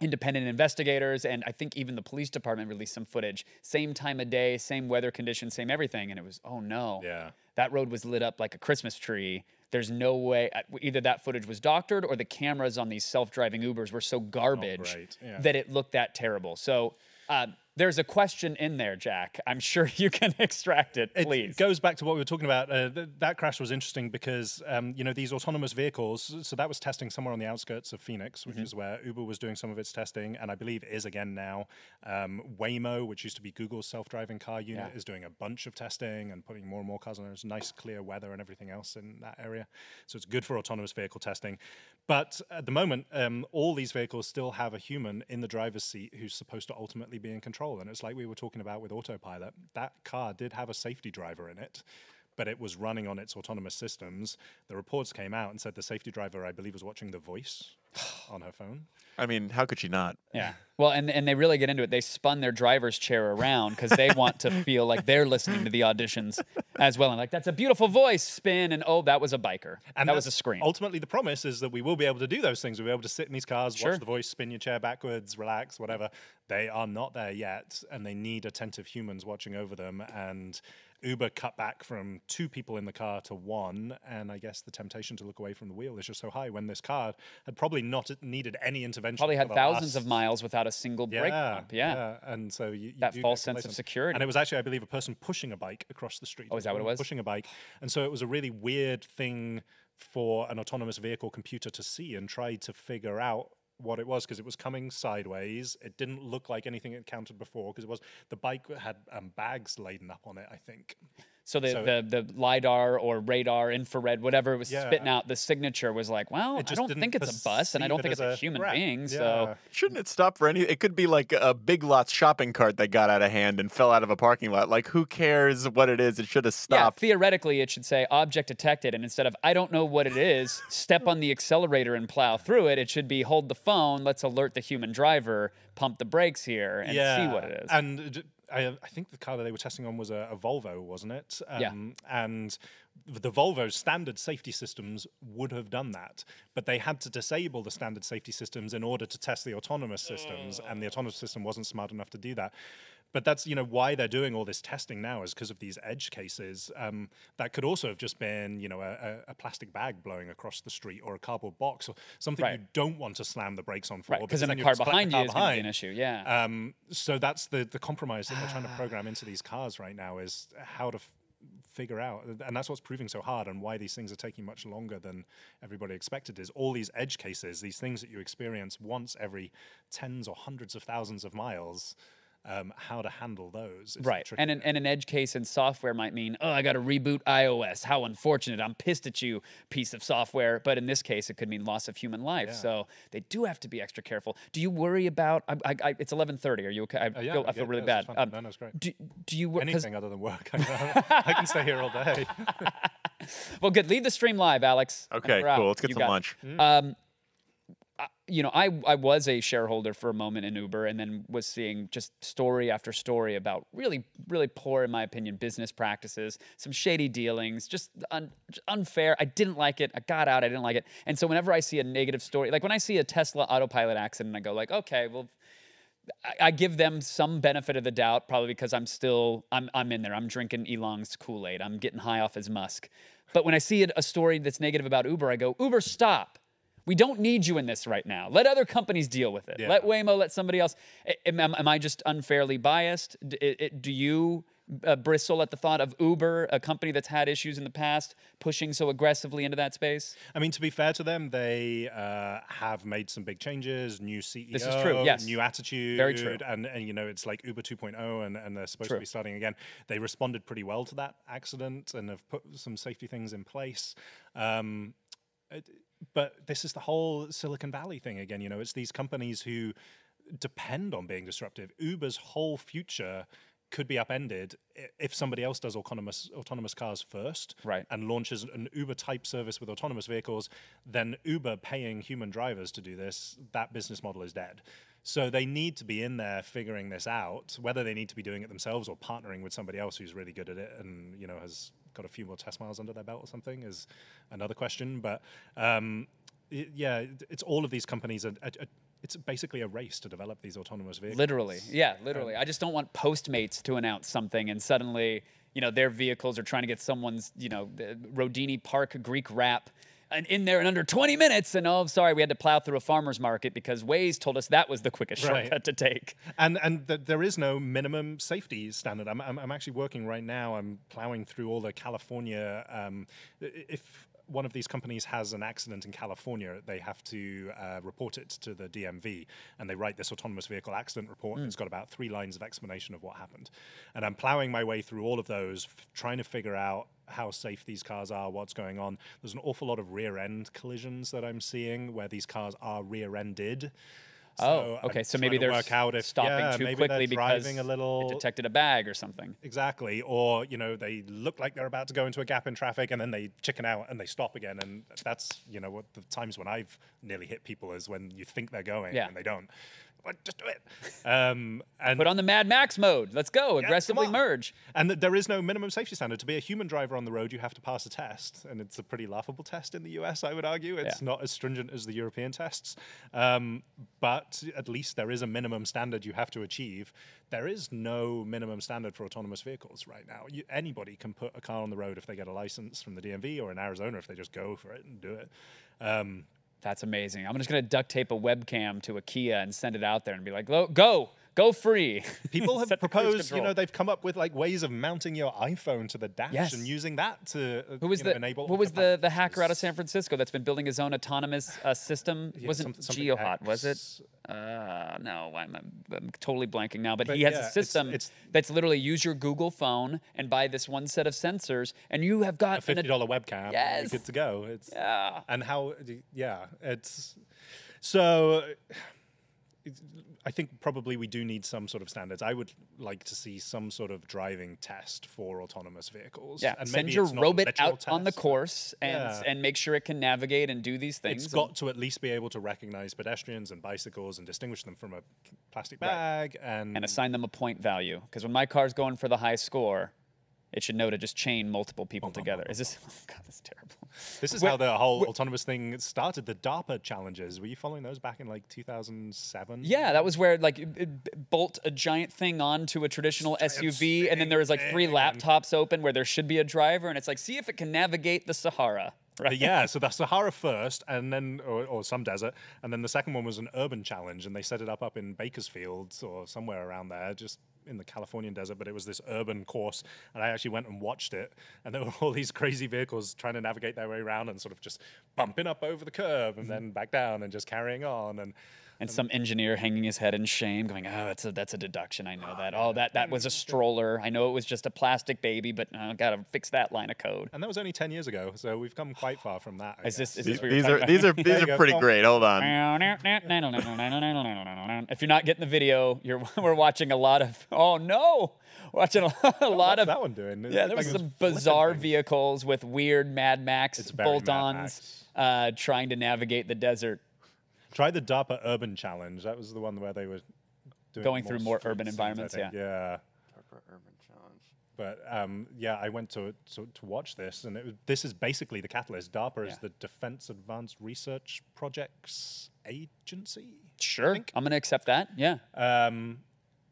independent investigators and I think even the police department released some footage. Same time of day, same weather conditions, same everything, and it was oh no. Yeah. That road was lit up like a Christmas tree. There's no way uh, either that footage was doctored or the cameras on these self-driving Ubers were so garbage great, yeah. that it looked that terrible. So uh, there's a question in there, Jack. I'm sure you can extract it, please. It goes back to what we were talking about. Uh, th- that crash was interesting because um, you know these autonomous vehicles. So that was testing somewhere on the outskirts of Phoenix, which is where Uber was doing some of its testing, and I believe is again now. Um, Waymo, which used to be Google's self-driving car unit, Yeah. is doing a bunch of testing and putting more and more cars on. There's nice clear weather and everything else in that area, so it's good for autonomous vehicle testing. But at the moment, um, all these vehicles still have a human in the driver's seat who's supposed to ultimately be in control. And it's like we were talking about with autopilot. That car did have a safety driver in it, but it was running on its autonomous systems. The reports came out and said the safety driver, I believe, was watching The Voice on her phone. I mean, how could she not? Yeah. Well, and, and they really get into it. They spun their driver's chair around because they want to feel like they're listening to the auditions as well. And like, that's a beautiful voice spin. And oh, that was a biker. And that was a scream. Ultimately, the promise is that we will be able to do those things. We'll be able to sit in these cars, Sure. watch the voice, spin your chair backwards, relax, whatever. They are not there yet, and they need attentive humans watching over them. And Uber cut back from two people in the car to one, and I guess the temptation to look away from the wheel is just so high when this car had probably not needed any intervention. Probably had thousands of miles without a single brake pump. Yeah. and so you, you That false sense of security. And it was actually, I believe, a person pushing a bike across the street. Oh, is that what it was? Pushing a bike, and so it was a really weird thing for an autonomous vehicle computer to see and try to figure out what it was because it was coming sideways. It didn't look like anything it encountered before because it was the bike had um, bags laden up on it. I think. So the, So- the, the LiDAR or radar, infrared, whatever it was Yeah. spitting out, the signature was like, well, I It just don't think it's a bus and I don't it think it's as a human threat. being. So Shouldn't it stop for any? It could be like a Big Lots shopping cart that got out of hand and fell out of a parking lot. Like, who cares what it is? It should have stopped. Yeah, stopped. theoretically, it should say object detected. And instead of I don't know what it is, step on the accelerator and plow through it, it should be hold the phone, let's alert the human driver, pump the brakes here, and see what it is. And d- I, I think the car that they were testing on was a, a Volvo, wasn't it? Yeah. Um, And the Volvo's standard safety systems would have done that, but they had to disable the standard safety systems in order to test the autonomous systems, and the autonomous system wasn't smart enough to do that. But that's you know why they're doing all this testing now is because of these edge cases. Um, that could also have just been you know a, a, a plastic bag blowing across the street or a cardboard box or something Right. you don't want to slam the brakes on for. right, because then the you'll car behind you car is going to be an issue. Yeah. Um, so that's the the compromise that they're trying to program into these cars right now is how to f- figure out, and that's what's proving so hard, and why these things are taking much longer than everybody expected. Is all these edge cases, these things that you experience once every tens or hundreds of thousands of miles. Um, how to handle those? is Right. And an, and an edge case in software might mean, oh, I got to reboot iOS. How unfortunate. I'm pissed at you, piece of software. But in this case, it could mean loss of human life. Yeah. So they do have to be extra careful. Do you worry about? I, I, I, it's 11:30. Are you okay? I Uh, yeah, feel, I yeah, feel really yeah, bad. fine. Um, no, no, it's great. do, do you? wor- Anything other than work, I, I can stay here all day. Well, good. Leave the stream live, Alex. Okay, cool. Let's get You some got it. lunch. Um, I- you know, I I was a shareholder for a moment in Uber, and then was seeing just story after story about really really poor, in my opinion, business practices, some shady dealings, just un, unfair. I didn't like it. I got out. I didn't like it. And so whenever I see a negative story, like when I see a Tesla autopilot accident, I go like, okay, well. I- I give them some benefit of the doubt, probably because I'm still I'm I'm in there. I'm drinking Elon's Kool Aid. I'm getting high off his musk. But when I see a story that's negative about Uber, I go, Uber, stop. We don't need you in this right now. Let other companies deal with it. Yeah. Let Waymo, let somebody else. Am, am- I just unfairly biased? D- it- it- do you uh, bristle at the thought of Uber, a company that's had issues in the past, pushing so aggressively into that space? I mean, to be fair to them, they uh, have made some big changes. New CEO, This is true, yes. new attitude, Very true. and and you know it's like Uber 2.0, and and they're supposed True. to be starting again. They responded pretty well to that accident and have put some safety things in place. Um, it- but this is the whole Silicon Valley thing again. You know, it's these companies who depend on being disruptive. Uber's whole future could be upended if somebody else does autonomous autonomous cars first Right. and launches an Uber type service with autonomous vehicles, then Uber paying human drivers to do this, that business model is dead. So they need to be in there figuring this out, whether they need to be doing it themselves or partnering with somebody else who's really good at it and you know has got a few more test miles under their belt or something is another question. But um, y- yeah, it's all of these companies. Are, are, are- it's basically a race to develop these autonomous vehicles. Literally. Yeah, literally. I just don't want Postmates to announce something and suddenly, you know, their vehicles are trying to get someone's, you know, Rodini Park Greek wrap in there in under 20 minutes. And oh, sorry, we had to plow through a farmer's market because Waze told us that was the quickest Right. shortcut to take. And and th- there is no minimum safety standard. I'm, I'm I'm actually working right now. I'm plowing through all the California. Um, if one of these companies has an accident in California, they have to uh, report it to the DMV, and they write this autonomous vehicle accident report. And it's got about three lines of explanation of what happened. And I'm plowing my way through all of those, trying to figure out how safe these cars are, what's going on. There's an awful lot of rear end collisions that I'm seeing where these cars are rear ended. Oh, I'm okay. So maybe they're work out if stopping yeah, too maybe quickly because driving a it little detected a bag or something. exactly, or you know they look like they're about to go into a gap in traffic and then they chicken out and they stop again, and that's you know what the times when I've nearly hit people is when you think they're going Yeah. and they don't. Just do it. Um, and Put on the Mad Max mode. Let's go. come Aggressively merge. and th- there is no minimum safety standard. To be a human driver on the road, you have to pass a test, and it's a pretty laughable test in the US. I would argue it's Yeah. not as stringent as the European tests, um, but at least there is a minimum standard you have to achieve. There is no minimum standard for autonomous vehicles right now. You, anybody can put a car on the road if they get a license from the DMV, or in Arizona if they just go for it and do it. Um, That's amazing. I'm just going to duct tape a webcam to a Kia and send it out there and be like, "Go, go, free. People have the proposed, you know, they've come up with like ways of mounting your iPhone to the dash Yes. and using that to uh, Who was you know, the enable. Who was the, the hacker out of. San Francisco that's been building his own autonomous uh, system? Yeah, Wasn't some- something GeoHot, was it? Uh, no, I'm, I'm totally blanking now. But, But he has yeah, a system it's- that's literally use your Google phone and buy this one set of sensors, and you have got a fifty dollar webcam. Yes. you're good to go. It's Yeah. and how yeah, it's so. I think probably we do need some sort of standards. I would like to see some sort of driving test for autonomous vehicles. Yeah, and send your robot out on the course and Yeah. and make sure it can navigate and do these things. It's got to at least be able to recognize pedestrians and bicycles and distinguish them from a plastic bag and, and assign them a point value. Because when my car's going for the high score, it should know to just chain multiple people together. Is this? Oh God, that's terrible. This is how the whole autonomous thing started. The DARPA challenges. Were you following those back in like 2007? Yeah, that was where like it- it bolt a giant thing onto a traditional SUV, and then there was like three laptops open where there should be a driver, and it's like see if it can navigate the Sahara. Right? yeah, so the Sahara first, and then or, or some desert, and then the second one was an urban challenge, and they set it up up in Bakersfield or somewhere around there, just in the Californian desert. But it was this urban course, and I actually went and watched it, and there were all these crazy vehicles trying to navigate their way around and sort of just bumping up over the curb and mm. then back down and just carrying on, and And some engineer hanging his head in shame, going, "Oh, that's a that's a deduction. I know that. Oh, that that was a stroller. I know it was just a plastic baby, but I gotta fix that line of code." and that was only ten years ago, so we've come quite far from that. I Is this is These, this what you're these are these are these are pretty great. Hold on. if you're not getting the video, you're we're watching a lot of. Oh no, watching a, a lot What's of that one doing? It Yeah, looked there was some flipping bizarre things. vehicles with weird Mad Max It's very Mad bolt-ons Max. uh, trying to navigate the desert, Try the DARPA Urban Challenge. That was the one where they were doing Going through more urban scenes, environments, think. yeah. Yeah. Urban challenge. But um, yeah, I went to, to to watch this, and it was, this is basically the catalyst. DARPA Yeah. is the Defense Advanced Research Projects Agency, sure, I'm gonna accept that. Yeah, um,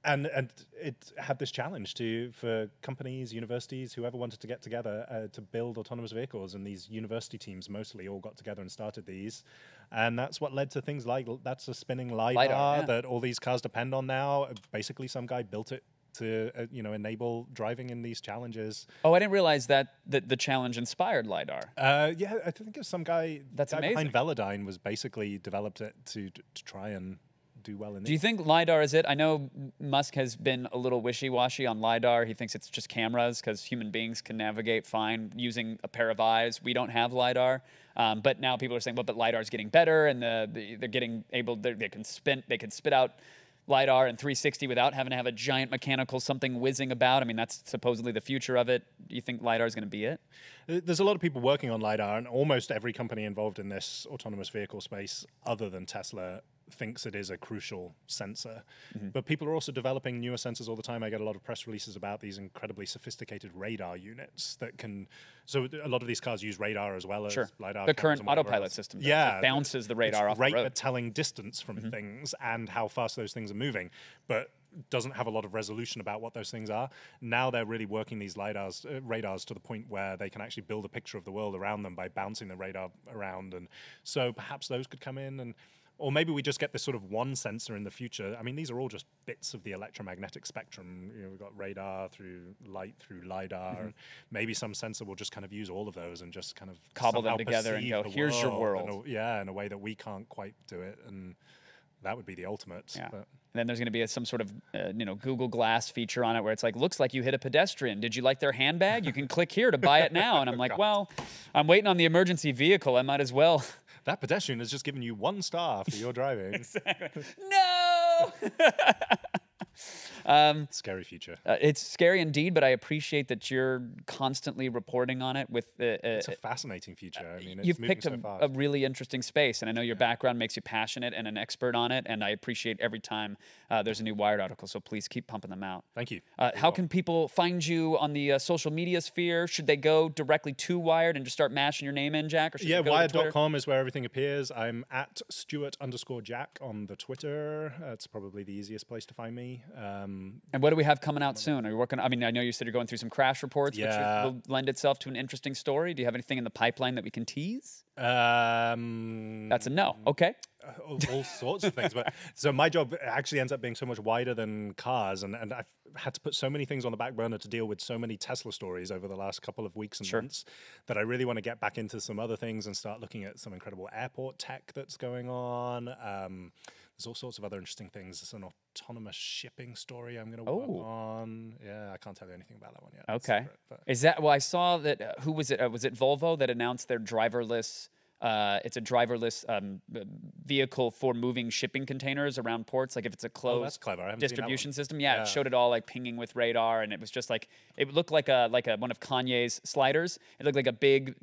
and and it had this challenge to for companies, universities, whoever wanted to get together uh, to build autonomous vehicles, and these university teams mostly all got together and started these, and that's what led to things like that's a spinning lidar, LiDAR, yeah. that all these cars depend on now. Basically, some guy built it to uh, you know enable driving in these challenges. Oh, I didn't realize that that the challenge inspired lidar. Uh, yeah, I think it's some guy. That's guy amazing. Behind Velodyne was basically developed it to to try and do well in Do you think lidar is it? I know Musk has been a little wishy-washy on lidar. He thinks it's just cameras because human beings can navigate fine using a pair of eyes. We don't have lidar, um, but now people are saying, well, but lidar is getting better, and the, the, they're getting able. They're, they can spin. They can spit out lidar and 360 without having to have a giant mechanical something whizzing about. I mean, that's supposedly the future of it. Do you think lidar is going to be it? There's a lot of people working on LiDAR, and almost every company involved in this autonomous vehicle space, other than Tesla, thinks it is a crucial sensor. Mm-hmm. But people are also developing newer sensors all the time. I get a lot of press releases about these incredibly sophisticated radar units that can. So a lot of these cars use radar as well as Sure. LiDAR. The current autopilot else. system does. It Yeah. bounces the radar off the road. Mm-hmm. at telling distance from things and how fast those things are moving, but doesn't have a lot of resolution about what those things are. Now they're really working these lidars, uh, radars to the point where they can actually build a picture of the world around them by bouncing the radar around, and so perhaps those could come in and. Or maybe we just get this sort of one sensor in the future. I mean, these are all just bits of the electromagnetic spectrum. You know, we've got radar through light through lidar. Mm-hmm. Maybe some sensor will just kind of use all of those and just kind of Cobble them together and go, "Here's your world in a- yeah, in a way that we can't quite do it, and that would be the ultimate. Yeah. But And then there's going to be a, some sort of uh, you know Google Glass feature on it where it's like looks like you hit a pedestrian. Did you like their handbag? You can click here to buy it now. And I'm like, well, I'm waiting on the emergency vehicle. I might as well. That pedestrian has just given you one star for your driving. exactly. no. Scary future. Uh, it's scary indeed, but I appreciate that you're constantly reporting on it. With uh, uh, It's a fascinating future. I mean, it's you've picked so a, a really interesting space, and I know your background makes you passionate and an expert on it. And I appreciate every time uh, there's a new Wired article. So please keep pumping them out. Thank you. Uh, how can people find you on the uh, social media sphere? Should they go directly to Wired and just start mashing your name in, Jack? Or should Yeah, they go to Twitter? wired.com is where everything appears. I'm at Stewart underscore Jack on the Twitter. That's probably the easiest place to find me. Um, And what do we have coming out soon? Are you working? I mean, I know you said you're going through some crash reports, Yeah. which will lend itself to an interesting story. Do you have anything in the pipeline that we can tease? um, That's a no. Okay. all, all sorts of things. But so my job actually ends up being so much wider than cars, and, and I've had to put so many things on the back burner to deal with so many Tesla stories over the last couple of weeks and Sure. months that I really want to get back into some other things and start looking at some incredible airport tech that's going on. Um, there's all sorts of other interesting things. It's an autonomous shipping story I'm going to work Oh. on. Yeah, I can't tell you anything about that one yet. Okay. but- Is that well? I saw that. Uh, who was it? Uh, was it Volvo that announced their driverless? Uh, it's a driverless um, vehicle for moving shipping containers around ports. Like if it's a closed Oh, that's clever. I haven't seen that distribution system, yeah, Yeah. it showed it all like pinging with radar, and it was just like it looked like a like a one of Kanye's sliders. It looked like a big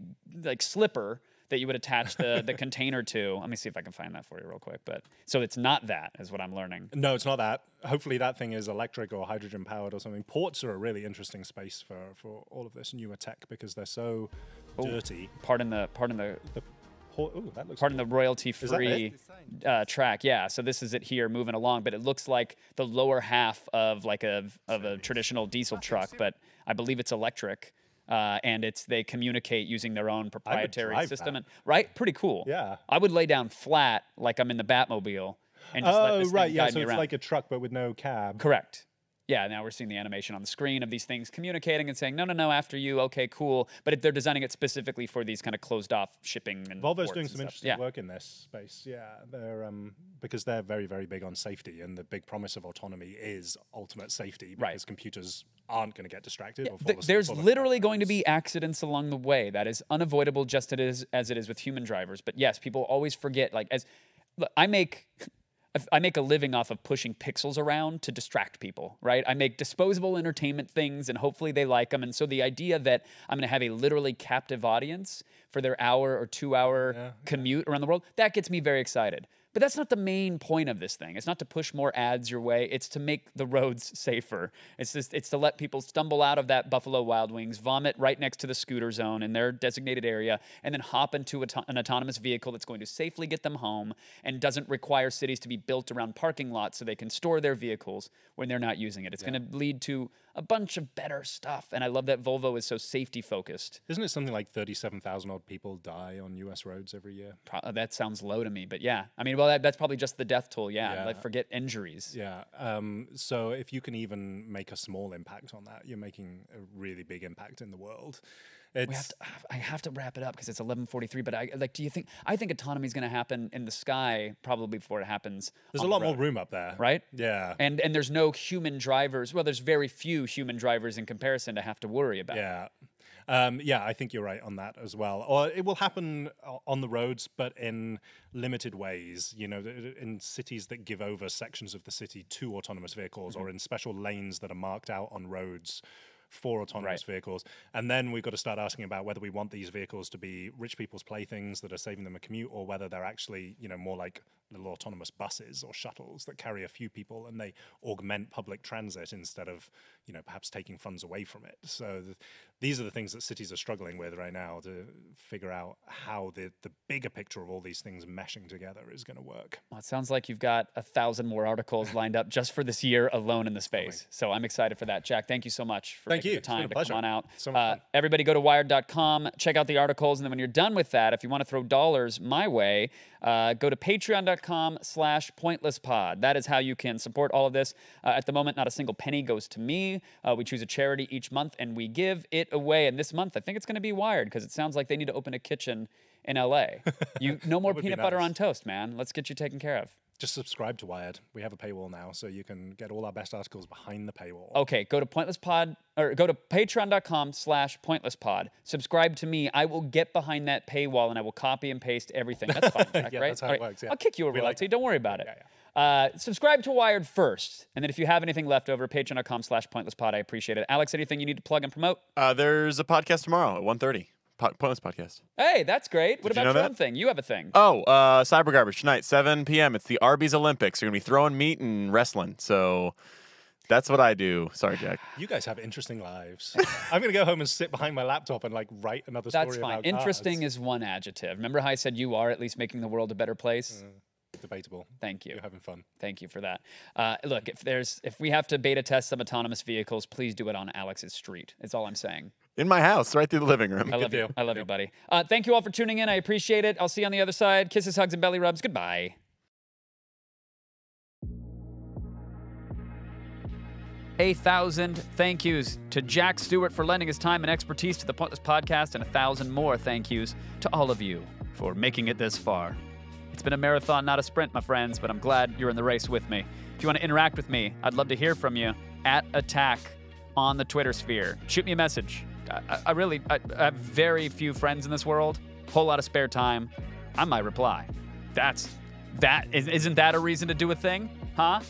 like slipper that you would attach the the container to. Let me see if I can find that for you real quick. But so it's not that, is what I'm learning. No, it's not that. Hopefully, that thing is electric or hydrogen powered or something. Ports are a really interesting space for, for all of this newer tech because they're so dirty. Pardon the pardon the The port, ooh, that looks pardon the royalty free uh, track. Yeah, so this is it here moving along, but it looks like the lower half of like a of a traditional diesel truck, but I believe it's electric. Uh, and it's they communicate using their own proprietary system, and right, pretty cool. Yeah. I would lay down flat like I'm in the Batmobile and just let Oh, this right. thing Yeah. guide So me it's around. like a truck, but with no cab. Correct. Yeah, now we're seeing the animation on the screen of these things communicating and saying, no, no, no, after you, okay, cool. But they're designing it specifically for these kind of closed off shipping and Volvo's doing some stuff. interesting yeah. work in this space. Yeah, they're um, because they're very, very big on safety, and the big promise of autonomy is ultimate safety Right. because computers aren't going to get distracted. or fall Th- asleep there's literally going to be accidents along the way. That is unavoidable, just it is as it is with human drivers. But yes, people always forget. Like as look, I make. I make a living off of pushing pixels around to distract people, right? I make disposable entertainment things and hopefully they like them. And so the idea that I'm going to have a literally captive audience for their hour or two hour commute around the world, that gets me very excited. But that's not the main point of this thing. It's not to push more ads your way. It's to make the roads safer. It's just it's to let people stumble out of that Buffalo Wild Wings, vomit right next to the scooter zone in their designated area, and then hop into an autonomous vehicle that's going to safely get them home and doesn't require cities to be built around parking lots so they can store their vehicles when they're not using it. It's going to lead to a bunch of better stuff. And I love that Volvo is so safety focused. Isn't it something like 37,000 odd people die on US roads every year? Pro- uh, that sounds low to me, but yeah. I mean, well, that, that's probably just the death toll. Yeah. Yeah. Like forget injuries. Yeah. Um, so if you can even make a small impact on that, you're making a really big impact in the world. We have to, I have to wrap it up because it's 11:43. But I like, do you think? I think autonomy is going to happen in the sky probably before it happens. there's a on the lot more room up there. right? Yeah. And and there's no human drivers. Well, there's very few human drivers in comparison to have to worry about. Yeah. Um, yeah, I think you're right on that as well. Or it will happen on the roads, but in limited ways. You know, in cities that give over sections of the city to autonomous vehicles, Mm-hmm. or in special lanes that are marked out on roads for autonomous vehicles. And then we've got to start asking about whether we want these vehicles to be rich people's playthings that are saving them a commute, or whether they're actually, you know, more like little autonomous buses or shuttles that carry a few people and they augment public transit instead of, you know, perhaps taking funds away from it. So th- these are the things that cities are struggling with right now to figure out how the, the bigger picture of all these things meshing together is going to work. Well, it sounds like you've got a thousand more articles lined up just for this year alone in the space. So I'm excited for that. Jack, thank you so much for Thank you. the time to pleasure. come on out. So much Uh, everybody go to wired.com, check out the articles, and then when you're done with that, if you want to throw dollars my way, uh, go to patreon.com slash pointlesspod. That is how you can support all of this. Uh, at the moment, not a single penny goes to me. Uh, we choose a charity each month, and we give it away. And this month, I think it's going to be Wired, because it sounds like they need to open a kitchen in LA. You No more peanut butter on toast, man. Let's get you taken care of. Just subscribe to Wired. We have a paywall now, so you can get all our best articles behind the paywall. Okay, go to pointlesspod or go to patreon.com slash pointlesspod. Subscribe to me. I will get behind that paywall and I will copy and paste everything. That's fine, Jack, Yeah, right? that's how All it works, yeah. I'll kick you a We like royalty. Don't worry about it. Yeah, Uh, subscribe to Wired first. And then if you have anything left over, patreon.com slash pointlesspod. I appreciate it. Alex, anything you need to plug and promote? Uh, there's a podcast tomorrow at 1.30. Po- Pointless podcast. Hey, that's great. What Did you about know your that? own thing? You have a thing. Oh, uh, Cyber Garbage tonight, 7 p.m. It's the Arby's Olympics. You're gonna be throwing meat and wrestling. So that's what I do. Sorry, Jack. You guys have interesting lives. I'm going to go home and sit behind my laptop and like write another story That's fine. Interesting cars. is one adjective. Remember how I said you are at least making the world a better place? debatable. Thank you. You're having fun. Thank you for that. Uh, look, if there's if we have to beta test some autonomous vehicles, please do it on Alex's street. It's all I'm saying. In my house, right through the living room. I love you. I love you, buddy. Uh, thank you all for tuning in. I appreciate it. I'll see you on the other side. Kisses, hugs, and belly rubs. Goodbye. A thousand thank yous to Jack Stewart for lending his time and expertise to the Pointless Podcast, and a thousand more thank yous to all of you for making it this far. It's been a marathon, not a sprint, my friends, but I'm glad you're in the race with me. If you want to interact with me, I'd love to hear from you at attack on the Twitter sphere. Shoot me a message. I, I- really I, I have very few friends in this world, whole lot of spare time. I might reply. That's that, isn't that a reason to do a thing? Huh?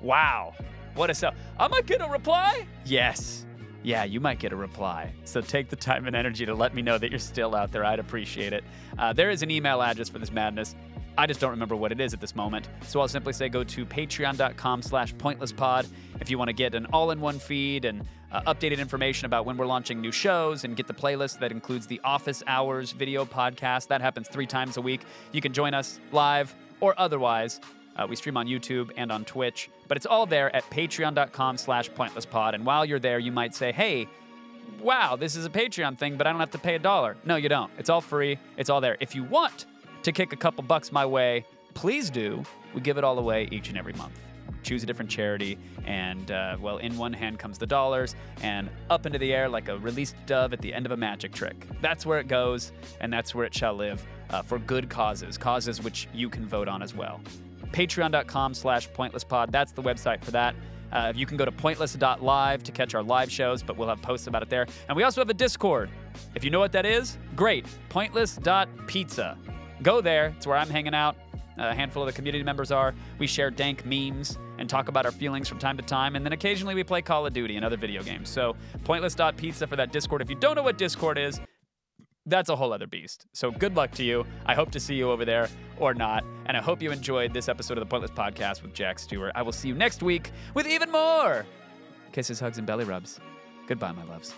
Wow. What a sell. I gonna reply? Yes. Yeah, you might get a reply. So take the time and energy to let me know that you're still out there. I'd appreciate it. Uh, there is an email address for this madness. I just don't remember what it is at this moment. So I'll simply say go to patreon.com slash pointlesspod if you want to get an all-in-one feed and uh, updated information about when we're launching new shows and get the playlist that includes the office hours video podcast. That happens three times a week. You can join us live or otherwise. Uh, we stream on YouTube and on Twitch, but it's all there at patreon.com slash pointlesspod. And while you're there, you might say, hey, wow, this is a Patreon thing, but I don't have to pay a dollar. No, you don't. It's all free. It's all there. If you want to kick a couple bucks my way, please do. We give it all away each and every month. Choose a different charity, and uh, well, in one hand comes the dollars, and up into the air like a released dove at the end of a magic trick. That's where it goes, and that's where it shall live uh, for good causes, causes which you can vote on as well. Patreon.com slash pointlesspod. That's the website for that. Uh, you can go to pointless.live to catch our live shows, but we'll have posts about it there. And we also have a Discord. If you know what that is, great. Pointless.pizza. Go there. It's where I'm hanging out. A handful of the community members are. We share dank memes and talk about our feelings from time to time. And then occasionally we play Call of Duty and other video games. So pointless.pizza for that Discord. If you don't know what Discord is, that's a whole other beast. So good luck to you. I hope to see you over there or not. And I hope you enjoyed this episode of the Pointless Podcast with Jack Stewart. I will see you next week with even more kisses, hugs, and belly rubs. Goodbye, my loves.